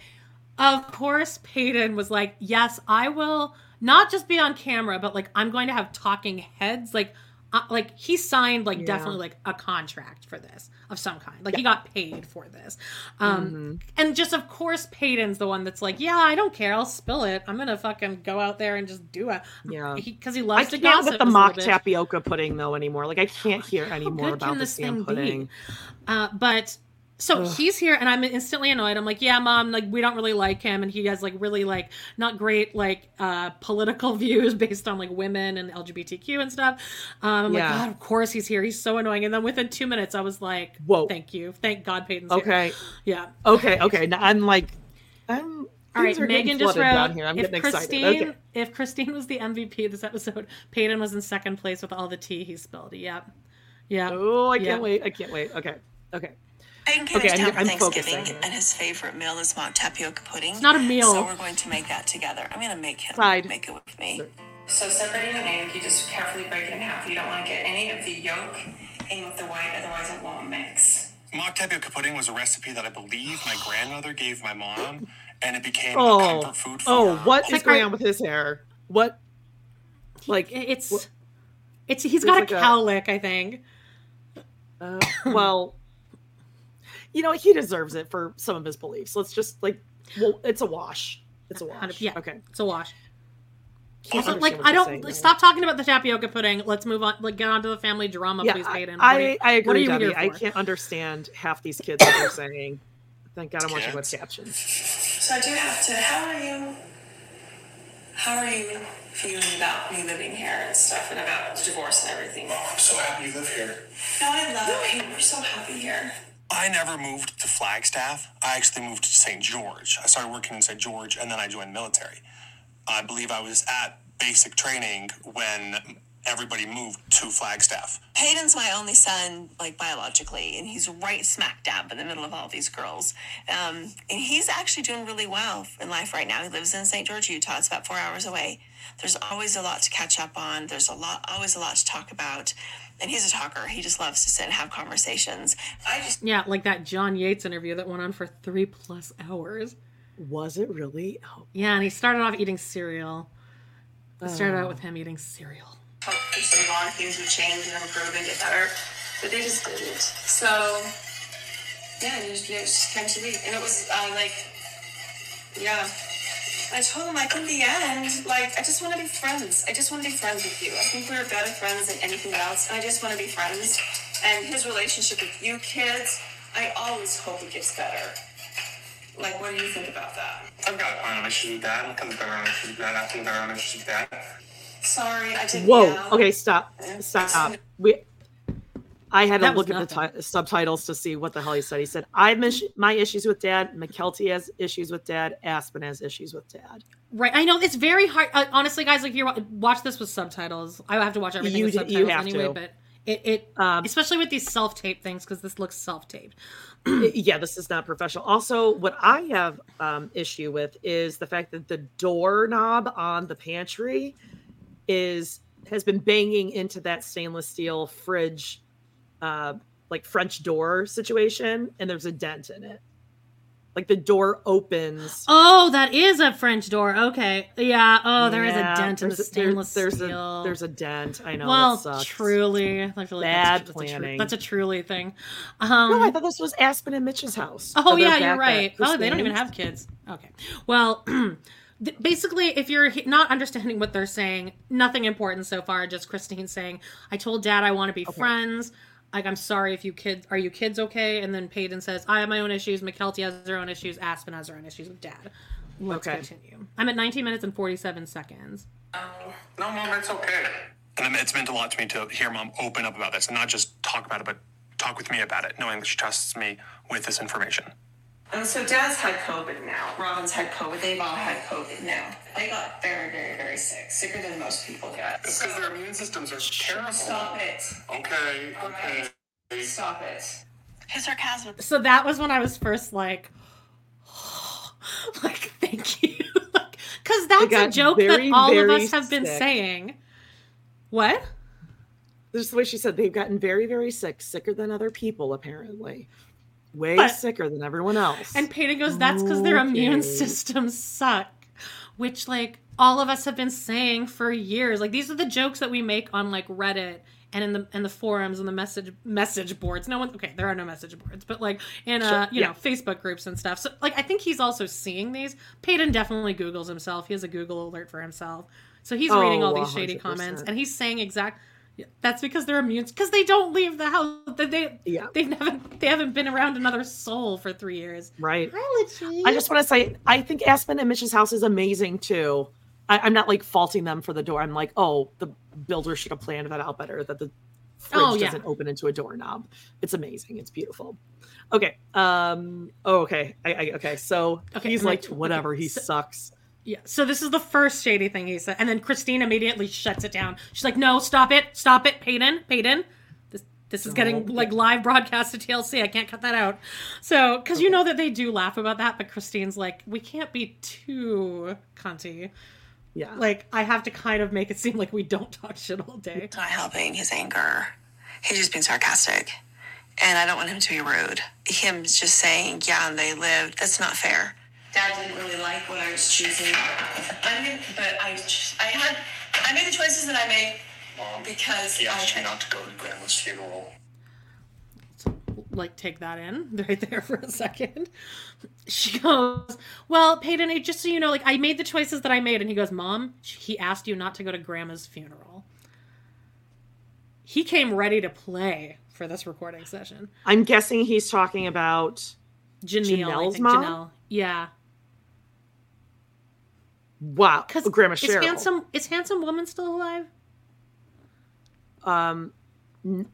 of course, Paedon was like, yes, I will not just be on camera, but like, I'm going to have talking heads, like. Uh, like he signed like Yeah. definitely like a contract for this of some kind like he got paid for this um Mm-hmm. and just of course Paedon's the one that's like yeah I don't care I'll spill it I'm gonna fucking go out there and just do it Yeah. because he, I loves to can't with the mock tapioca pudding though anymore. Like I can't hear anymore about this thing pudding. Uh, but so he's here, and I'm instantly annoyed. I'm like, yeah, mom, like we don't really like him, and he has like really like not great like uh political views based on like women and LGBTQ and stuff. Um, I'm Yeah. like, God, of course he's here. He's so annoying. And then within two minutes, I was like, Whoa. thank you, thank God, Paedon's here. Okay. yeah. Okay, okay. Now I'm like I'm All right, things are getting Megan just wrote down here. I'm if getting Christine excited. Okay. if Christine was the MVP of this episode, Paedon was in second place with all the tea he spilled. Yep. Yeah. Oh, I can't wait. I can't wait. Okay. Okay. Paedon came Okay, into I'm- town for I'm Thanksgiving, focusing. and his favorite meal is mock tapioca pudding. It's not a meal. So we're going to make that together. I'm going to make him Side. make it with me. So separating the egg, you just carefully break it in half. You don't want to get any of the yolk in with the white, otherwise it won't mix. Mock tapioca pudding was a recipe that I believe my grandmother gave my mom, and it became a Oh. comfort food for Oh, her. what is going on with his hair? What like It's it's he's It's got like a a- cowlick, I think. uh, well you know, he deserves it for some of his beliefs. Let's just like well, it's a wash. It's a wash. Yeah. Okay. It's a wash. Also, like I don't like, stop talking about the tapioca pudding. Let's move on. Like get on to the family drama, Yeah, please, I, Paedon. What you- I, I what are agree, you Debbie. here I can't understand half these kids that they're saying. Thank God I'm watching with captions. So I do have to. How are you? How are you feeling about me living here and stuff, and about the divorce and everything? Oh, I'm so happy you live here. No, I love it. Paedon. We're so happy here. I never moved to Flagstaff. I actually moved to St. George. I started working in St. George and then I joined the military. I believe I was at basic training when everybody moved to Flagstaff. Paedon's my only son, like biologically, and he's right smack dab in the middle of all these girls. Um, and he's actually doing really well in life right now. He lives in St. George, Utah. It's about four hours away. There's always a lot to catch up on. There's a lot, always a lot to talk about. And he's a talker. He just loves to sit and have conversations. I just Yeah, like that John Yates interview that went on for three plus hours. Was it really? Oh, Yeah, and he started off eating cereal. It started Oh. out with him eating cereal. hope for so long things would change and improve and get better, but they just didn't. So, yeah, it just, it just came to me. And it was uh, like, yeah. I told him, like, in the end, like, I just want to be friends. I just want to be friends with you. I think we're better friends than anything else. And I just want to be friends. And his relationship with you kids, I always hope it gets better. Like, what do you think about that? I've got my own issues with that. It comes better on issues with that. I think there are own issues with that. Sorry, I didn't Whoa. yell. Okay, stop. Stop. We. I had to That was look at the ti- subtitles to see what the hell he said. He said, "I have mis- my issues with Dad. Mykelti has issues with Dad. Aspen has issues with Dad." Right, I know it's very hard. Uh, honestly, guys, like if you watch this with subtitles, I have to watch everything You with subtitles anyway. to. But It, it Um, especially with these self tape things because this looks self taped. yeah, this is not professional. Also, what I have um, issue with is the fact that the doorknob on the pantry is has been banging into that stainless steel fridge, uh, like French door situation, and there's a dent in it. Like the door opens. Oh, that is a French door. Okay, yeah. Oh, there is Yeah, a dent in the a- there- stainless there's steel. A, there's a dent. I know. well, truly, I feel like Bad that's, that's, a tru- planning. that's a truly thing. Um, no, I thought this was Aspen and Mitch's house. Oh yeah, you're right. Oh, they don't even have kids. Okay. Well, basically, if you're not understanding what they're saying, nothing important so far. Just Christine saying, "I told Dad I want to be friends." Like, I'm sorry if you kids are you kids okay? And then Paedon says, "I have my own issues. Mykelti has her own issues. Aspen has her own issues with Dad." Let's Okay. continue. I'm at 19 minutes and 47 seconds. No, mom, it's okay. And it's meant a lot to me to hear mom open up about this and not just talk about it, but talk with me about it, knowing that she trusts me with this information. And so Dad's had COVID now. Robyn's had COVID. They've all had COVID now. They got very, very, very sick. Sicker than most people get. It's because their immune systems are terrible. Stop it. Okay, okay. Stop it. His sarcasm. So that was when I was first like, like, thank you, like, because that's a joke very, that all of us have been sick. saying. What? Just the way she said they've gotten very, very sick, sicker than other people, apparently. Way But- sicker than everyone else. And Paedon goes, that's because their immune Okay. systems suck. Which, like, all of us have been saying for years. Like, these are the jokes that we make on, like, Reddit and in the and the forums and the message message boards. No one okay, there are no message boards, but like in uh, Sure, you yeah. know, Facebook groups and stuff. So like I think he's also seeing these. Paedon definitely Googles himself. He has a Google alert for himself. So he's reading all Oh, these shady 100%. comments and he's saying exact yeah, that's because they're immune because they don't leave the house. They, they Yeah. they've never they haven't been around another soul for three years. right. I I just want to say, I think Aspen and Mitch's house is amazing too. I, I'm not like faulting them for the door. I'm like, oh, the builder should have planned that out better. That the fridge Oh, yeah. doesn't open into a doorknob. It's amazing. It's beautiful. Okay. Um. Oh, okay. I, I okay. So Okay, he's like, like- whatever. okay, he so- sucks. Yeah. So this is the first shady thing he said, and then Christine immediately shuts it down. She's like, "No, stop it, stop it, Paedon, Paedon. This this is getting like live broadcast to TLC. I can't cut that out." So because you know that they do laugh about that, but Christine's like, "We can't be too cunty. Yeah. Like I have to kind of make it seem like we don't talk shit all day." It's not helping his anger. He's just being sarcastic. And I don't want him to be rude. Him just saying, yeah, and they lived, that's not fair. Dad didn't really like what I was choosing. I mean, but I, ch- I had, I made the choices that I made because He asked I, you not to go to Grandma's funeral. like take that in right there for a second. She goes, "Well, Paedon, it- just so you know, like I made the choices that I made." And he goes, "Mom, he asked you not to go to Grandma's funeral." He came ready to play for this recording session. I'm guessing he's talking about Janelle, Janelle's mom? Janelle, yeah, wow. because Grandma is Cheryl. handsome is handsome woman still alive? Um, n-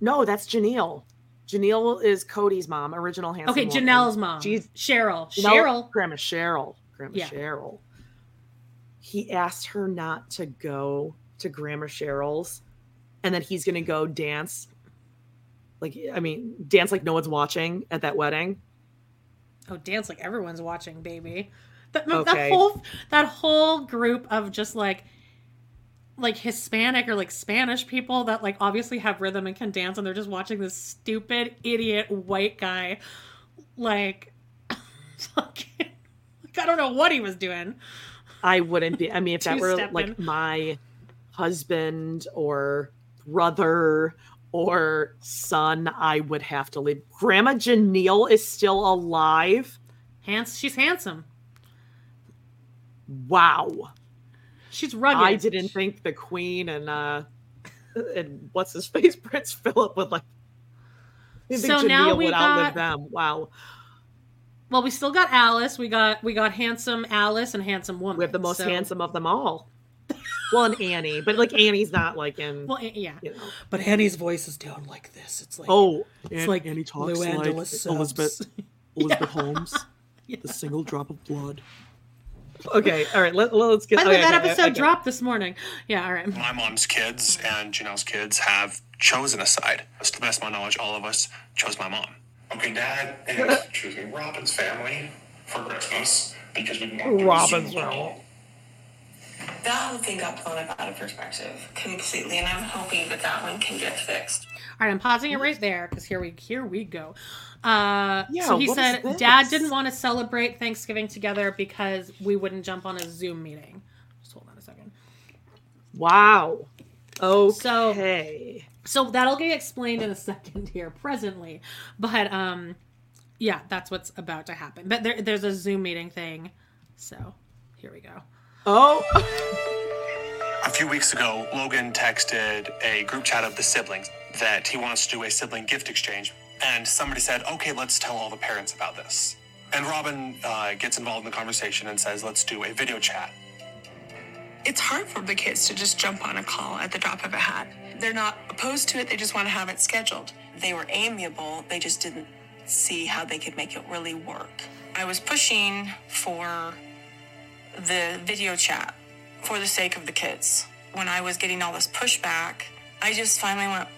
no, that's Genelle. Genelle is Kody's mom, original handsome. Okay, woman. Janelle's mom, She's Cheryl. Cheryl. Grandma Cheryl. Grandma Yeah. Cheryl. He asked her not to go to Grandma Cheryl's, and then he's gonna go dance. Like, I mean, dance like no one's watching at that wedding. Oh, dance like everyone's watching, baby. That, Okay. that whole that whole group of just like like Hispanic or like Spanish people that like obviously have rhythm and can dance, and they're just watching this stupid idiot white guy, like fucking. Like, I don't know what he was doing. I wouldn't be. I mean, if that were like my husband or brother or son, I would have to leave. Grandma Genelle is still alive. Hands, she's handsome. Wow. She's rugged. I didn't think the Queen and uh and what's his face Prince Philip would like. I didn't think So now we would outlive got- them. Wow. Well, we still got Alice. We got we got handsome Alice and handsome woman. We have the most So- handsome of them all. Well, and Annie, but like Annie's not like in. Well, yeah. you know. But Annie's voice is down like this. It's like Oh, it's An- like Annie talks Lou like Angela Subs. Elizabeth Elizabeth Holmes, Yeah. the single drop of blood. Okay, all right. Let, us get. By the way, okay, that okay, episode okay. dropped this morning. Yeah, all right. My mom's kids and Janelle's kids have chosen a side. To the best of my knowledge, all of us chose my mom. Okay, Dad is choosing Robyn's family for Christmas because we want to Robyn's Super Bowl. family. That whole thing got blown up out of perspective completely, and I'm hoping that that one can get fixed. All right, I'm pausing it right there because here we here we go. Uh, Yeah, so he said? Dad didn't want to celebrate Thanksgiving together because we wouldn't jump on a Zoom meeting. Just hold on a second. Wow. So- Okay. So that'll get explained in a second here, presently. But um, yeah, that's what's about to happen. But there, there's a Zoom meeting thing. So here we go. Oh. A few weeks ago, Logan texted a group chat of the siblings that he wants to do a sibling gift exchange. And somebody said, okay, let's tell all the parents about this. And Robyn uh, gets involved in the conversation and says, let's do a video chat. It's hard for the kids to just jump on a call at the drop of a hat. They're not opposed to it, they just want to have it scheduled. They were amiable, they just didn't see how they could make it really work. I was pushing for the video chat for the sake of the kids. When I was getting all this pushback, I just finally went,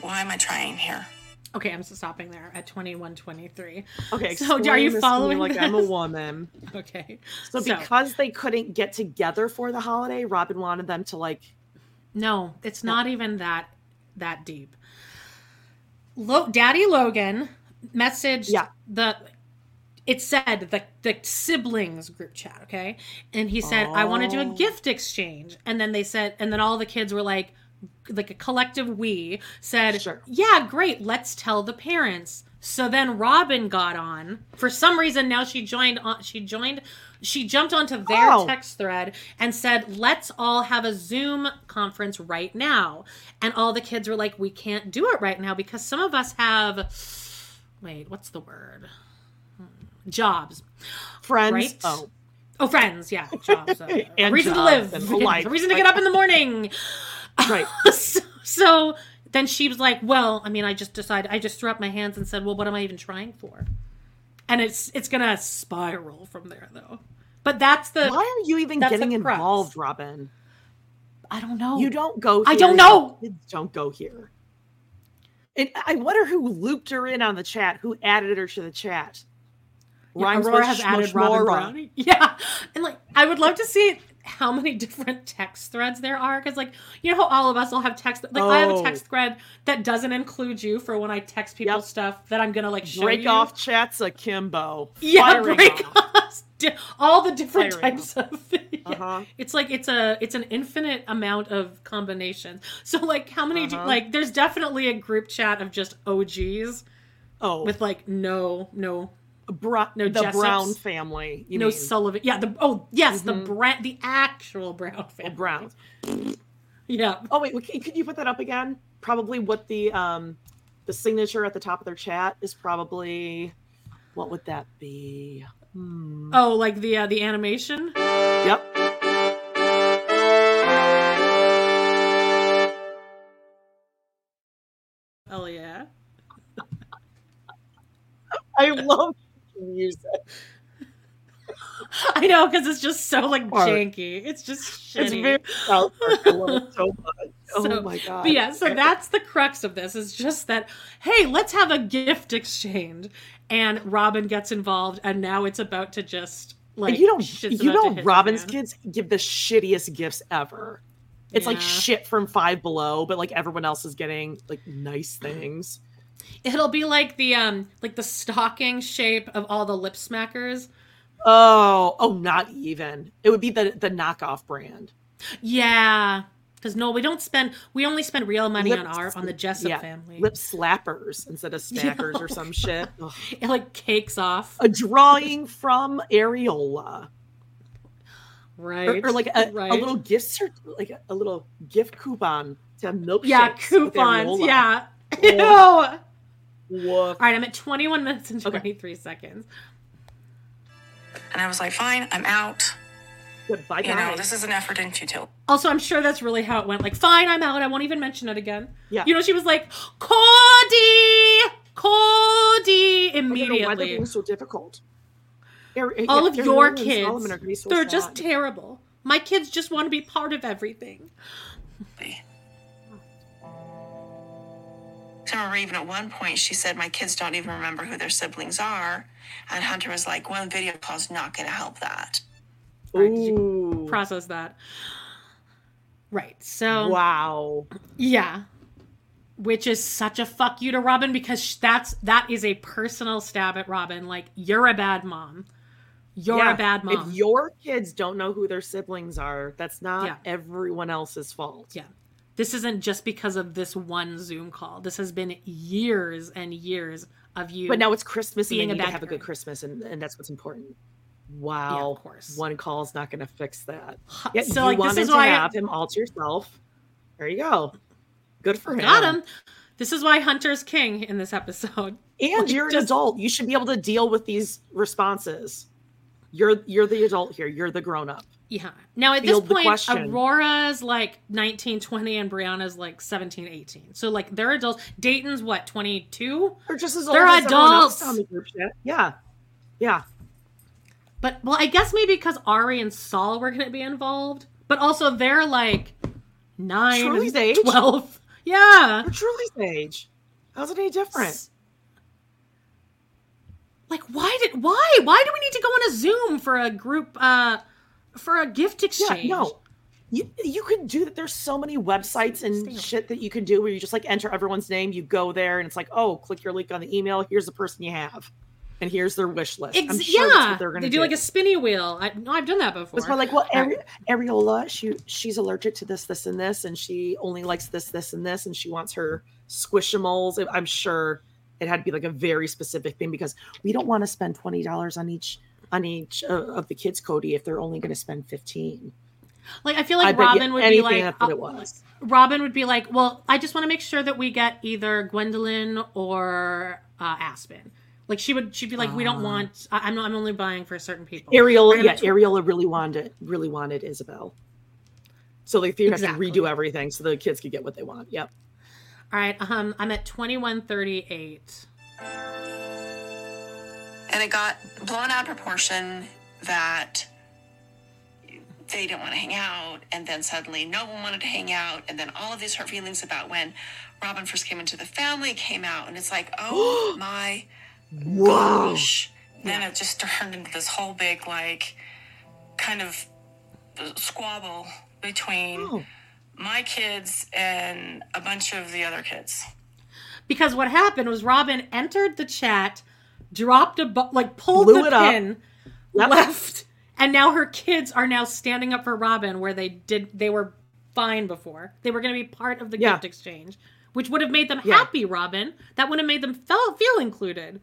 why am I trying here? Okay, I'm stopping there at 21:23. Okay. So are you following Like? I'm a woman. Okay. So because they couldn't get together for the holiday, Robyn wanted them to like. No, it's not even that that deep. Lo- Daddy Logan messaged Yeah. the it said the the siblings group chat, okay? And he said, "I want to do a Oh. gift exchange." And then they said and then all the kids were like like a collective we said, Sure. "Yeah, great. Let's tell the parents." So then Robyn got on. For some reason now she joined on she joined she jumped onto their Oh. text thread and said, "Let's all have a Zoom conference right now." And all the kids were like, "We can't do it right now because some of us have wait, what's the word? Hmm, Jobs. Friends. Right? Oh. Oh, friends, yeah, jobs. Uh, And reason to live, a reason to get up in the morning. Right. so, so then she was like, "Well, I mean, I just decided. I just threw up my hands and said, well, what am I even trying for?" And it's it's gonna spiral from there, though. But that's the Why are you even getting involved, Robyn? I don't know. You don't go. I don't know. Kids don't go here. And I wonder who looped her in on the chat. Who added her to the chat? Yeah, Rhymes Aurora has added Robyn uh, Brownie. Yeah, and like I would love to see how many different text threads there are because like you know how all of us will have text like I have a Oh. text thread that doesn't include you for when I text people Yep. stuff that I'm gonna like show Break you. off chats akimbo. Yeah, break off. off. All the different Firing types of. yeah. Uh-huh. It's like it's a it's an infinite amount of combinations. So like how many do, Uh-huh. like there's definitely a group chat of just OGs Oh, with like no no Bra- no the Jessops. Brown family. You no mean. Mm-hmm. Sullivan. Yeah, the oh yes, the Brown, the actual Brown Oh, family. Browns. Yeah. Oh wait, wait, could you put that up again? Probably what the um the signature at the top of their chat is probably what would that be? Hmm. Oh, like the uh, the animation. Yep. Oh yeah. I love music. I know because it's just so like Art. janky. It's just shitty. It's very South Park. I love it so much. Oh So- my god. But yeah, so that's the crux of this. Is just that hey, let's have a gift exchange, and Robyn gets involved, and now it's about to just like you don't you know Robyn's kids give the shittiest gifts ever. It's like shit from Five Below, but like everyone else is getting like nice things. It'll be like the um like the stocking shape of all the lip smackers. Oh, oh, not even. It would be the the knockoff brand. Yeah, because no, we don't spend. We only spend real money Lip- on our on the Jessop yeah, family. Lip slappers instead of stackers or some shit. Ugh. It like cakes off, A drawing from Areola. Right? or like a, right. a little gift cert, like a, a little gift coupon to have milkshakes. yeah coupons. Yeah. Ew. All Woof. right, I'm at 21 minutes and Okay. 23 seconds. And I was like, fine, I'm out. Goodbye, You know, this is an effort in futility. Also, I'm sure that's really how it went. Like, fine, I'm out. I won't even mention it again. Yeah. You know, she was like, Kody, Kody, I don't know why they're immediately. being so difficult. Ar- All yeah, of your kids, Solomon are gonna be so they're sad. just terrible. My kids just want to be part of everything. I remember even at one point she said, My kids don't even remember who their siblings are. And Hunter was like, One video call's not going to help that. Ooh. Process that. Right. So wow. Yeah. Which is such a fuck you to Robyn because that's that is a personal stab at Robyn. Like you're a bad mom. You're Yeah, a bad mom. If your kids don't know who their siblings are, that's not Yeah. everyone else's fault. Yeah. This isn't just because of this one Zoom call. This has been years and years of you. But now it's Christmas and being they a need to have a good. Christmas, and, and that's what's important. Wow. of course. One call's not going to fix that. Yeah, So, you like, this is to why- have him all to yourself. There you go. Good for him. Got him. This is why Hunter's king in this episode. And Like, you're an just- adult. You should be able to deal with these responses. You're you're the adult here. You're the grown up. Yeah. Now at this point, question. Aurora's like 19, 20, and Breanna's like 17, 18. So like they're adults. Dayton's what, 22? They're just as old They're as adults. on the group chat. Yeah. Yeah. But well, I guess maybe because Ari and Saul were going to be involved, but also they're like nine, Truely's age? twelve. Yeah, We're Truely's age. How's it any different? like why did why why do we need to go on a Zoom for a group uh for a gift exchange? Yeah, no. You you can do that. There's so many websites and shit that you can do where you just like enter everyone's name. You go there and it's like, oh, click your link on the email. Here's the person you have, and here's their wish list. Ex- I'm sure yeah, they're gonna they do, like a spinny wheel. I, no, I've done that before. It's more like, well. Ari- Ariola, she she's allergic to this, this, and this, and she only likes this, this, and this, and she wants her squishimals. I'm sure it had to be like a very specific thing because we don't want to spend twenty dollars on each on each uh, of the kids, Kody, if they're only going to spend fifteen. Like I feel I like you Robyn would be like, that's what uh, it was. Robyn would be like, well, I just want to make sure that we get either Gwendlyn or uh, Aspen. Like she would, she'd be like, we don't Ah. want. I, I'm not. I'm only buying for certain people. Ariel, yeah, tw- Ariella really wanted really wanted Ysabel. So like you have to redo everything so the kids could get what they want. Yep. All right, um, I'm at 2138. And it got blown out of proportion that they didn't want to hang out. And then suddenly no one wanted to hang out. And then all of these hurt feelings about when Robyn first came into the family came out. And it's like, oh my Whoa. gosh. Then it just turned into this whole big, like, kind of uh, squabble between Oh. my kids and a bunch of the other kids. Because what happened was Robyn entered the chat, dropped a bu- like pulled Blew the it pin, Yep. left, and now her kids are now standing up for Robyn where they did they were fine before. They were going to be part of the Yeah. gift exchange, which would have made them Yeah. happy, Robyn. That would have made them feel feel included.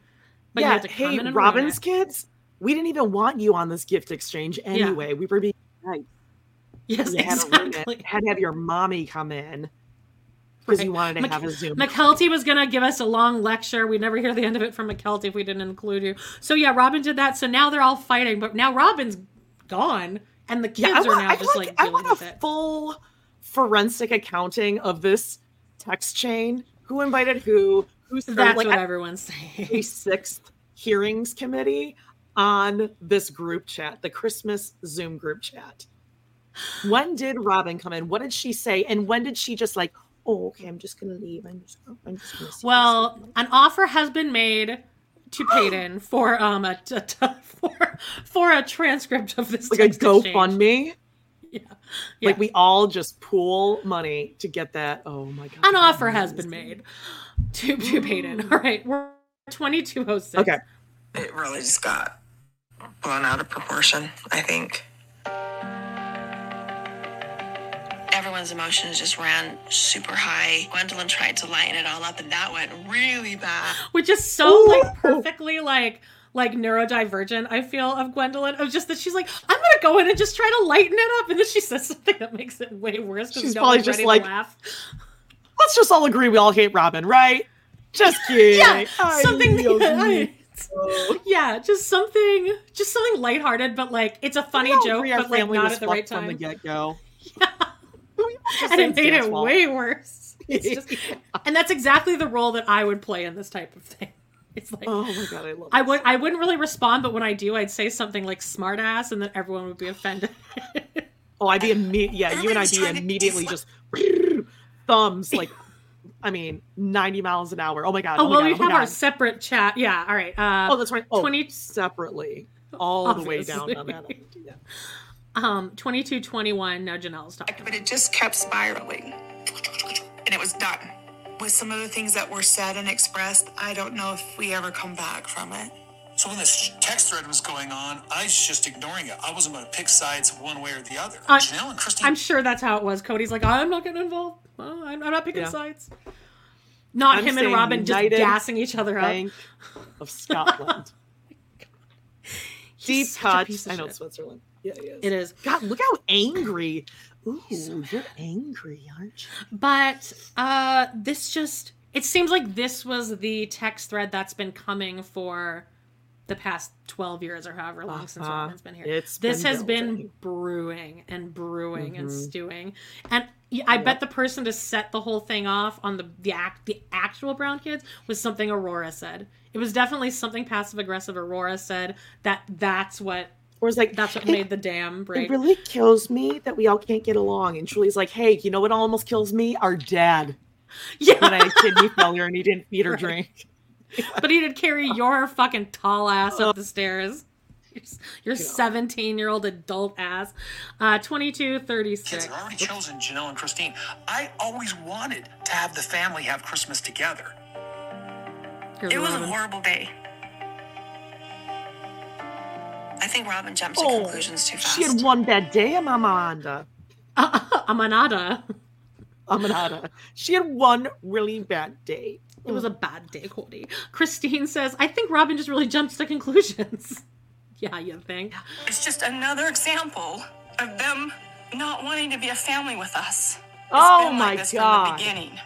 But you yeah, had to come hey, in and Robyn's kids, we didn't even want you on this gift exchange anyway. We were being nice. Yes, you had to exactly. Had to have your mommy come in because you Right. wanted to Mc- have a Zoom. Mykelti was gonna give us a long lecture. We'd never hear the end of it from Mykelti if we didn't include you. So yeah, Robyn did that. So now they're all fighting, but now Robyn's gone, and the kids Yeah, I are now I just like- like I dealing want with a it. full forensic accounting of this text chain. Who invited who? Who served, That's like, what I- everyone's saying. a sixth hearings committee on this group chat, the Christmas Zoom group chat. When did Robyn come in? What did she say? And when did she just like, oh, okay, I'm just gonna leave. I'm just, I'm just gonna. Well, an offer has been made to Paedon for um a t- t- for for a transcript of this like a text exchange. GoFundMe. Yeah. Like we all just pool money to get that. Oh my god. An offer has been made to to Paedon. All right, we're twenty two oh six. Okay. It really just got blown out of proportion, I think. Everyone's emotions just ran super high. Gwendlyn tried to lighten it all up, and that went really bad. which is so like perfectly like like neurodivergent i feel of Gwendlyn of just that she's like i'm gonna go in and just try to lighten it up and then she says something that makes it way worse because She's no probably just ready like- laugh Let's just all agree we all hate Robyn, right? Just kidding. yeah I something love I- yeah just something just something lighthearted but like it's a funny joke but like family not at the fucked right from the time get go. and it made it way worse It's just- and that's exactly the role that i would play in this type of thing It's like Oh my god, I love. I would I wouldn't really respond, but when I do, I'd say something like smartass, and then everyone would be offended. Oh, I'd be imme- yeah, you and I'd be immediately just thumbs like, I mean, ninety miles an hour. Oh my god. oh my well, god, we oh have our separate chat. Yeah, all right. Uh, Oh, that's right. Oh, 20 separately, all the way down on that. end, Yeah. Um twenty two twenty one. Now Janelle's talking. But it just kept spiraling. And it was done. With some of the things that were said and expressed, I don't know if we ever come back from it. So when this text thread was going on, I was just ignoring it. I wasn't going to pick sides one way or the other. Uh, Janelle and Christine. I'm sure that's how it was. Kody's like, I'm not getting involved. Oh, I'm, I'm not picking Yeah. sides. Not I'm him and saying Robyn just gassing each other up. Bank of Scotland. Deep such a cuts. piece of I know shit. Switzerland. Yeah. It is. God, look how angry. Ooh, you're angry, aren't you? But uh this just it seems like this was the text thread that's been coming for the past 12 years or however long since Uh-huh. Robyn's been here. It's this been has been brewing and brewing and Mhm. stewing. And I bet the person to set the whole thing off on the the act the actual brown kids was something Aurora said. It was definitely something passive aggressive Aurora said that that's what Or it's like that's what "It- made the dam break. It really kills me that we all can't get along. And Truely's like, hey, you know what almost kills me? Our dad. Yeah. When I had kidney failure and he didn't feed or Right. drink. but he did carry your fucking tall ass up the stairs. Your- Your 17 year old adult ass. Uh, 22, Kids 36. have already chosen Janelle and Christine. I always wanted to have the family have Christmas together. Here's It was a horrible day. I think Robyn jumped to Oh, conclusions too fast. She had one bad day, Amanda. Uh, uh, Amanada. Amanada. She had one really bad day. It was a bad day, Kody. Christine says, I think Robyn just really jumps to conclusions. yeah, you think? It's just another example of them not wanting to be a family with us. It's Oh been my like this God. From the beginning.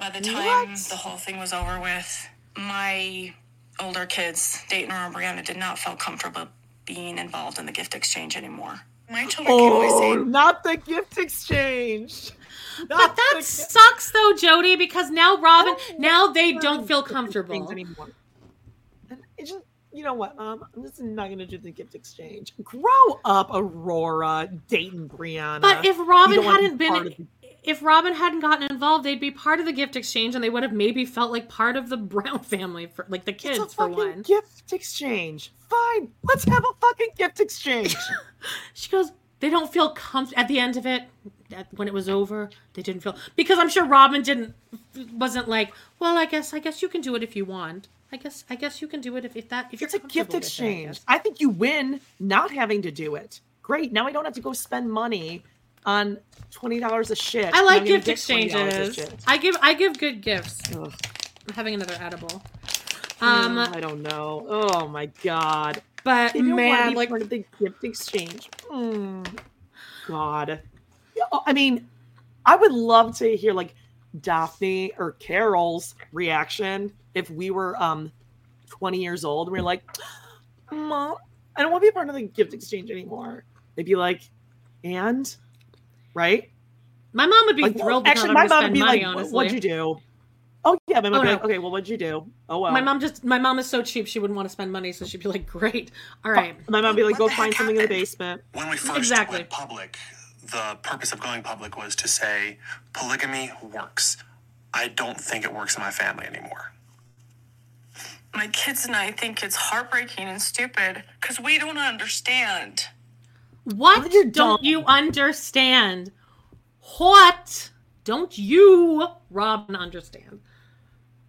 By the time What? the whole thing was over with, my older kids, Dayton and Breanna, did not feel comfortable being involved in the gift exchange anymore. My children can always Oh, say, not the gift exchange. But that sucks though, Jody, because now Robyn, oh, now they don't feel comfortable. things anymore. And it just, you know what, Mom? I'm just not going to do the gift exchange. Grow up, Aurora, Dayton, Breanna. But if Robyn hadn't be part been, of the- if Robyn hadn't gotten involved, they'd be part of the gift exchange, and they would have maybe felt like part of the Brown family for like the it's kids a for one. gift exchange. Fine, let's have a fucking gift exchange. She goes, they don't feel comfortable at the end of it. At, when it was over, they didn't feel because I'm sure Robyn didn't wasn't like, well, I guess I guess you can do it if you want. I guess I guess you can do it if, if that if it's you're a gift with it, I exchange. I think you win not having to do it. Great. Now I don't have to go spend money on twenty dollars a shit. I like gift get $20 a exchanges. I give I give good gifts. Ugh. I'm having another edible. Um, I don't know. Oh my god. but They don't want to man, like part of the gift exchange. Mm. God. I mean, I would love to hear like Daphne or Carol's reaction if we were um 20 years old and we are like, Mom, I don't want to be a part of the gift exchange anymore. They'd be like, and right? my mom would be Like, thrilled to actually, my mom would be money. like, honestly, "What'd you do?" Oh yeah, my mom Oh, would be oh, no. like, "Okay, well, what'd you do?" Oh well. My mom just my mom is so cheap she wouldn't want to spend money, so she'd be like, "Great, all right." My mom would be like, What "Go find heck something in the basement." When we first Exactly. went public, the purpose of going public was to say polygamy works. I don't think it works in my family anymore. my kids and I think it's heartbreaking and stupid because we don't understand. What don't dumb. you understand? What don't you, Robyn, understand?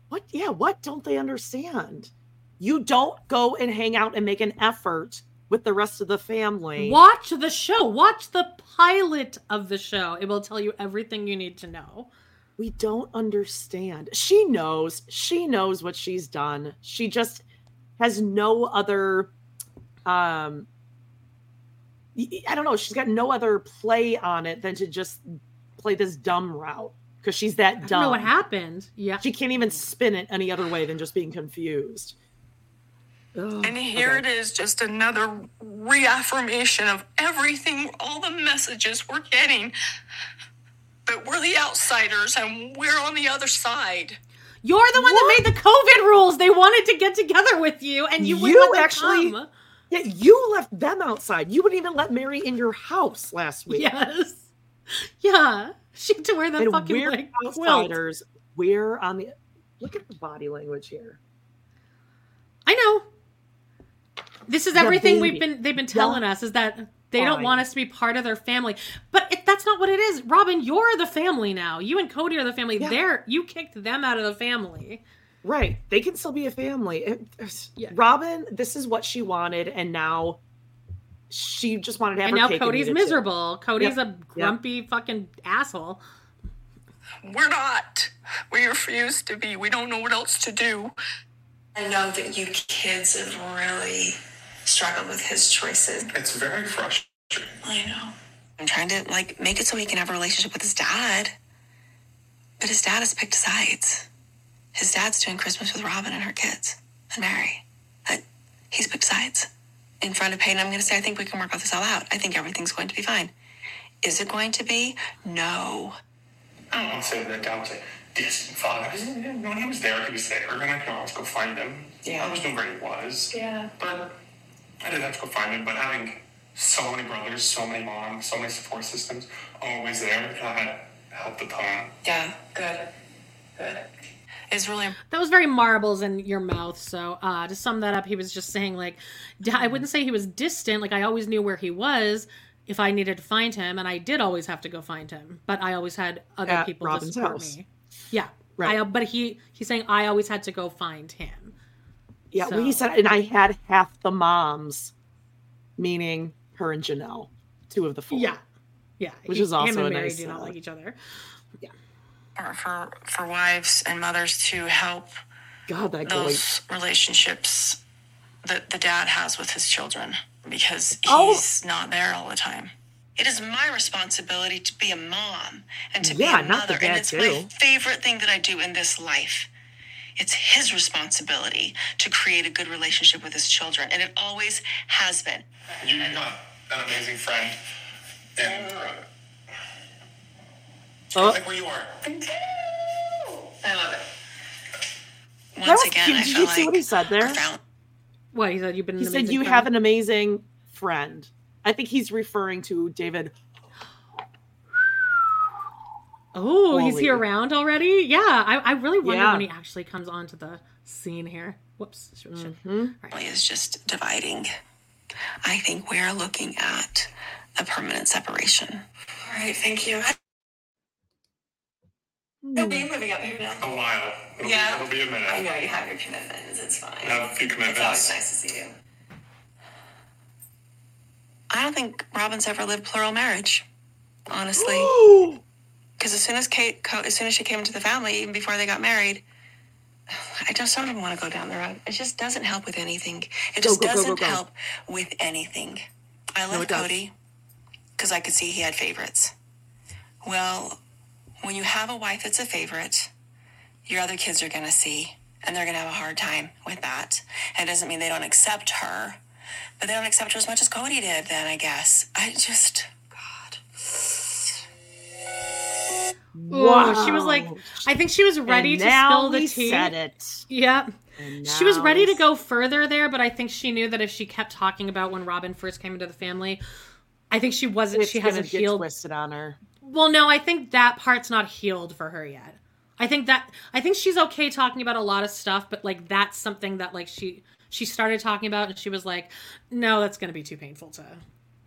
What? Yeah, what don't they understand? You don't go and hang out and make an effort with the rest of the family. Watch the show. Watch the pilot of the show. It will tell you everything you need to know. We don't understand. She knows. She knows what she's done. She just has no other um I don't know, she's got no other play on it than to just play this dumb route because she's that I dumb. don't know what happened. Yeah. She can't even spin it any other way than just being confused. Ugh, And here okay. it is, just another reaffirmation of everything, all the messages we're getting. But we're the outsiders and we're on the other side. You're the one that made the COVID rules. They wanted to get together with you, and you, wouldn't let actually come. Yeah, you left them outside. You wouldn't even let Meri in your house last week. Yes. Yeah. She had to wear that and fucking we're like quilt. We're on the look at the body language here. I know. This is Yeah, everything baby. we've been they've been telling us is that they don't want us to be part of their family. But that's not what it is. Robyn, you're the family now. You and Kody are the family. Yeah. They're you kicked them out of the family. Right. They can still be a family. It- Robyn, this is what she wanted, and now she just wanted to have And her now cake Kody's eat it too. miserable. Kody's Yep. a Yep. grumpy fucking asshole. We're not. We refuse to be. We don't know what else to do. I know that you kids have really struggled with his choices. It's very frustrating. I know. I'm trying to like make it so he can have a relationship with his dad. But his dad has picked sides. His dad's doing Christmas with Robyn and her kids and Meri. But he's picked sides. In front of Paedon, I'm going to say, I think we can work all this all out. I think everything's going to be fine. Is it going to be? No. I don't want to say that dad was a distant father. Because when he was there, he was there, and I could always go find him. Yeah. I always knew where he was. Yeah. But I didn't have to go find him. But having so many brothers, so many moms, so many support systems always there, kind of helped a ton. Yeah. Good. Good. It's really That was very marbles in your mouth. So uh, to sum that up, he was just saying like, I wouldn't say he was distant. Like I always knew where he was if I needed to find him, and I did always have to go find him. But I always had other At people Robyn's to support house. me. Yeah, Right. I, but he he's saying I always had to go find him. Yeah, well, he said, and I had half the moms, meaning her and Janelle, two of the four. Yeah, yeah. Which he- is also him and a Meri nice, do not like each other. For, for, for wives and mothers to help God, that those relationships that the dad has with his children because Oh. he's not there all the time. It is my responsibility to be a mom and to Yeah, be a not mother. dad, and it's too. my favorite thing that I do in this life. It's his responsibility to create a good relationship with his children, and it always has been. You got an amazing friend. And uh, Oh. Like where you are. I love it. That Once was again, cute. I Did feel you see what he said there? What he said? You've been. He said you friend." have an amazing friend. I think he's referring to David. Oh, he's Holy. here around already? Yeah, I, I really wonder Yeah. when he actually comes onto the scene here. Whoops. Shit, shit. Mm-hmm. is just dividing. I think we're looking at a permanent separation. All right, thank you. You'll be hmm. living up here now. A while. It'll Yeah. Be, it'll be a minute. I know you have your commitments. It's fine. I have a few It's always nice to see you. I don't think Robyn's ever lived plural marriage, honestly. Because as soon as Kate, co- as soon as she came into the family, even before they got married, I just don't even want to go down the road. It just doesn't help with anything. It just go, go, go, doesn't go. help with anything. I No, love it does. Kody because I could see he had favorites. Well, when you have a wife that's a favorite, your other kids are going to see, and they're going to have a hard time with that. And it doesn't mean they don't accept her, but they don't accept her as much as Kody did, then I guess. I just, Ooh, she was like, I think she was ready And to now spill the we tea. said it. Yep. She was ready to go further there, but I think she knew that if she kept talking about when Robyn first came into the family, I think she wasn't. It's she hasn't healed. twisted on her. Well, no, I think that part's not healed for her yet. I think that I think she's okay talking about a lot of stuff, but like that's something that like she she started talking about, and she was like, "No, that's going to be too painful to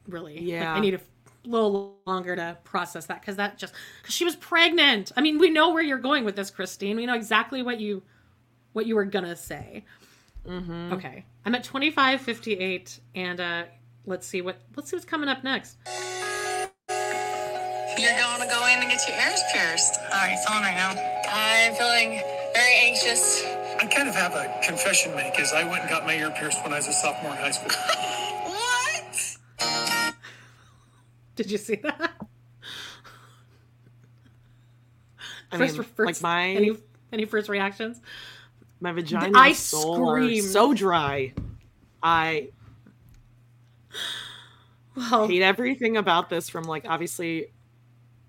really. like, Yeah. I need a little longer to process that because that just because she was pregnant. I mean, we know where you're going with this, Christine. We know exactly what you what you were gonna say. Mm-hmm. Okay, I'm at 25:58, and uh let's see what let's see what's coming up next. You're going to go in and get your ears pierced. How are you feeling right now? I'm feeling very anxious. I kind of have a confession to make, is I went and got my ear pierced when I was a sophomore in high school. what? Did you see that? I First, mean, first, like my any any first reactions? my vagina I and screamed. so dry. I Well, hate everything about this. From like obviously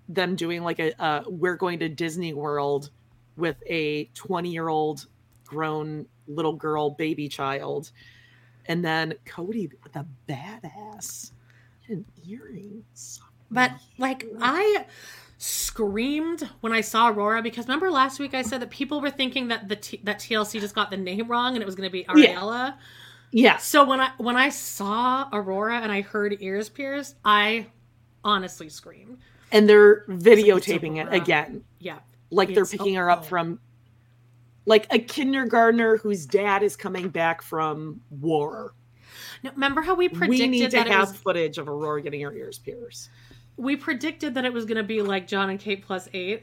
them doing like a uh, we're going to Disney World with a 20 year old grown little girl baby child. And then Kody with a badass and earrings. But like I screamed when I saw Aurora because remember last week I said that people were thinking that the T- that TLC just got the name wrong and it was going to be Yeah. Ariella. Yeah. So when I when I saw Aurora and I heard ears pierced, I honestly screamed. And they're It's videotaping it again. Yeah. Like they're picking her up from like a kindergartner whose dad is coming back from war. No, remember how we predicted we need to that it have was footage of Aurora getting her ears pierced. we predicted that it was going to be like John and Kate plus 8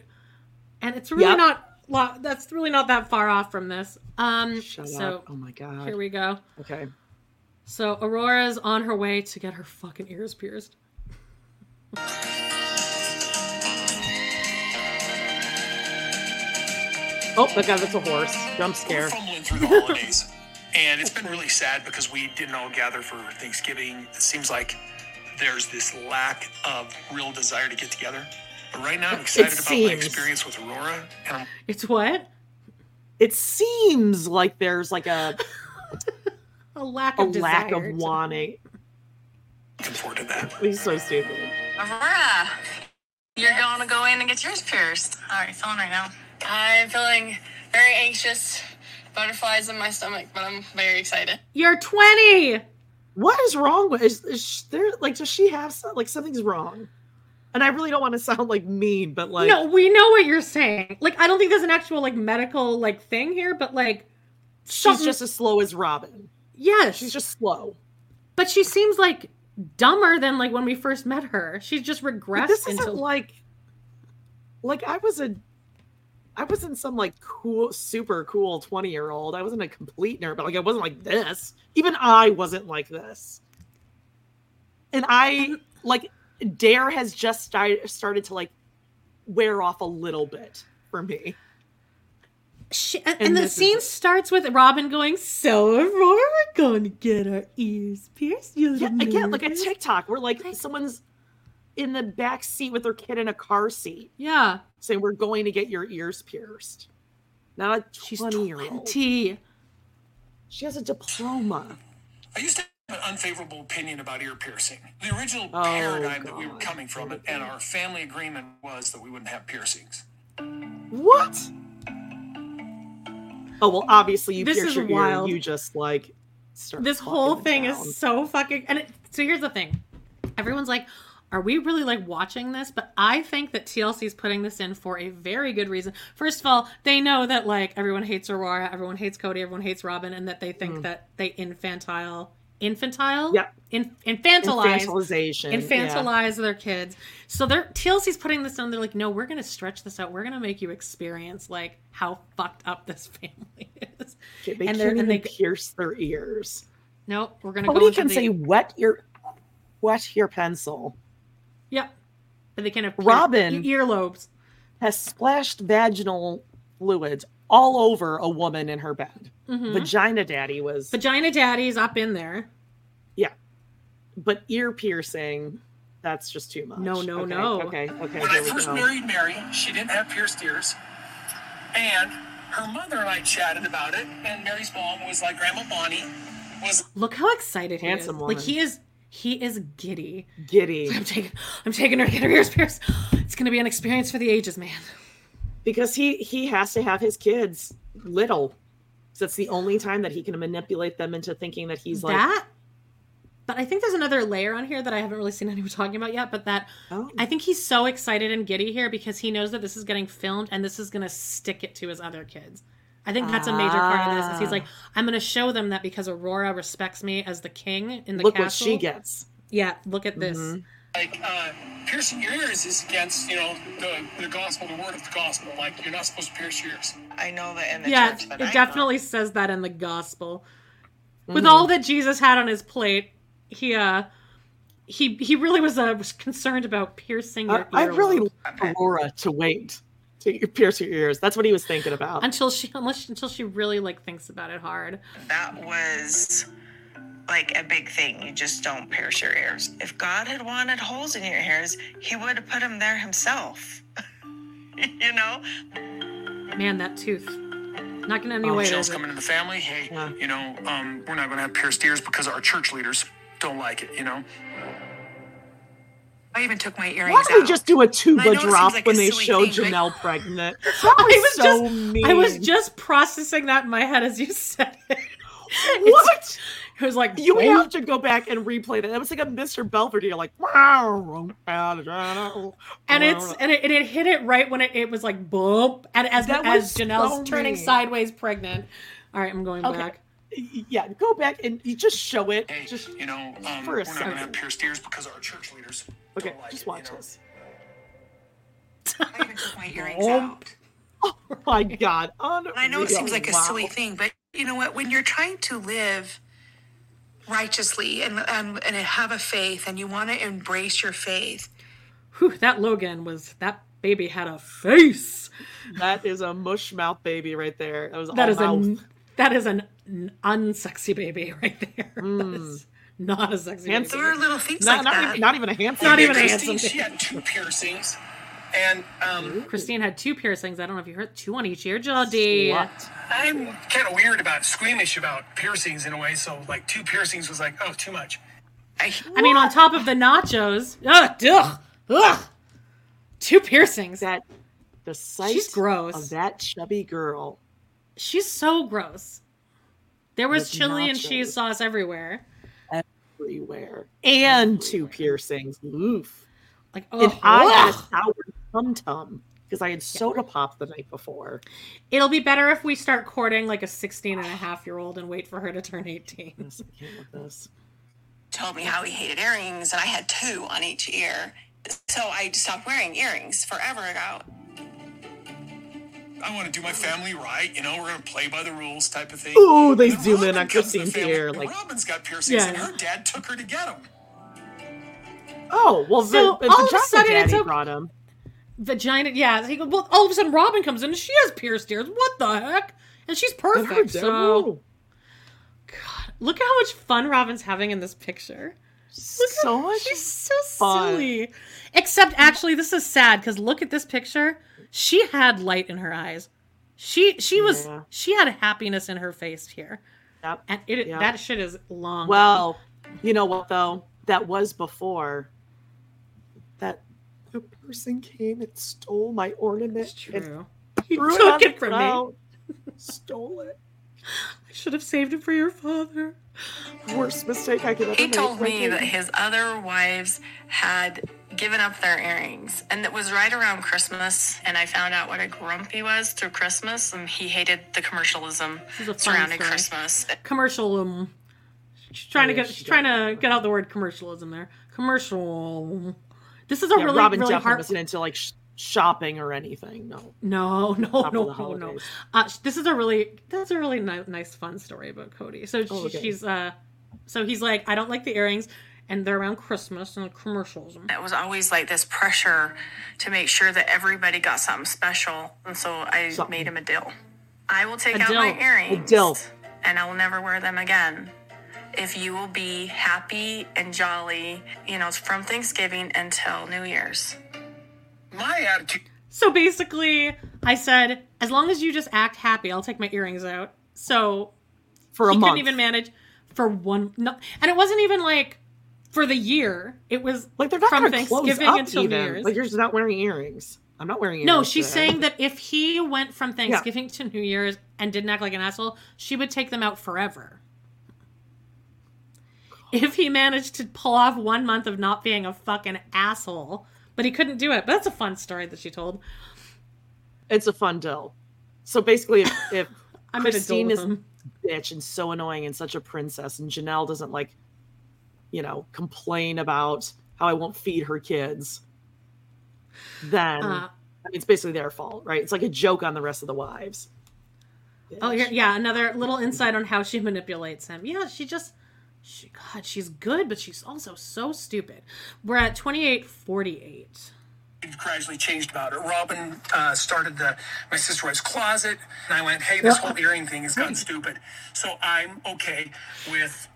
and it's really Yep. not that's really not that far off from this. Um Shut so up. Oh my god. here we go. Okay. So Aurora's on her way to get her fucking ears pierced. Oh my god, that's a horse. Jump scare. We're fumbling through the holidays, and it's been really sad because we didn't all gather for Thanksgiving. It seems like there's this lack of real desire to get together. But right now, I'm excited about my experience with Aurora, and I'm It's what? It seems like there's like a A lack of a of lack of to- wanting. looking forward to that. He's so stupid. Aurora, you're going to go in and get yours pierced. All right, are you feeling right now? I'm feeling very anxious, butterflies in my stomach, but I'm very excited. You're 20. What is wrong with is, is sh- there like does she have some, like something's wrong? And I really don't want to sound like mean, but like no, we know what you're saying. Like I don't think there's an actual like medical like thing here, but like she's just as slow as Robyn. yes, She's just slow. but she seems like dumber than like when we first met her. She's just But regressed this isn't into like like I was a I wasn't some like cool super cool 20 year old. I wasn't a complete nerd, but like I wasn't like this. Even I wasn't like this. And I like Dare has just started started to like wear off a little bit for me. She, and, And and the this is scene starts with Robyn going, "So Aurora we're going to get our ears pierced." You Yeah, again, like a nervous?" TikTok where like someone's in the back seat with her kid in a car seat Yeah, saying we're going to get your ears pierced. Not a she's 20 year old. She has a diploma. I used to have an unfavorable opinion about ear piercing. The original Oh, paradigm that we were coming from, and our family agreement was that we wouldn't have piercings. What? Oh well, obviously you This pierce is your wild. ear, you just like start This whole thing down. is so fucking. And it, so here's the thing: everyone's like, "Are we really like watching this?" But I think that TLC is putting this in for a very good reason. First of all, they know that like everyone hates Aurora, everyone hates Kody, everyone hates Robyn, and that they think that they infantile, infantile, Mm. Yep. in, infantilize, infantilization. yeah. infantilize their kids. So they're TLC's putting this on. They're like, no, we're gonna stretch this out. We're gonna make you experience like how fucked up this family is. They and can't and they- pierce their ears. No, we're gonna go Kody into can the, say wet your wet your pencil. Yep. But they can have Robyn- ear- earlobes. Has splashed vaginal fluids all over a woman in her bed. Mhm. Vagina daddy was Vagina daddy's up in there. yeah. But ear piercing, that's just too much. No, no, Okay, no. Okay, okay. When I here we first go. married Meri, she didn't have pierced ears. And her mother and I chatted about it, and Meri's mom was like, Grandma Bonnie was Look how excited he Handsome is. woman. Like he is he is giddy. Giddy. I'm taking I'm taking her to get her ears pierced. It's gonna be an experience for the ages, man. because he he has to have his kids little so it's the only time that he can manipulate them into thinking that he's like that but I think there's another layer on here that I haven't really seen anyone talking about yet. But that Oh. I think he's so excited and giddy here because he knows that this is getting filmed and this is gonna stick it to his other kids. I think that's a major part of this. Is he's Ah. like, I'm gonna show them that because Aurora respects me as the king in the look castle. what she gets Yeah, look at this. Mhm. like, uh, piercing your ears is against, you know, the, the gospel, the word of the gospel. Like, you're not supposed to pierce your ears. I know that in the Yeah, church that it I definitely says that in the gospel. With Mhm. all that Jesus had on his plate, he uh he he really was uh was concerned about piercing I, your I really earlobe. want Aurora to wait to pierce your ears that's what he was thinking about until she unless until she really like thinks about it hard. that was like a big thing. You just don't pierce your ears. If God had wanted holes in your ears, He would have put them there Himself. you know? Man, that tooth. Not gonna any Oh, weight, Michelle's is coming in the family. Hey, you know, um, we're not going to have pierced ears because our church leaders don't like it. You know. I even took my earrings Why don't we out. just do a tuba I know it seems drop like when they silly show thing, but- Janelle pregnant? That I was, was so just, mean. I was just processing that in my head as you said it. what? It was like You "Wait." have to go back and replay that. That was like a Mr. Belvedere, like wow, and it's and it, and it hit it right when it, it was like bump and as That as was Janelle's so turning mean. sideways pregnant. All right, I'm going Okay. back. yeah. Go back and you just show it. Hey, Just you know, um, for we're a not going to have second. pierced ears because our church leaders. Okay. like Just it, watch you know? this. I even took my earrings Oh, out. Oh my God! Unreal. I know it seems like a Wow. silly thing, but you know what? When you're trying to live righteously and um, and have a faith, and you want to embrace your faith, Whew, that Logan was that baby had a face. That is a mush mouth baby right there. That was That all is a that is an n- unsexy baby right there. That is not a sexy. Handsome. baby. there are little things not, like not that. even, not even a handsome. Not baby. even a handsome she had two piercings, and um, Christine had two piercings. I don't know if you heard two on each ear, Jody. Slut. I'm kind of weird about squeamish about piercings in a way. So like two piercings was like, oh, too much. I, I mean, on top of the nachos, ugh, ugh, ugh. two piercings. That the sight She's gross. of that chubby girl. She's so gross. There was With chili and cheese sauce everywhere. Everywhere and two piercings. Oof. Like, and oh, I had a sour tum tum because I had soda pop the night before. It'll be better if we start courting like a 16 and a half year old and wait for her to turn 18. Yes, I can't with this. told me how he hated earrings, and I had two on each ear. So I stopped wearing earrings forever ago. I want to do my family right. You know, we're gonna play by the rules, type of thing. Ooh, they And then zoom in on comes to the Christine's ear, like- Robyn's got piercings, and her dad took her to get them. Oh well, So, the, the all of a sudden it's daddy okay- brought him. Vagina, yeah. He goes, well, all of a sudden Robyn comes in and she has pierced ears. What the heck? And she's perfect. dad- So, Ooh, look at how much fun Robyn's having in this picture. so much. She's so fun. silly. Except, actually, this is sad because look at this picture. She had light in her eyes. She she was Yeah. she had happiness in her face here, Yep. and it Yep. that shit is long. Well, you know what though? That was before that the person came and stole my ornament. it's and true. threw took on the it from me. Stole it. I should have saved it for your father. Worst mistake I could ever He make. told right me that his other wives had given up their earrings, and it was right around Christmas. And I found out what a grump he was through Christmas, and he hated the commercialism This is a fun surrounding story. Christmas. Commercial. Um, she's trying to Oh, yeah, get she's trying to get out the word commercialism there. Commercial. This is a yeah, really Robyn really definitely hard. wasn't into like sh- shopping or anything. No. No, no, Not no, the no, no. Uh, this is a really that's a really ni- nice, fun story about Kody. So she, Oh, okay. she's uh, so he's like, I don't like the earrings, and they're around Christmas and commercialism. It was always like this pressure to make sure that everybody got something special, and so I Something. made him a deal. I will take A out my earrings, A dill. and I will never wear them again. If you will be happy and jolly, you know, from Thanksgiving until New Year's. My attitude. So basically, I said, as long as you just act happy, I'll take my earrings out. So For a he month. couldn't even manage for one. No, and it wasn't even like for the year. It was like they're not from going to close Thanksgiving up until New even. Year's. Like you're just not wearing earrings. I'm not wearing earrings. No, she's today. saying that if he went from Thanksgiving to New Year's and didn't act like an asshole, she would take them out forever. If he managed to pull off one month of not being a fucking asshole, but he couldn't do it. But that's a fun story that she told. it's a fun deal. So basically, if, if I'm Christine is bitch and so annoying and such a princess, and Janelle doesn't like, you know, complain about how I won't feed her kids, then Uh, I mean, it's basically their fault, right? It's like a joke on the rest of the wives. Oh, yeah, yeah. Another little insight on how she manipulates him. Yeah, she just, she, God, she's good, but she's also so stupid. We're at twenty eight forty eight. gradually changed about it. Robyn uh, started the my sister wife's closet, and I went, "Hey, this whole earring thing has gotten stupid." So I'm okay with,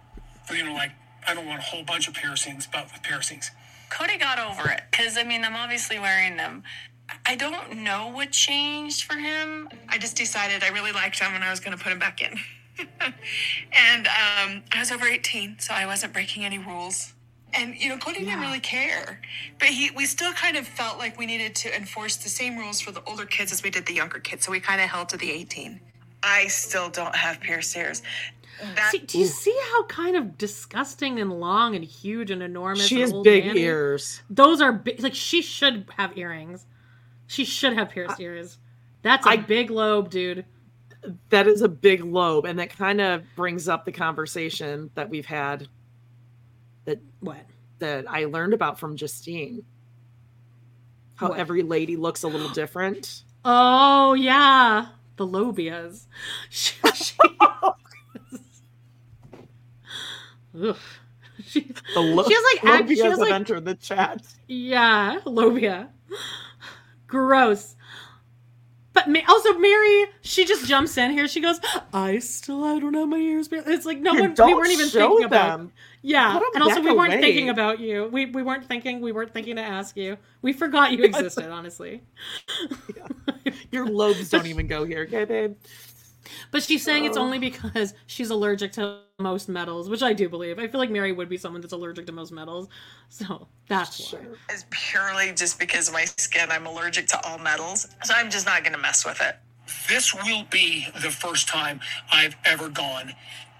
you know, like I don't want a whole bunch of piercings, but with piercings. Kody got over it because I mean I'm obviously wearing them, I don't know what changed for him. I just decided I really liked him and I was going to put him back in. and um, I was over 18, so I wasn't breaking any rules. And you know, Kody didn't really care, but he we still kind of felt like we needed to enforce the same rules for the older kids as we did the younger kids. So we kind of held to the 18. I still don't have pierced ears. That, See, do you see how kind of disgusting and long and huge and enormous? She has old big Manny- ears. Those are big. Like she should have earrings. She should have pierced ears. That's a I- big lobe, dude. That is a big lobe, and that kind of brings up the conversation that we've had. That what that I learned about from Justine. How What? every lady looks a little different. Oh yeah, the lobias. She, she, Ugh. She, lo- she has like act, she has like entered the chat. Yeah, lobia. Gross. But Ma- also Meri, she just jumps in here. She goes, "I still, I don't have my ears." pierced." It's like no Yeah, one. We weren't even thinking about. them. Yeah, and also we weren't away. thinking about you. We we weren't thinking. We weren't thinking to ask you. We forgot you existed. honestly. Your lobes don't even go here, okay, babe? But she's saying it's Oh. only because she's allergic to most metals, which I do believe. I feel like Meri would be someone that's allergic to most metals, so that's why. is purely just because of my skin. I'm allergic to all metals, so I'm just not going to mess with it. This will be the first time I've ever gone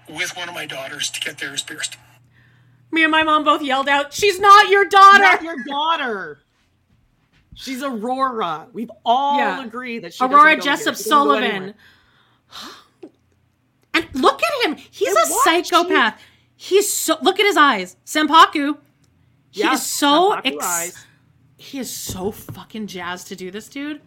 with one of my daughters to get theirs pierced. Me and my mom both yelled out, "She's not your daughter." Not your daughter. She's Aurora. We've all Yeah. agreed that she Aurora go Jessop here. She doesn't go Sullivan. And look at him. He's a psychopath. He's so look at his eyes. Senpaku. He is so ex- he is so fucking jazzed to do this, dude.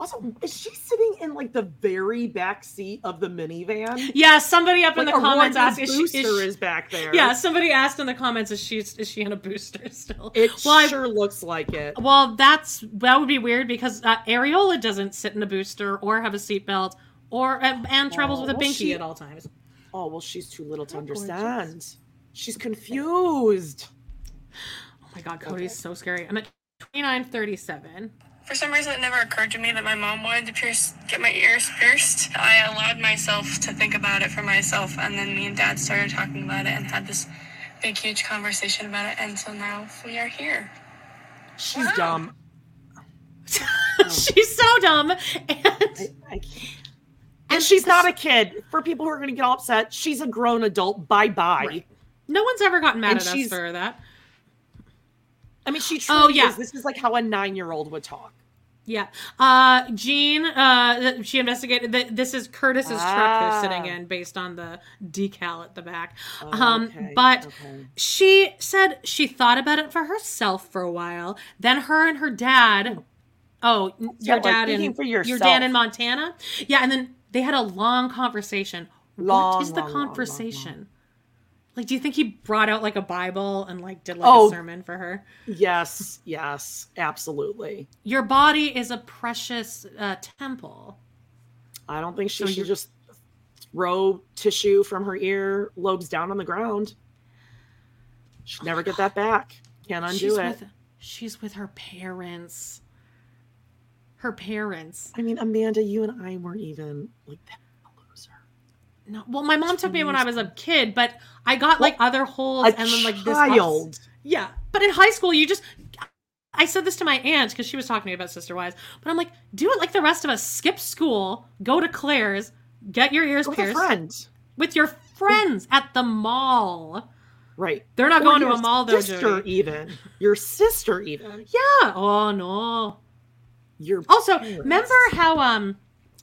Also, is she sitting in like the very back seat of the minivan? Yeah, somebody up in the comments asked she, Booster is she- is back there. Yeah, somebody asked in the comments is she is she in a booster still? It well, I- sure looks like it. well, that's that would be weird because uh, Areola doesn't sit in a booster or have a seatbelt or uh, and, and travels Oh, with a oh, well, binky she- at all times. Oh well, she's too little to gorgeous. understand. She's confused. Oh my god, Kody's so scary. I'm at twenty nine thirty seven. For some reason, it never occurred to me that my mom wanted to pierce, get my ears pierced. I allowed myself to think about it for myself, and then me and dad started talking about it and had this big, huge conversation about it, and so now we are here. She's dumb. Oh. She's so dumb. And I can't. And she's not a kid. For people who are going to get all upset, she's a grown adult. Bye bye. no one's ever gotten mad And at us for that. I mean, she truly Oh, yeah. is. This is like how a nine year old would talk. Yeah. Uh Jean, uh she investigated that this is Curtis's truck they're sitting Ah. in based on the decal at the back. Oh, um okay, but okay. she said she thought about it for herself for a while. Then her and her dad Oh, Yeah, your like dad thinking in for your dad in Montana? Yeah, and then they had a long conversation. Long, what is the long, long, long, conversation? Like, do you think he brought out like a Bible and like did like Oh. a sermon for her? Yes, yes, absolutely. Your body is a precious uh, temple. I don't think she So should you're- just throw tissue from her ear lobes down on the ground. She'll never get that back. Can't undo she's it. With, she's with her parents. Her parents. I mean, Amanda, you and I weren't even like that. Loser. No, well, my mom took me when I was a kid, but I got like other holes and then like this. child. Yeah, but in high school, you just. I said this to my aunt because she was talking to me about Sister wise, but I'm like, do it like the rest of us. Skip school, go to Claire's, get your ears With pierced friend. with your friends at the mall. Right. They're not Or going to a mall though, Sister, Jody. even your sister, even Yeah. Oh no. Your. Also, parents. remember how um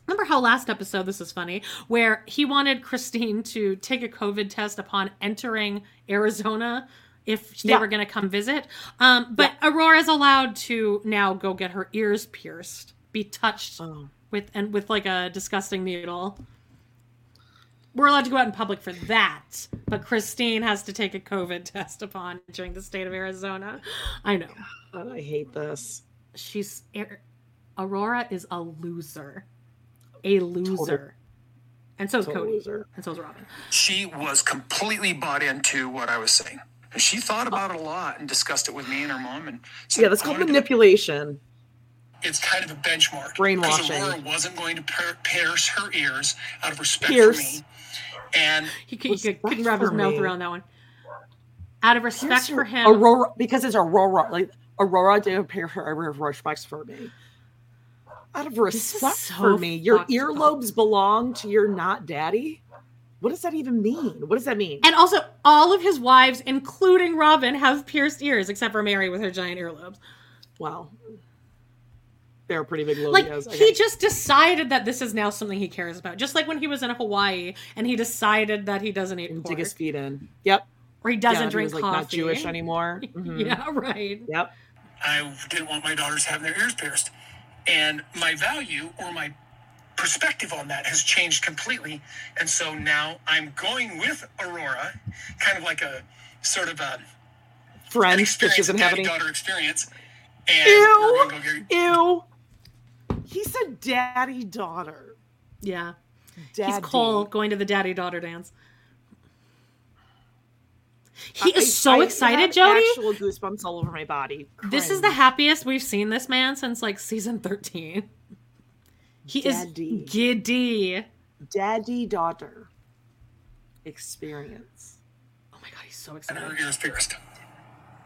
remember how last episode this is funny where he wanted Christine to take a COVID test upon entering Arizona if they Yeah. were going to come visit. Um but Aurora's allowed to now go get her ears pierced, be touched Oh. with and with like a disgusting needle. We're allowed to go out in public for that, but Christine has to take a COVID test upon entering the state of Arizona. I know. God, I hate this. She's Aurora is a loser, a loser, and so is Total Kody, loser. and so is Robyn. She was completely bought into what I was saying. And she thought about it a lot and discussed it with me and her mom. And said, Yeah, that's called wanna manipulation. it's kind of a benchmark. Brainwashing. Because Aurora wasn't going to per- pierce her ears out of respect Pierce. for me. And He, could, he could, Respect couldn't wrap his for mouth me. around that one. Out of respect for him, Aurora, because it's Aurora. Like Aurora didn't pay her respects for me. Out of respect so for me, your fucked up. earlobes belong to your not daddy. What does that even mean? What does that mean? And also, all of his wives, including Robyn, have pierced ears, except for Meri with her giant earlobes. wow, they're pretty big Like lobios. he just decided that this is now something he cares about. Just like when he was in Hawaii and he decided that he doesn't eat Dig pork, his feet in. Yep. or he doesn't Yeah, drink he was, like, coffee. Not Jewish anymore. Mhm. Yeah, right. Yep. I didn't want my daughters having their ears pierced. And my value or my perspective on that has changed completely. And so now I'm going with Aurora, kind of like a sort of a friend Friends, that experience, doesn't a have any. daddy-daughter experience. And Ew. we're go Ew. He said daddy daughter. Yeah. Daddy. He's Cole going to the daddy daughter dance. He I- is so I excited, have Jody. Actual goosebumps all over my body. This is the happiest we've seen this man since like season 13. He Daddy. is giddy. daddy daughter experience. Oh my god, he's so her excited. ears pierced.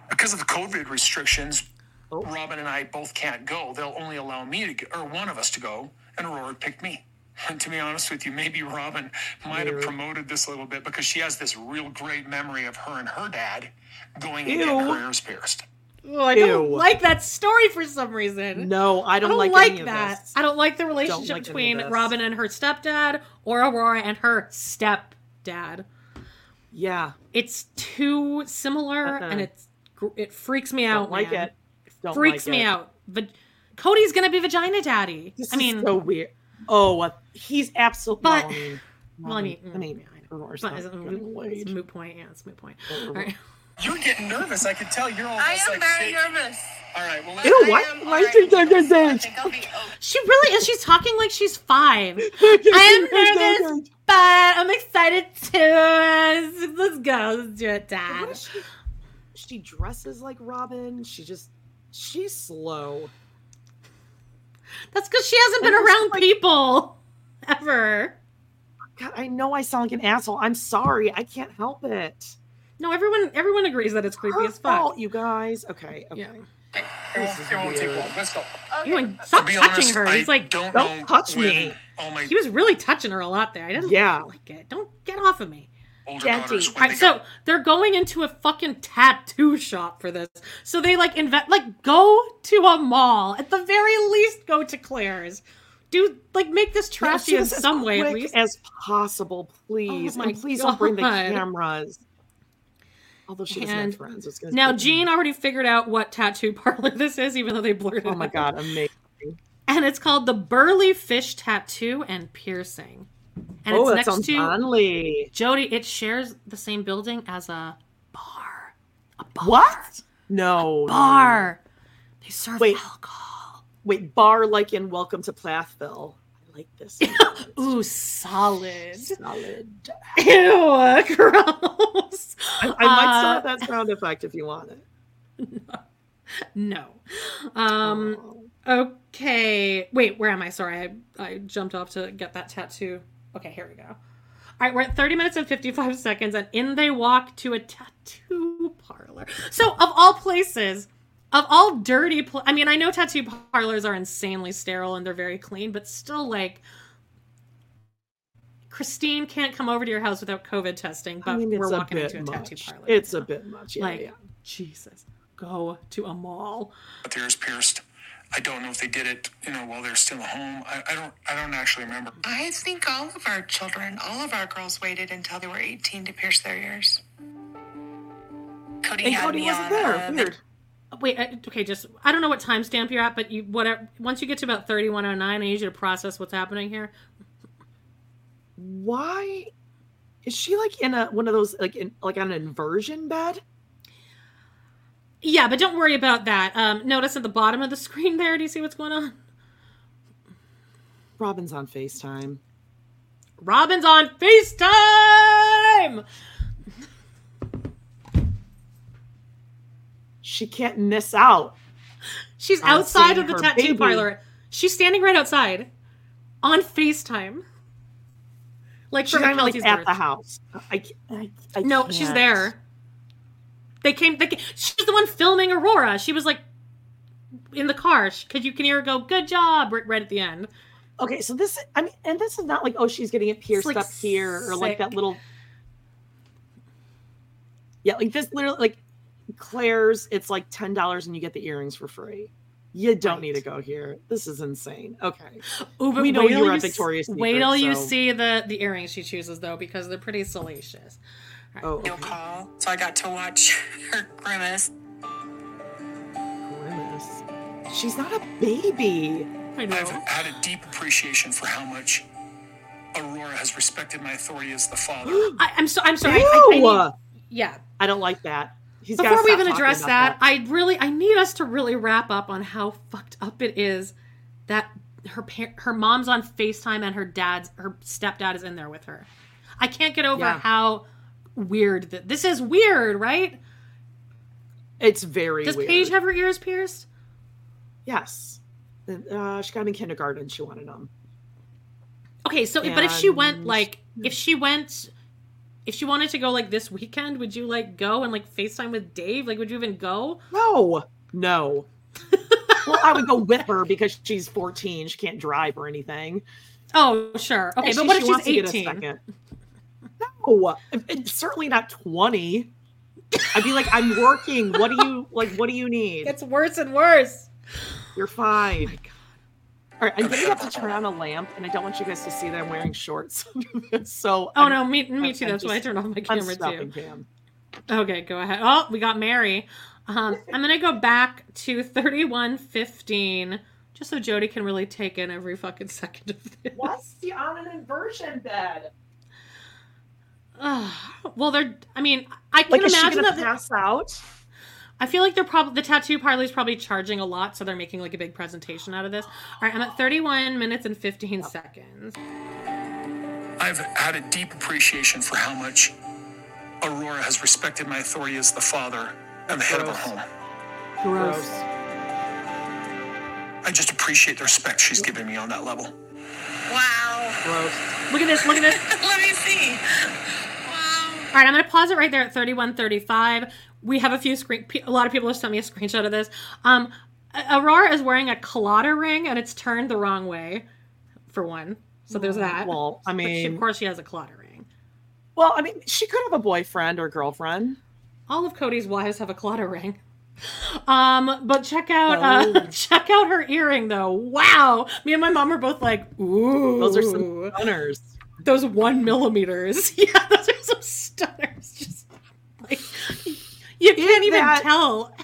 Because of the COVID restrictions, Oh. Robyn and I both can't go. They'll only allow me to go, or one of us to go, and Aurora picked me. And to be honest with you, maybe Robyn might have promoted this a little bit because she has this real great memory of her and her dad going and getting Ew. her ears pierced. Oh, I don't like that story for some reason. No, I I don't, don't like, like, any of that. this. I don't like the relationship like between. Robyn and her stepdad or Aurora and her stepdad. Yeah, It's too similar Uh-uh. and it's it freaks me out. don't like man. it. Don't freaks like me it. out. But Kody's gonna be vagina daddy. This I mean, is so weird. Oh, uh, he's absolutely. But- well, I mean, well, I mean, I mean, Aurora's but not it's, it's a moot point. Yeah, it's a moot point. All right. You're getting nervous. I can tell you're almost I am like very shaking. nervous. All right, well, let's Ew, I what? am Why already did that nervous. that? think I'll be okay. She really is. She's talking like she's five. I am nervous, but I'm excited too. Let's go. Let's do it, Dad. she? She dresses like Robyn. She just. She's slow. That's because she hasn't been And it's around like- people ever. God, I know I sound like an asshole. I'm sorry. I can't help it. No, everyone everyone agrees that it's creepy Her as fuck. fault, you guys. Okay. Okay. Yeah. it won't, it won't take long. Let's go. You and stop To touching honest, her. He's like, don't, Don't touch with me. All my he was really touching her a lot there. I didn't Yeah. like it. Don't get off of me. Older Daddy. daughters. When they so they're going into a fucking tattoo shop for this. So they like invent like go to a mall. At the very least, go to Claire's. Do like make this Let's trashy do in this as some way at least. as possible, please. Oh my and please don't bring the cameras. Although she doesn't And have friends. It's Now Jean already figured out what tattoo parlor this is, even though they blurred it Oh my out. god, amazing. And it's called the Burly Fish Tattoo and Piercing. And oh, it's next to manly. Jody. It shares the same building as a bar. A bar. What? No. no, Bar. They serve Wait. alcohol. Wait, bar like in Welcome to Plathville. I like this. Ooh, solid. Solid. Ew, gross. I, I might Uh, have that sound effect if you want it. No. Um. Oh. Okay. Wait, where am I? Sorry, I I jumped off to get that tattoo. Okay, here we go. All right, we're at 30 minutes and 55 seconds, and in they walk to a tattoo parlor. So, of all places, of all dirty, pl- I mean, I know tattoo parlors are insanely sterile and they're very clean, but still, like, Christine can't come over to your house without COVID testing, but I mean, we're walking bit into a tattoo parlor. It's a bit much. Yeah, like, yeah. Jesus, go to a mall. got their ears pierced. I don't know if they did it, you know, while they're still at home. I, I don't. I don't actually remember. I think all of our children, all of our girls waited until they were 18 to pierce their ears. Kody And had Kody me wasn't on there. uh, Weird. Wait, I, okay, just I don't know what timestamp you're at, but you whatever. Once you get to about thirty one oh nine, I need you to process what's happening here. Why is she like in a one of those like in like on an inversion bed? Yeah, but don't worry about that. Um, notice at the bottom of the screen there. Do you see what's going on? Robyn's on FaceTime. Robyn's on FaceTime. She can't miss out. She's outside of the tattoo baby. parlor. She's standing right outside on FaceTime. Like She's for not like at birth. the house. I, I, I No, she's can't. there. They came. They came, she was the one filming Aurora. She was like in the car because you can hear her go, "Good job!" right, right at the end. Okay, so this, I mean, and this is not like, oh, she's getting it pierced like, up here or like that little. Yeah, like this literally, like Claire's, it's like ten dollars and you get the earrings for free. You don't need to go here. This is insane. Okay, Ooh, but we know wait you till were at Victoria's Wait Secret, till you see the the earrings she chooses though, because they're pretty salacious. Oh, Video call, so I got to watch her grimace. Grimace. She's not a baby. I know. I've had a deep appreciation for how much Aurora has respected my authority as the father. I, I'm so I'm sorry. I, I, I need, yeah. I don't like that. He's Before we even address about that, I really I need us to really wrap up on how fucked up it is that her par- her mom's on FaceTime and her dad's her stepdad is in there with her. I can't get over Yeah. how weird that this is weird, right? It's very Does weird. Paige have her ears pierced? Yes. Uh, she got them in kindergarten. She wanted them. Okay, so but if she went like if she went if she wanted to go like this weekend, would you like go and like FaceTime with Dave? Like would you even go? No, no. well, I would go with her because she's 14. She can't drive or anything. Oh, sure. Okay, And but she- what she if to she's get a 18? Second. No, it's certainly not 20. I'd be like, I'm working. What do you like? What do you need? It's worse and worse. You're fine. All right, I'm gonna have to turn on a lamp, and I don't want you guys to see that I'm wearing shorts. so, Oh I'm- no, me me I'm- too. I'm That's why I turned off my I'm camera stopping too. cam. Okay, go ahead. Oh, we got Meri. Um, I'm gonna go back to 3115, just so Jody can really take in every fucking second of this. What's the on an inversion bed? Ugh. well, they're. I mean, I can Like, is she imagine gonna that. they're- pass out? I feel like they're probably the tattoo parlor is probably charging a lot, so they're making like a big presentation out of this. All right, I'm at 31 minutes and 15 seconds. I've had a deep appreciation for how much Aurora has respected my authority as the father and the head of our home. Gross. I just appreciate the respect she's given me on that level. Wow. Gross. Look at this. Look at this. Let me see. All right, I'm going to pause it right there at 31:35. We have a few screen. A lot of people have sent me a screenshot of this. Um, Aurora is wearing a Claddagh ring, and it's turned the wrong way. For one, so there's that. Well, I But she, mean- of course, she has a Claddagh ring. Well, I mean, she could have a boyfriend or girlfriend. All of Kody's wives have a Claddagh ring. Um, but check out uh, Oh. check out her earring though. Wow, me and my mom are both like, ooh, Those are some stunners. Those one millimeters. Yeah, those are some stunners. Just like you can't even that- tell.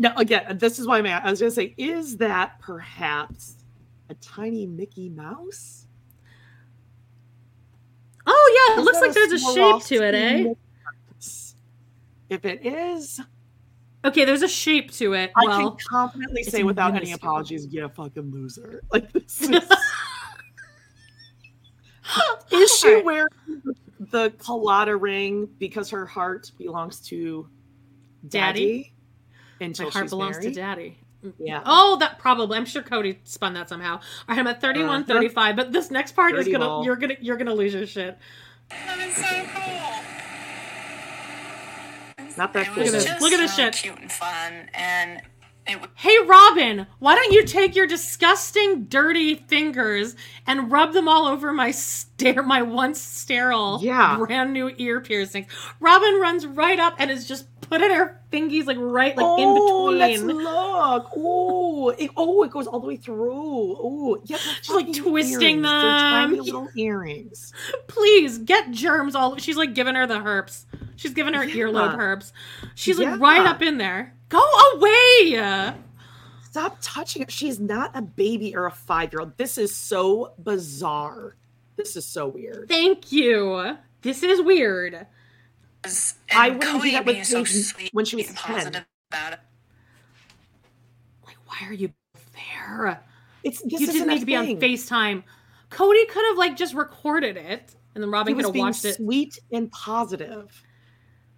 No, again, this is why I'm at. I was going to say, is that perhaps a tiny Mickey Mouse? Oh yeah, it Is looks like there's a shape to it, eh? If it is, Okay, there's a shape to it. I well, can confidently say without any minuscule. apologies, you a fucking loser. Like this is. is she Alright. wearing the Claddagh ring because her heart belongs to Daddy? daddy? Until my heart she's belongs to daddy. Yeah. Oh, that probably. I'm sure Kody spun that somehow. All right, I'm at 31, Uh-huh. 35, but this next part is gonna ball. you're gonna you're gonna lose your shit. That is so cool. Not that It cool. was this. Look at this really shit. cute and fun, and it Hey Robyn, why don't you take your disgusting, dirty fingers and rub them all over my stare, my once sterile, Yeah. brand new ear piercings? Robyn runs right up and is just putting her fingies like right like oh, in let's between. look. Oh, it, oh, it goes all the way through. Oh, yeah. She's, like, twisting earrings. They're tiny little earrings. Please get germs all. She's like giving her the herps. She's giving her earlobe Yeah. herps. She's like Yeah. right up in there. Go away. Stop touching it. She's not a baby or a five year old. This is so bizarre. This is so weird. Thank you. This is weird. And I wouldn't do Kody that with so sweet when she was and 10. positive about it. Why are you there? It's this you isn't didn't need to be on. FaceTime. Kody could have like just recorded it, and then Robyn could have being watched it. sweet and positive.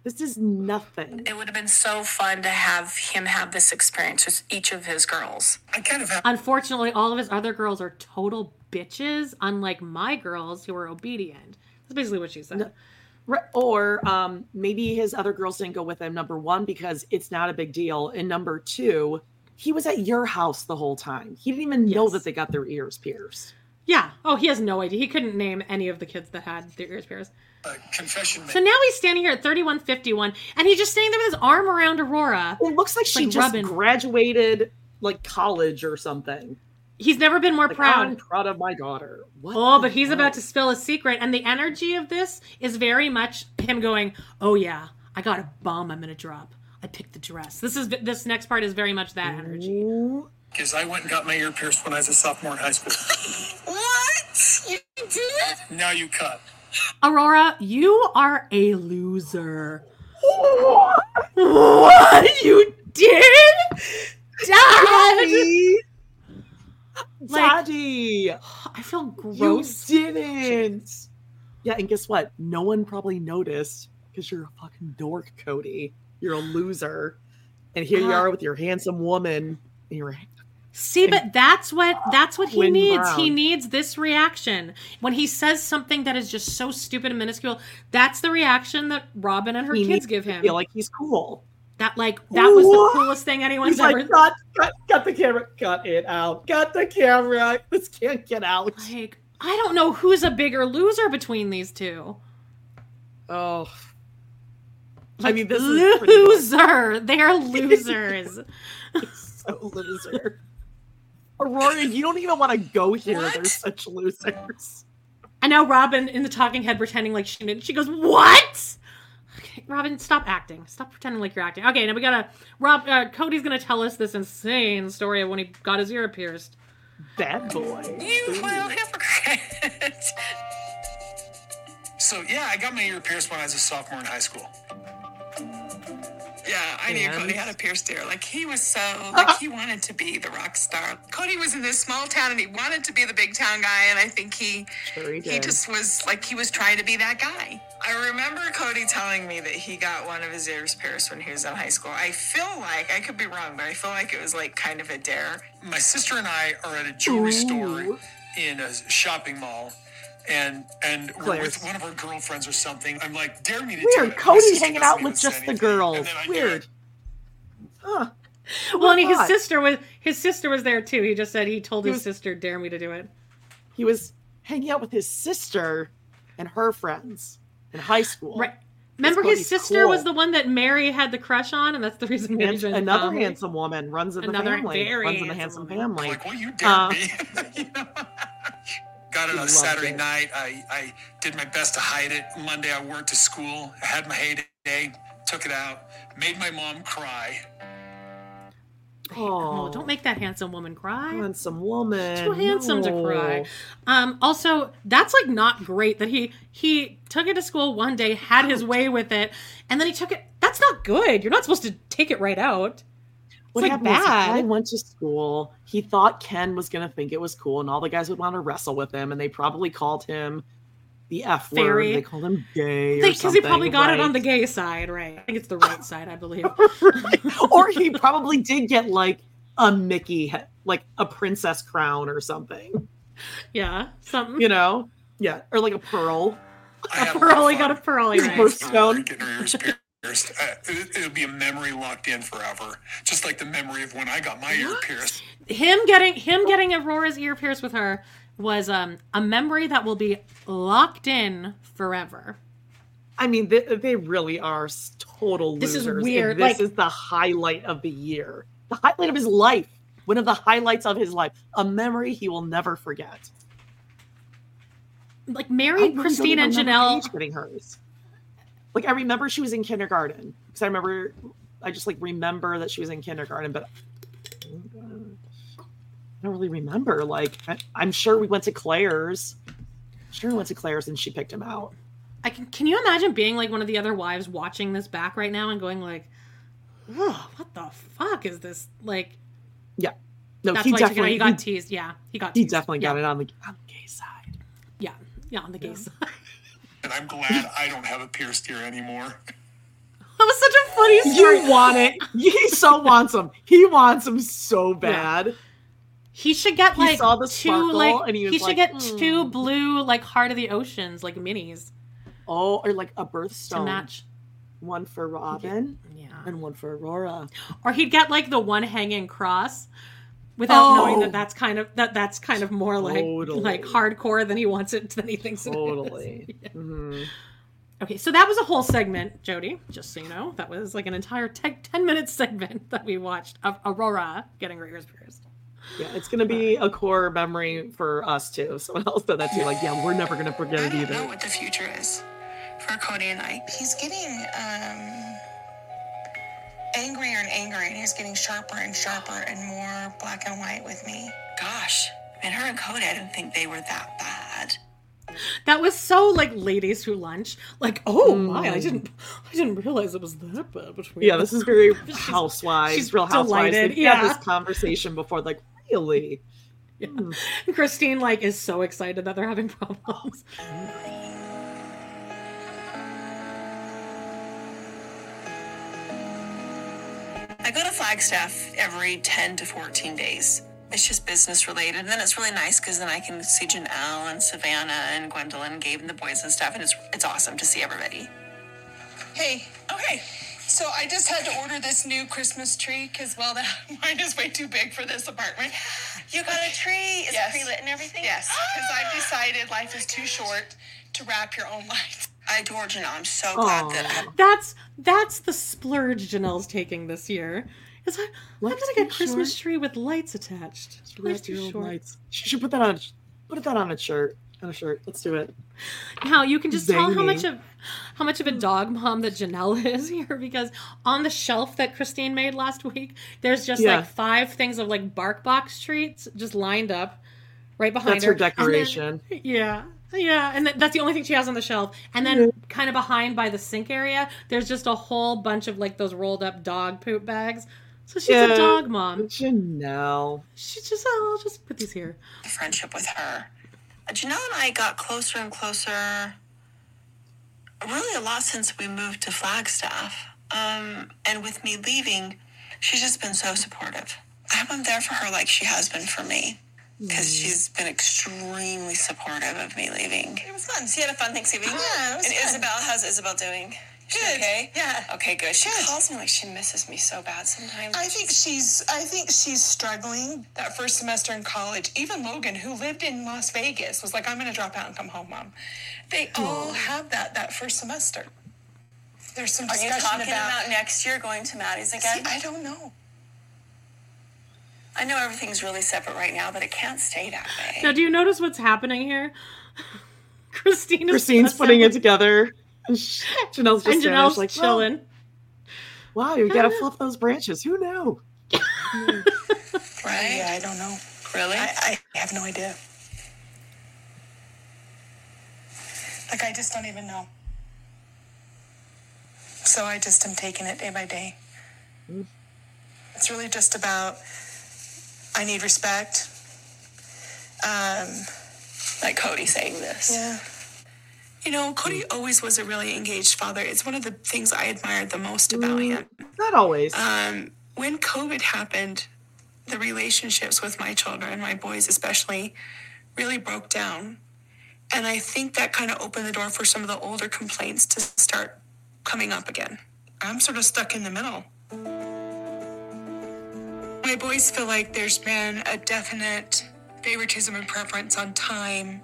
This is nothing. It would have been so fun to have him have this experience with each of his girls. I kind of have. Unfortunately, all of his other girls are total bitches, unlike my girls who are obedient. That's basically what she said. Right, Or um, maybe his other girls didn't go with him. Number one, because it's not a big deal, and number two, he was at your house the whole time. He didn't even know that they got their ears pierced. Yeah. Oh, he has no idea. He couldn't name any of the kids that had their ears pierced. Uh, confession. So now he's standing here at 3151 and he's just standing there with his arm around Aurora. It looks like she Like just rubbing- graduated like college or something. He's never been more Like, proud. I'm proud of my daughter. What oh, but he's hell? about to spill a secret. And the energy of this is very much him going, Oh, yeah, I got a bomb I'm going to drop. I picked the dress. This is this next part is very much that energy. Because I went and got my ear pierced when I was a sophomore in high school. What? You did? now you cut. Aurora, you are a loser. What you did? Dad! Daddy! Like-! I feel gross. You didn't. Yeah, and guess what? No one probably noticed because you're a fucking dork, Kody. You're a loser. And here you Uh, are with your handsome woman and your See, but that's what that's what he needs. He needs this reaction. When he says something that is just so stupid and minuscule, that's the reaction that Robyn and her he kids give him. feel like he's cool. That like that was the coolest thing anyone's He's ever like, cut, cut, the camera, cut it out, cut the camera. This can't get out. like I don't know who's a bigger loser between these two. Oh, I mean, this loser. They're losers. so loser. Aurora, you don't even want to go here. They're such losers. and now Robyn in the talking head pretending like she didn't. She goes, "What?" Okay, Robyn, stop acting. Stop pretending like you're acting. Okay, now we gotta. Rob, uh, Kody's gonna tell us this insane story of when he got his ear pierced. Bad boy. You little hypocrite. So yeah, I got my ear pierced when I was a sophomore in high school. Yeah, I knew And? Kody had a pierced ear. Like he was so like he wanted to be the rock star. Kody was in this small town and he wanted to be the big town guy, and I think he Sure he he just was like he was trying to be that guy. I remember Kody telling me that he got one of his ears pierced when he was in high school. I feel like I could be wrong, but I feel like it was like kind of a dare. My sister and I are at a jewelry store in a shopping mall. And and we're Claire's. with one of our girlfriends or something. I'm like, dare me to do Weird. it. Kody sister hanging out with say just the girls. And then I do Weird. Huh. Well, and his sister was his sister was there too. He just said he told He his was- sister, "Dare me to do it." He was hanging out with his sister and her friends in high school. Right. Remember, his sister cool. was the one that Meri had the crush on, and that's the reason Meri Hands- joined another family. handsome woman runs in the Another family. very runs in the handsome handsome family. Like, well, you dare Uh, me. You know? Got it He on loved Saturday it. night. I, I did my best to hide it. Monday, I worked to school. I had my heyday. Took it out. Made my mom cry. Oh, don't make that handsome woman cry. handsome woman. Too handsome to cry. Um, also, that's like not great that he he took it to school one day, had his way with it, and then he took it. That's not good. You're not supposed to take it right out. What like happened was. I went to school. He thought Ken was gonna think it was cool, and all the guys would want to wrestle with him, and they probably called him the F Fairy. word. They called him gay Because he probably got it on the gay side, right? I think it's the right side, I believe. or he probably did get like a Mickey, like a princess crown or something. Yeah, something. You know? Yeah, or like a pearl. I had a lot of Pearl, he got a pearl. His birthstone. Getting her ears pierced. Uh, it, it'll be a memory locked in forever. Just like the memory of when I got my ear pierced. Him getting him getting Aurora's ear pierced with her was um a memory that will be locked in forever. I mean, they, they really are s- total This is losers. and weird, This like- is the highlight of the year, the highlight of his life. One of the highlights of his life, a memory he will never forget. Like I Meri, Christine, and Janelle. Getting hers. Like I remember she was in kindergarten because I remember, I just like remember that she was in kindergarten, but I don't really remember. Like I, I'm sure we went to Claire's. Sure, we went to Claire's and she picked him out. I can. Can you imagine being like one of the other wives watching this back right now and going like, "Oh, what the fuck is this?" Like, Yeah, no, that's he why he, took it out. definitely he got he, teased. Yeah, he got. he Teased. definitely got it on the on the gay side. Yeah, yeah, on the gay side. And I'm glad I don't have a pierced ear anymore. That was such a funny story. You want it. He so wants them. He wants them so bad. He should get He like saw the two like and he was he should like, get "Hmm." two blue like heart of the oceans like minis Oh, or like a to birthstone. match. One for Robyn Yeah. and one for Aurora. Or he'd get like the one hanging cross without knowing Oh. that that's kind of that that's kind of more like Totally. like hardcore than he wants it than he thinks it is. Totally. Mhm. Okay, so that was a whole segment, Jody. Just so you know, that was like an entire te- ten minute segment that we watched of Aurora getting her ears pierced. Yeah, it's gonna be a core memory for us too. Someone else said that too. Like, yeah, we're never gonna forget I it don't know either. what the future is for Kody and I. He's getting um, angrier and angrier, and he's getting sharper and sharper and more black and white with me. Gosh, and her and Kody, I didn't think they were that bad. That was so like ladies who lunch. Like, oh my, I Mm. didn't, I didn't realize it was that bad between. Yeah, this is very She's- housewives, she's real housewives. delighted, They've yeah. had this conversation before. Like, really? And Christine like is so excited that they're having problems. Flagstaff every 10 to 14 days. It's just business related. And then it's really nice because then I can see Janelle and Savannah and Gwendlyn, and Gabe and the boys and stuff. And it's, it's awesome to see everybody. Hey, okay. So I just had to order this new Christmas tree because, well, that, mine is way too big for this apartment. You got a tree? Is Yes. it pre lit and everything? Yes, because I've decided life is oh too short to wrap your own lights. I adore Janelle. I'm so glad that That's that's the splurge Janelle's taking this year. Is I, I'm gonna get Christmas tree with lights attached. Life's too short. lights. She should put that on. Put that on a shirt. On a shirt. Let's do it. Now you can just tell how much of how much of a dog mom that Janelle is here because on the shelf that Christine made last week, there's just Yeah. like five things of like bark box treats just lined up right behind That's her. her decoration. Then- yeah. Yeah, and that's the only thing she has on the shelf. And then, mm-hmm. kind of behind by the sink area, there's just a whole bunch of like those rolled up dog poop bags. So she's a dog mom. Janelle. She just, oh, I'll just put these here. friendship with her. Janelle and I got closer and closer really a lot since we moved to Flagstaff. Um, and with me leaving, she's just been so supportive. I haven't been there for her like she has been for me. Because she's been extremely supportive of me leaving. It was fun. She had a fun Thanksgiving. Yeah, it was and fun. Ysabel, how's Ysabel doing? She Good. okay? Yeah. Okay, good. She Good. calls me like she misses me so bad sometimes. I think she's I think she's struggling that first semester in college. Even Logan, who lived in Las Vegas, was like, I'm gonna drop out and come home, mom. They all have that that first semester. There's some Are you discussion talking about, next year going to Maddie's again? See, I don't know. I know everything's really separate right now, but it can't stay that way. Now, do you notice what's happening here? Christine Christine's putting it together. And sh- Janelle's just and standing there, Janelle's she's like, well, chilling. Wow, you gotta flip those branches. Who knew? Right? Yeah, I don't know. Really? I, I have no idea. Like I just don't even know. So I just am taking it day by day. It's really just about I need respect. Um, like Kody saying this. yeah. You know, Kody always was a really engaged father. It's one of the things I admired the most about him. Not always. Um, when COVID happened, the relationships with my children, my boys especially, really broke down. And I think that kind of opened the door for some of the older complaints to start coming up again. I'm sort of stuck in the middle. My boys feel like there's been a definite favoritism and preference on time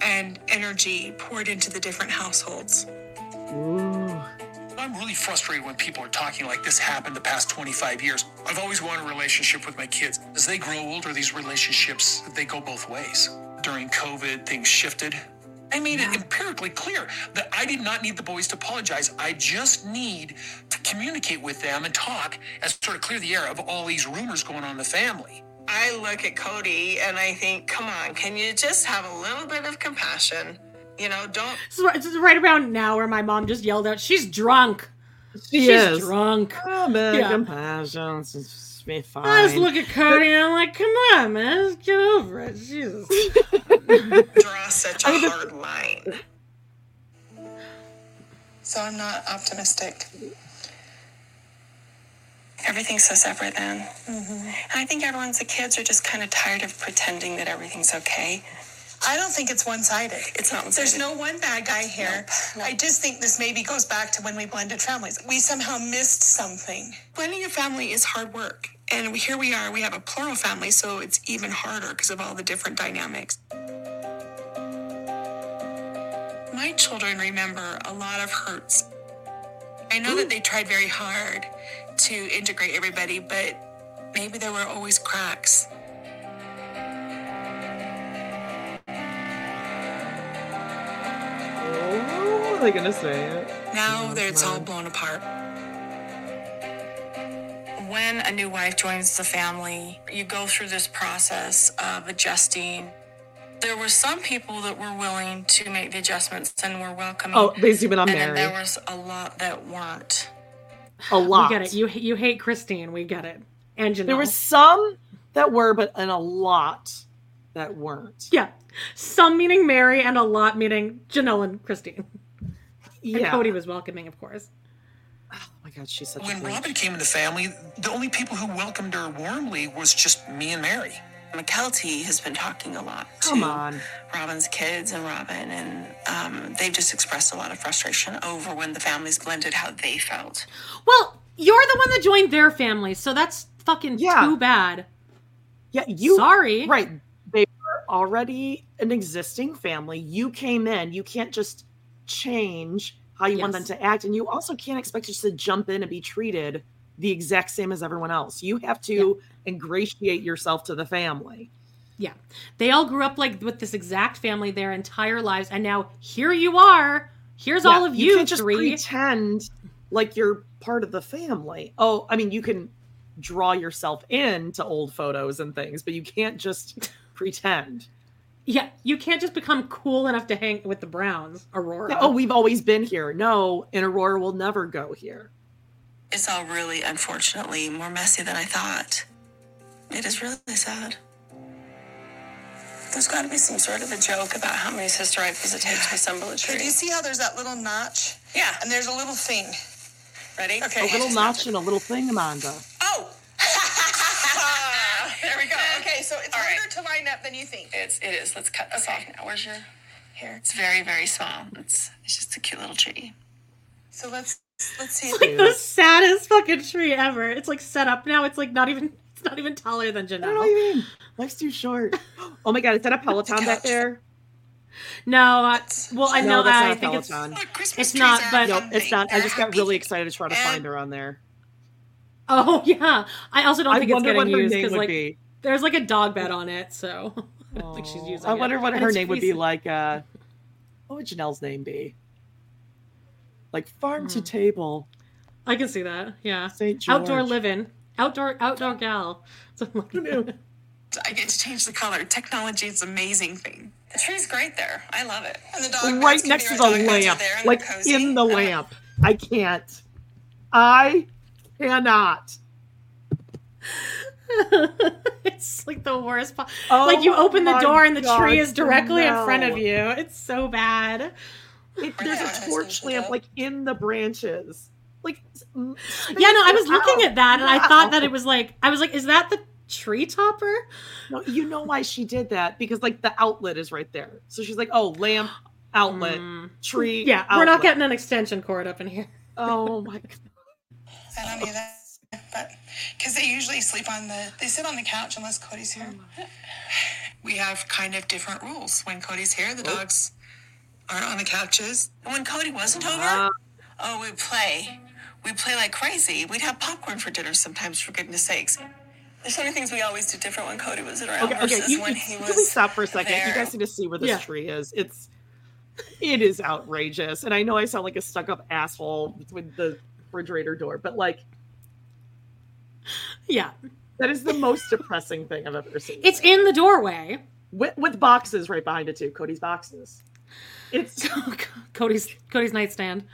and energy poured into the different households. Ooh. I'm really frustrated when people are talking like this happened the past 25 years. I've always wanted a relationship with my kids. As they grow older, these relationships, they go both ways. During COVID, things shifted. I made it empirically clear that I did not need the boys to apologize. I just need to communicate with them and talk and sort of clear the air of all these rumors going on in the family. I look at Kody and I think, come on, can you just have a little bit of compassion? You know, don't. This is right- this is right around now where my mom just yelled out, "She's drunk. She She's is. drunk." Oh, man, Yeah. compassion. It's just be fine. I just look at Kody and I'm like, "Come on, man, let's get over it." Jesus. draw such a hard line. So I'm not optimistic. Everything's so separate then. Mm-hmm. And I think everyone's the kids are just kind of tired of pretending that everything's okay. I don't think it's one sided. It's not There's one-sided. no one bad guy here. Nope. I just think this maybe goes back to when we blended families. We somehow missed something. Blending a family is hard work. And here we are, we have a plural family, so it's even harder because of all the different dynamics. My children remember a lot of hurts. I know that they tried very hard to integrate everybody, but maybe there were always cracks. Oh, are they gonna say it? Now that it's all blown apart. When a new wife joins the family, you go through this process of adjusting. There were some people that were willing to make the adjustments and were welcoming. Oh, basically when I'm and married. there was a lot that weren't. A lot. We get it. You you hate Christine. We get it. And Janelle. There were some that were, but and a lot that weren't. yeah, some meaning Meri, and a lot meaning Janelle and Christine. And Yeah. Kody was welcoming, of course. Oh my god, she's such When a great. Robyn came in the family, the only people who welcomed her warmly was just me and Meri. Mykelti has been talking a lot to Come on. Robyn's kids and Robyn, and um, they've just expressed a lot of frustration over when the families blended how they felt. Well, you're the one that joined their family, so that's fucking Yeah. too bad. Yeah, you. Sorry. Right. They were already an existing family. You came in. You can't just change how you want them to act, and you also can't expect us to jump in and be treated the exact same as everyone else. You have to ingratiate yourself to the family. Yeah. They all grew up like with this exact family their entire lives, and now here you are. Here's Yeah, all of you, You can't just three. pretend like you're part of the family. Oh, I mean, you can draw yourself in to old photos and things, but you can't just pretend. Yeah, you can't just become cool enough to hang with the Browns, Aurora. Yeah, oh, we've always been here. No, and Aurora will never go here. It's all really, unfortunately, more messy than I thought. It is really sad. There's got to be some sort of a joke about how many sister rifles it takes to assemble a Okay, tree. do you see how there's that little notch? Yeah. And there's a little thing. Ready? Okay. A little notch and a little thing, Amanda. Oh! there we go. Okay, so it's All right. harder to line up than you think. It's, it is. Let's cut this off now. Where's your hair? It's very, very small. It's, it's just a cute little tree. So let's let's see. It's like the saddest fucking tree ever. It's like set up now. It's like not even. It's not even taller than Janelle. I don't know Janelle. what you mean. Life's too short. Oh my god, is that a Peloton back there? No, I, well, I No, know that's that. not I a think it's Peloton. Look, it's not, but Nope, it's not. I just got really excited to try to find her on there. oh yeah. I also don't I think it's wonder getting what used because like be. there's like a dog bed on it, so I don't think she's using I it. wonder what her name would be like. Uh, what would Janelle's name be? Like farm Hmm. to table, I can see that. Yeah, St. George. outdoor living, outdoor outdoor gal. Something. I get to change the color. Technology is an amazing thing. The tree's great there. I love it. And the dog right next to the dog beds are lamp, like in the lamp. I can't. I cannot. it's like the worst. Po- Oh like you open the door and the God, tree is directly in front of you. It's so bad. It, there's a torch lamp like in the branches. Like Yeah, no, I was space looking out. at that and I thought that it was like I was like, is that the tree topper? No, you know why she did that because like the outlet is right there. So she's like, oh, lamp, outlet, tree. Mm. Yeah, we're not getting an extension cord up in here. Oh my god. I don't need that. But because they usually sleep on the, they sit on the couch unless Kody's here. We have kind of different rules. When Kody's here, the dogs aren't on the couches. And when Kody wasn't over, oh, we'd play. We'd play like crazy. We'd have popcorn for dinner sometimes, for goodness sakes. There's so many things we always did different when Kody was around Okay, okay. versus You, when you- he can was we stop for a second? You guys need to see where this Yeah. tree is. It's it is outrageous, and I know I sound like a stuck-up asshole with the refrigerator door, but like Yeah. that is the most depressing thing I've ever seen. It's in the doorway. with, with boxes right behind it too. Kody's boxes. It's Kody's Kody's nightstand.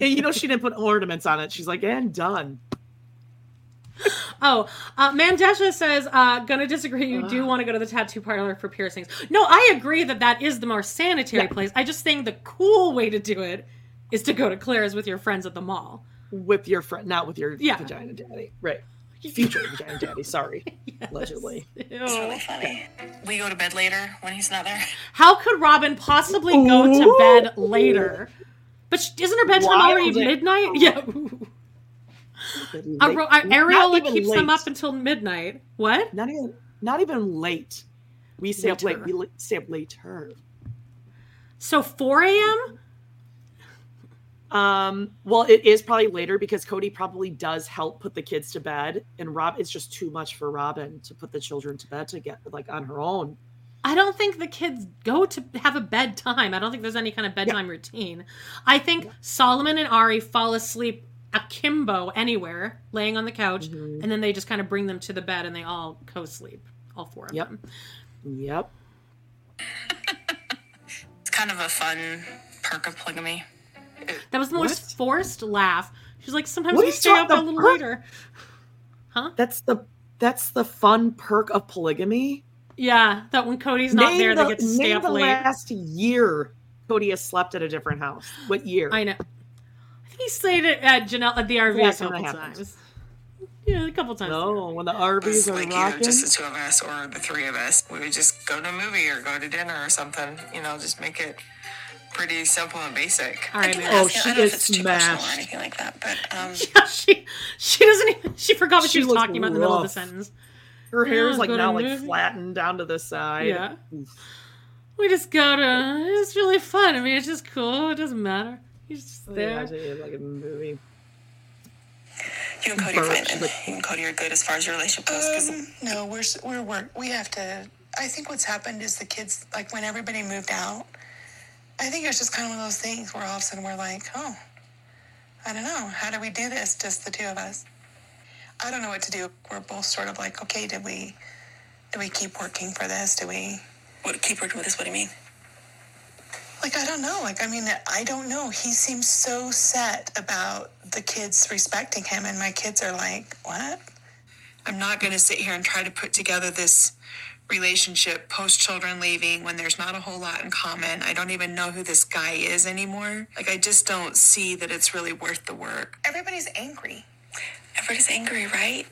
and you know she didn't put ornaments on it. She's like, and done. Oh, uh, Mandesha says, uh, gonna disagree. You do want to go to the tattoo parlor for piercings. No, I agree that that is the more sanitary Yeah. place. I just think the cool way to do it is to go to Claire's with your friends at the mall. with your friend, not with your Yeah. vagina daddy, right? Future vagina daddy. Sorry, allegedly. It's really funny. We go to bed later when he's not there. How could Robyn possibly go to bed later? But sh- isn't her bedtime already Wild. midnight? Yeah. Aro- uh, Ariella even keeps them up until midnight. What? Not even, not even late. We stay up late. We li- stay up later. So 4 a.m. Um, well, it is probably later because Kody probably does help put the kids to bed, and Rob it's just too much for Robyn to put the children to bed to get like on her own. I don't think the kids go to have a bedtime. I don't think there's any kind of bedtime routine. I think Solomon and Ari fall asleep akimbo anywhere, laying on the couch, Mm-hmm. and then they just kind of bring them to the bed and they all co-sleep, all four of Yep. them. Yep. It's kind of a fun perk of polygamy. That was the most forced laugh. She's like, sometimes What we stay up a little the later. Huh? That's the that's the fun perk of polygamy. Yeah, that when Kody's not Name there, the, they get to stay name up the late. last year Kody has slept at a different house. What year? I know. I think he stayed at, at Janelle at the RV Last a couple happened. times. Yeah, a couple times. No, when the RVs was are like rocking. either just the two of us or the three of us. We would just go to a movie or go to dinner or something. You know, just make it pretty simple and basic. All right, I can Meri. Oh, ask you- she I don't know is if it's too personal or anything like that, but um, Yeah, she she doesn't even she forgot what she, She was looks talking about in the middle of the sentence. Her hair's Yeah, like now like movie. flattened down to the side. Yeah. We just gotta. it's really fun. I mean it's just cool. It doesn't matter. He's just Oh, there. yeah, actually, like a movie. you and Kody are Birch, fine. but- You and Kody are good as far as your relationship goes. 'cause Um, no, we're we're work. We have to. I think what's happened is the kids, like when everybody moved out, I think it was just kind of one of those things where all of a sudden we're like, oh, I don't know, how do we do this? Just the two of us. I don't know what to do. We're both sort of like, okay, did we, do we keep working for this? Do we? what, keep working with this. What do you mean? Like, I don't know. Like, I mean, I don't know. He seems so set about the kids respecting him, and my kids are like, what? I'm not going to sit here and try to put together this relationship post children leaving when there's not a whole lot in common. I don't even know who this guy is anymore. Like, I just don't see that it's really worth the work. Everybody's angry. Everybody's angry, right?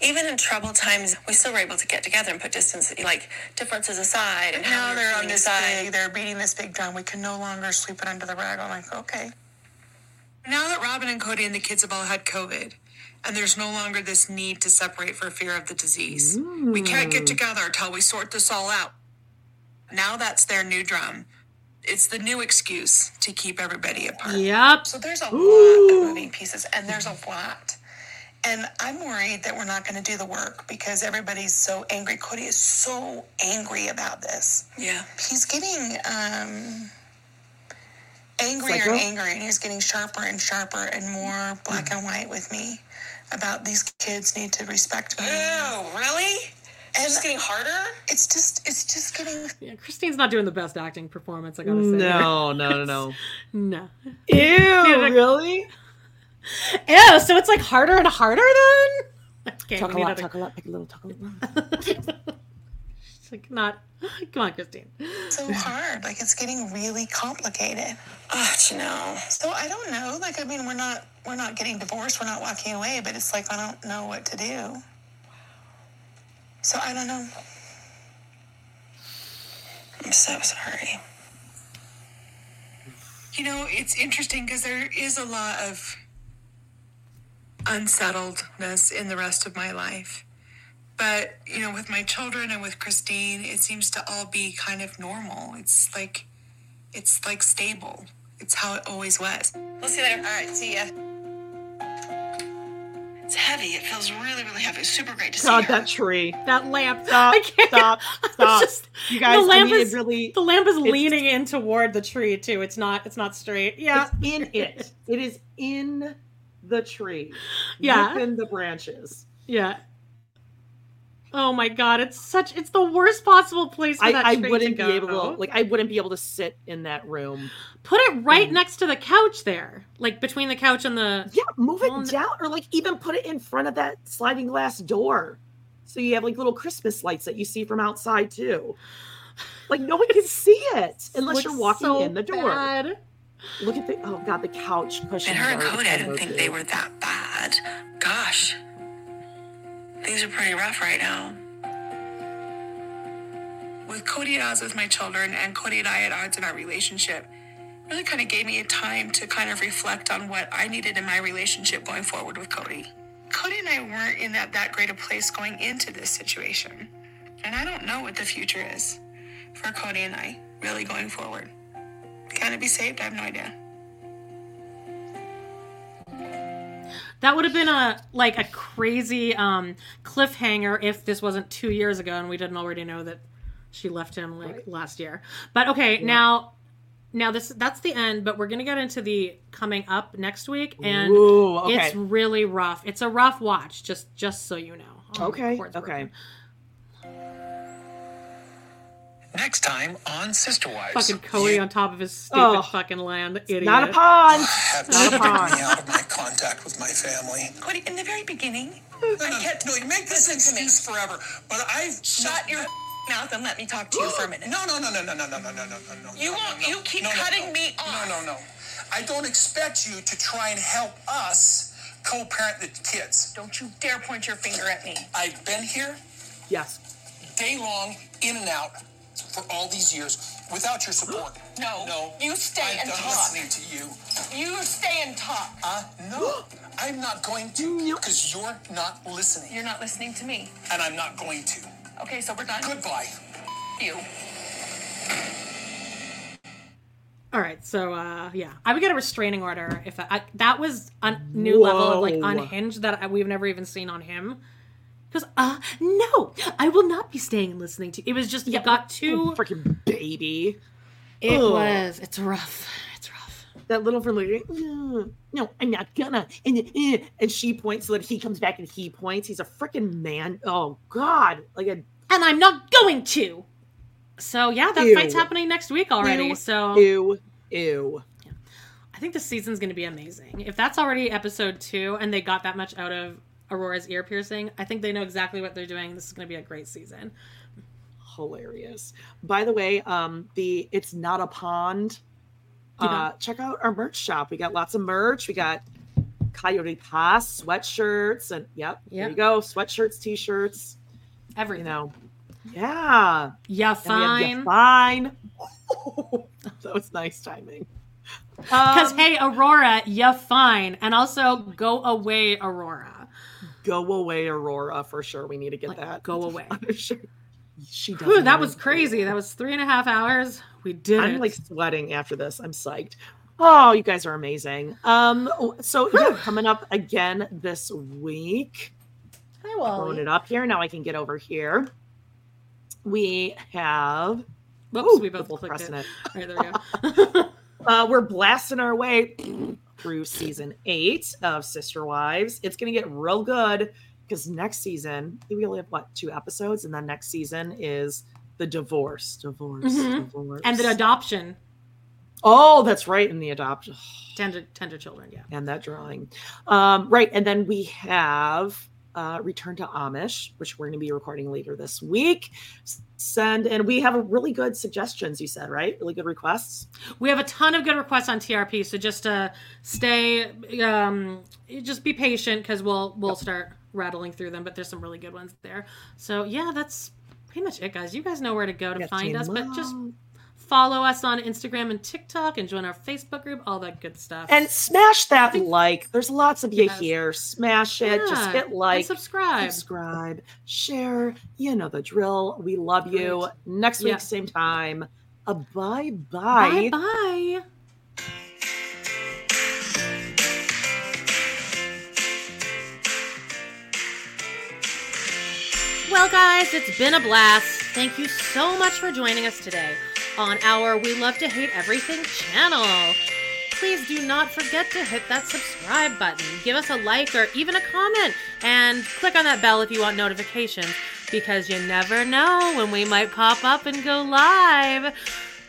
Even in troubled times, we still were able to get together and put distance, like differences aside. And Now they're on this aside. big, they're beating this big drum. We can no longer sweep it under the rug. I'm like, okay. Now that Robyn and Kody and the kids have all had COVID, and there's no longer this need to separate for fear of the disease, we can't get together until we sort this all out. Now that's their new drum. It's the new excuse to keep everybody apart. Yep. So there's a lot of moving pieces, and there's a lot. And I'm worried that we're not going to do the work because everybody's so angry. Kody is so angry about this. Yeah. He's getting um, angrier Psycho? and angrier, and he's getting sharper and sharper and more black and white with me about these kids need to respect me. Oh, really? And It's just getting harder? it's just, it's just getting. Yeah, Christine's not doing the best acting performance, I gotta say. No, no, no, no. No. Ew, like- really? Ew, so it's like harder and harder then? Okay, Talk a need lot, other- talk a lot, pick a little, talk a little. It's like not come on, Christine. so hard. Like it's getting really complicated. Oh, you know. So I don't know. Like I mean, we're not we're not getting divorced. We're not walking away. But it's like I don't know what to do. So I don't know. I'm so sorry. You know, it's interesting because there is a lot of unsettledness in the rest of my life. But, you know, with my children and with Christine, it seems to all be kind of normal. It's like, it's like stable. It's how it always was. We'll see you later. All right, see ya. It's heavy. It feels really, really heavy. It's super great to God, see her. that tree. That lamp. Stop, I can't. stop, stop. just- You guys, the lamp I mean, is really, the lamp is leaning in toward the tree too. It's not. It's not straight. Yeah. it's in it. It is in the tree. Yeah. Within the branches. Yeah. Oh my god! It's such. It's the worst possible place for I, that I tree wouldn't to be able go. to like I wouldn't be able to sit in that room. Put it right mm. next to the couch there, like between the couch and the. Yeah, move it Well, n- down or like even put it in front of that sliding glass door. So you have like little Christmas lights that you see from outside too. Like no one can see it unless you're walking so in the door. bad. Look at the oh god, the couch cushions. And her and are Kody, I didn't think they were that bad. Gosh. Things are pretty rough right now. With Kody at odds with my children and Kody and I at odds in our relationship, really kind of gave me a time to kind of reflect on what I needed in my relationship going forward with Kody. Kody and I weren't in that, that great a place going into this situation. And I don't know what the future is for Kody and I really going forward. Can it be saved? I have no idea. That would have been a like a crazy um cliffhanger if this wasn't two years ago and we didn't already know that she left him like last year. But okay, now now this that's the end, but we're gonna get into the coming up next week and Ooh, okay. it's really rough. It's a rough watch, just just so you know. Okay, poor it's Next time on Sister Wives. Fucking Kody on top of his stupid Oh, fucking land. Idiot. Not a pond. Have Not a taken pond. me out of my contact with my family. Kody, in the very beginning, No, no, no, you make this excuse forever, but I've shut your mouth and let me talk to you for a minute. No, no, no, no, no, no, no, no, no, no, no. No. You no, won't- no, you keep no, no, cutting no. me off. No, no, no. No. I don't expect you to try and help us co-parent the kids. Don't you dare point your finger at me. I've been here Yes. day long, in and out, for all these years, without your support. No, no. you stay I'm and done talk. listening to you. You stay and talk. Uh, no, I'm not going to, because you're not listening, You're not listening to me. and I'm not going to. Okay, so we're done. Goodbye. You. All right, so uh, yeah, I would get a restraining order if I, that was a new level of like Whoa. unhinged that I, we've never even seen on him. Because uh, no, I will not be staying and listening to. It was just you got too. freaking baby. It Ugh. was. It's rough. It's rough. That little no, no, I'm not gonna. And, eh, and she points so that he comes back and he points. He's a freaking man. Oh God, like a And I'm not going to. So yeah, that Ew. fight's happening next week already. Ew, so ew, ew. I think the season's going to be amazing. If that's already episode two and they got that much out of Aurora's ear piercing, I think they know exactly what they're doing. This is going to be a great season. hilarious. By the way, um, the it's not a pond. Uh, check out our merch shop. We got lots of merch. We got Coyote Pass sweatshirts, and yep, there you go, sweatshirts, t-shirts. Everything. You know, yeah, Yeah, have Ya fine. fine. that was nice timing. Because Um, hey, Aurora, you fine, and also go away, Aurora. Go away, Aurora, for sure. We need to get that. Go away. She does. Whew, that was crazy. That was three and a half hours. We did I'm it. like sweating after this. I'm psyched. Oh, you guys are amazing. Um, so yeah, coming up again this week. Hi, Pulling it up here. Now I can get over here. We have. Whoops, Ooh, we both clicked it. it. All right, there we go. Uh, we're blasting our way through season eight of Sister Wives. It's going to get real good because next season we only have what two episodes, and then next season is the divorce, divorce, Mhm. divorce, and the adoption, Oh, that's right, in the adoption tender, tender children. Yeah. and that drawing. Um, right, and then we have uh, Return to Amish, which we're going to be recording later this week. Send and we have a really good suggestions. You said right, really good requests. We have a ton of good requests on TRP, so just uh, stay, um, just be patient because we'll we'll start rattling through them. But there's some really good ones there. So yeah, that's pretty much it, guys. You guys know where to go to Yes, find us, but just. Follow us on Instagram and TikTok and join our Facebook group, all that good stuff. And smash that like. There's lots of you Yes. here. Smash it. Just Yeah, hit and like, subscribe. subscribe, share. You know the drill. We love you. Next week, Yeah. same time. Uh, bye bye bye. bye. Well, guys, it's been a blast. Thank you so much for joining us today on our We Love to Hate Everything channel. Please do not forget to hit that subscribe button, give us a like or even a comment, and click on that bell if you want notifications because you never know when we might pop up and go live.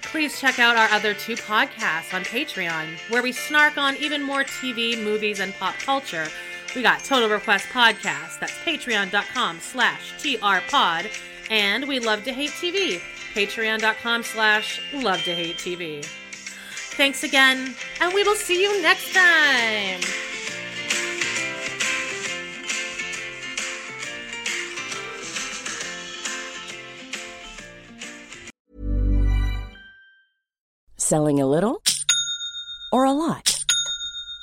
Please check out our other two podcasts on Patreon, where we snark on even more TV, movies, and pop culture. We got Total Request Podcast, that's patreon.com slash trpod, and We Love to Hate TV, patreon.com slash love to hate TV. Thanks again, and we will see you next time. Selling a little or a lot?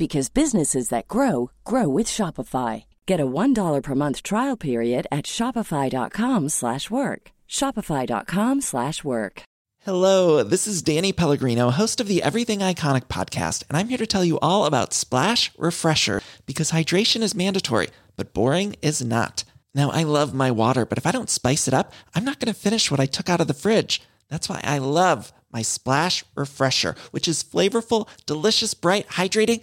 because businesses that grow grow with Shopify. Get a $1 per month trial period at shopify.com/work. shopify.com/work. Hello, this is Danny Pellegrino, host of the Everything Iconic podcast, and I'm here to tell you all about Splash Refresher because hydration is mandatory, but boring is not. Now, I love my water, but if I don't spice it up, I'm not to finish what I took out of the fridge. That's why I love my Splash Refresher, which is flavorful, delicious, bright, hydrating,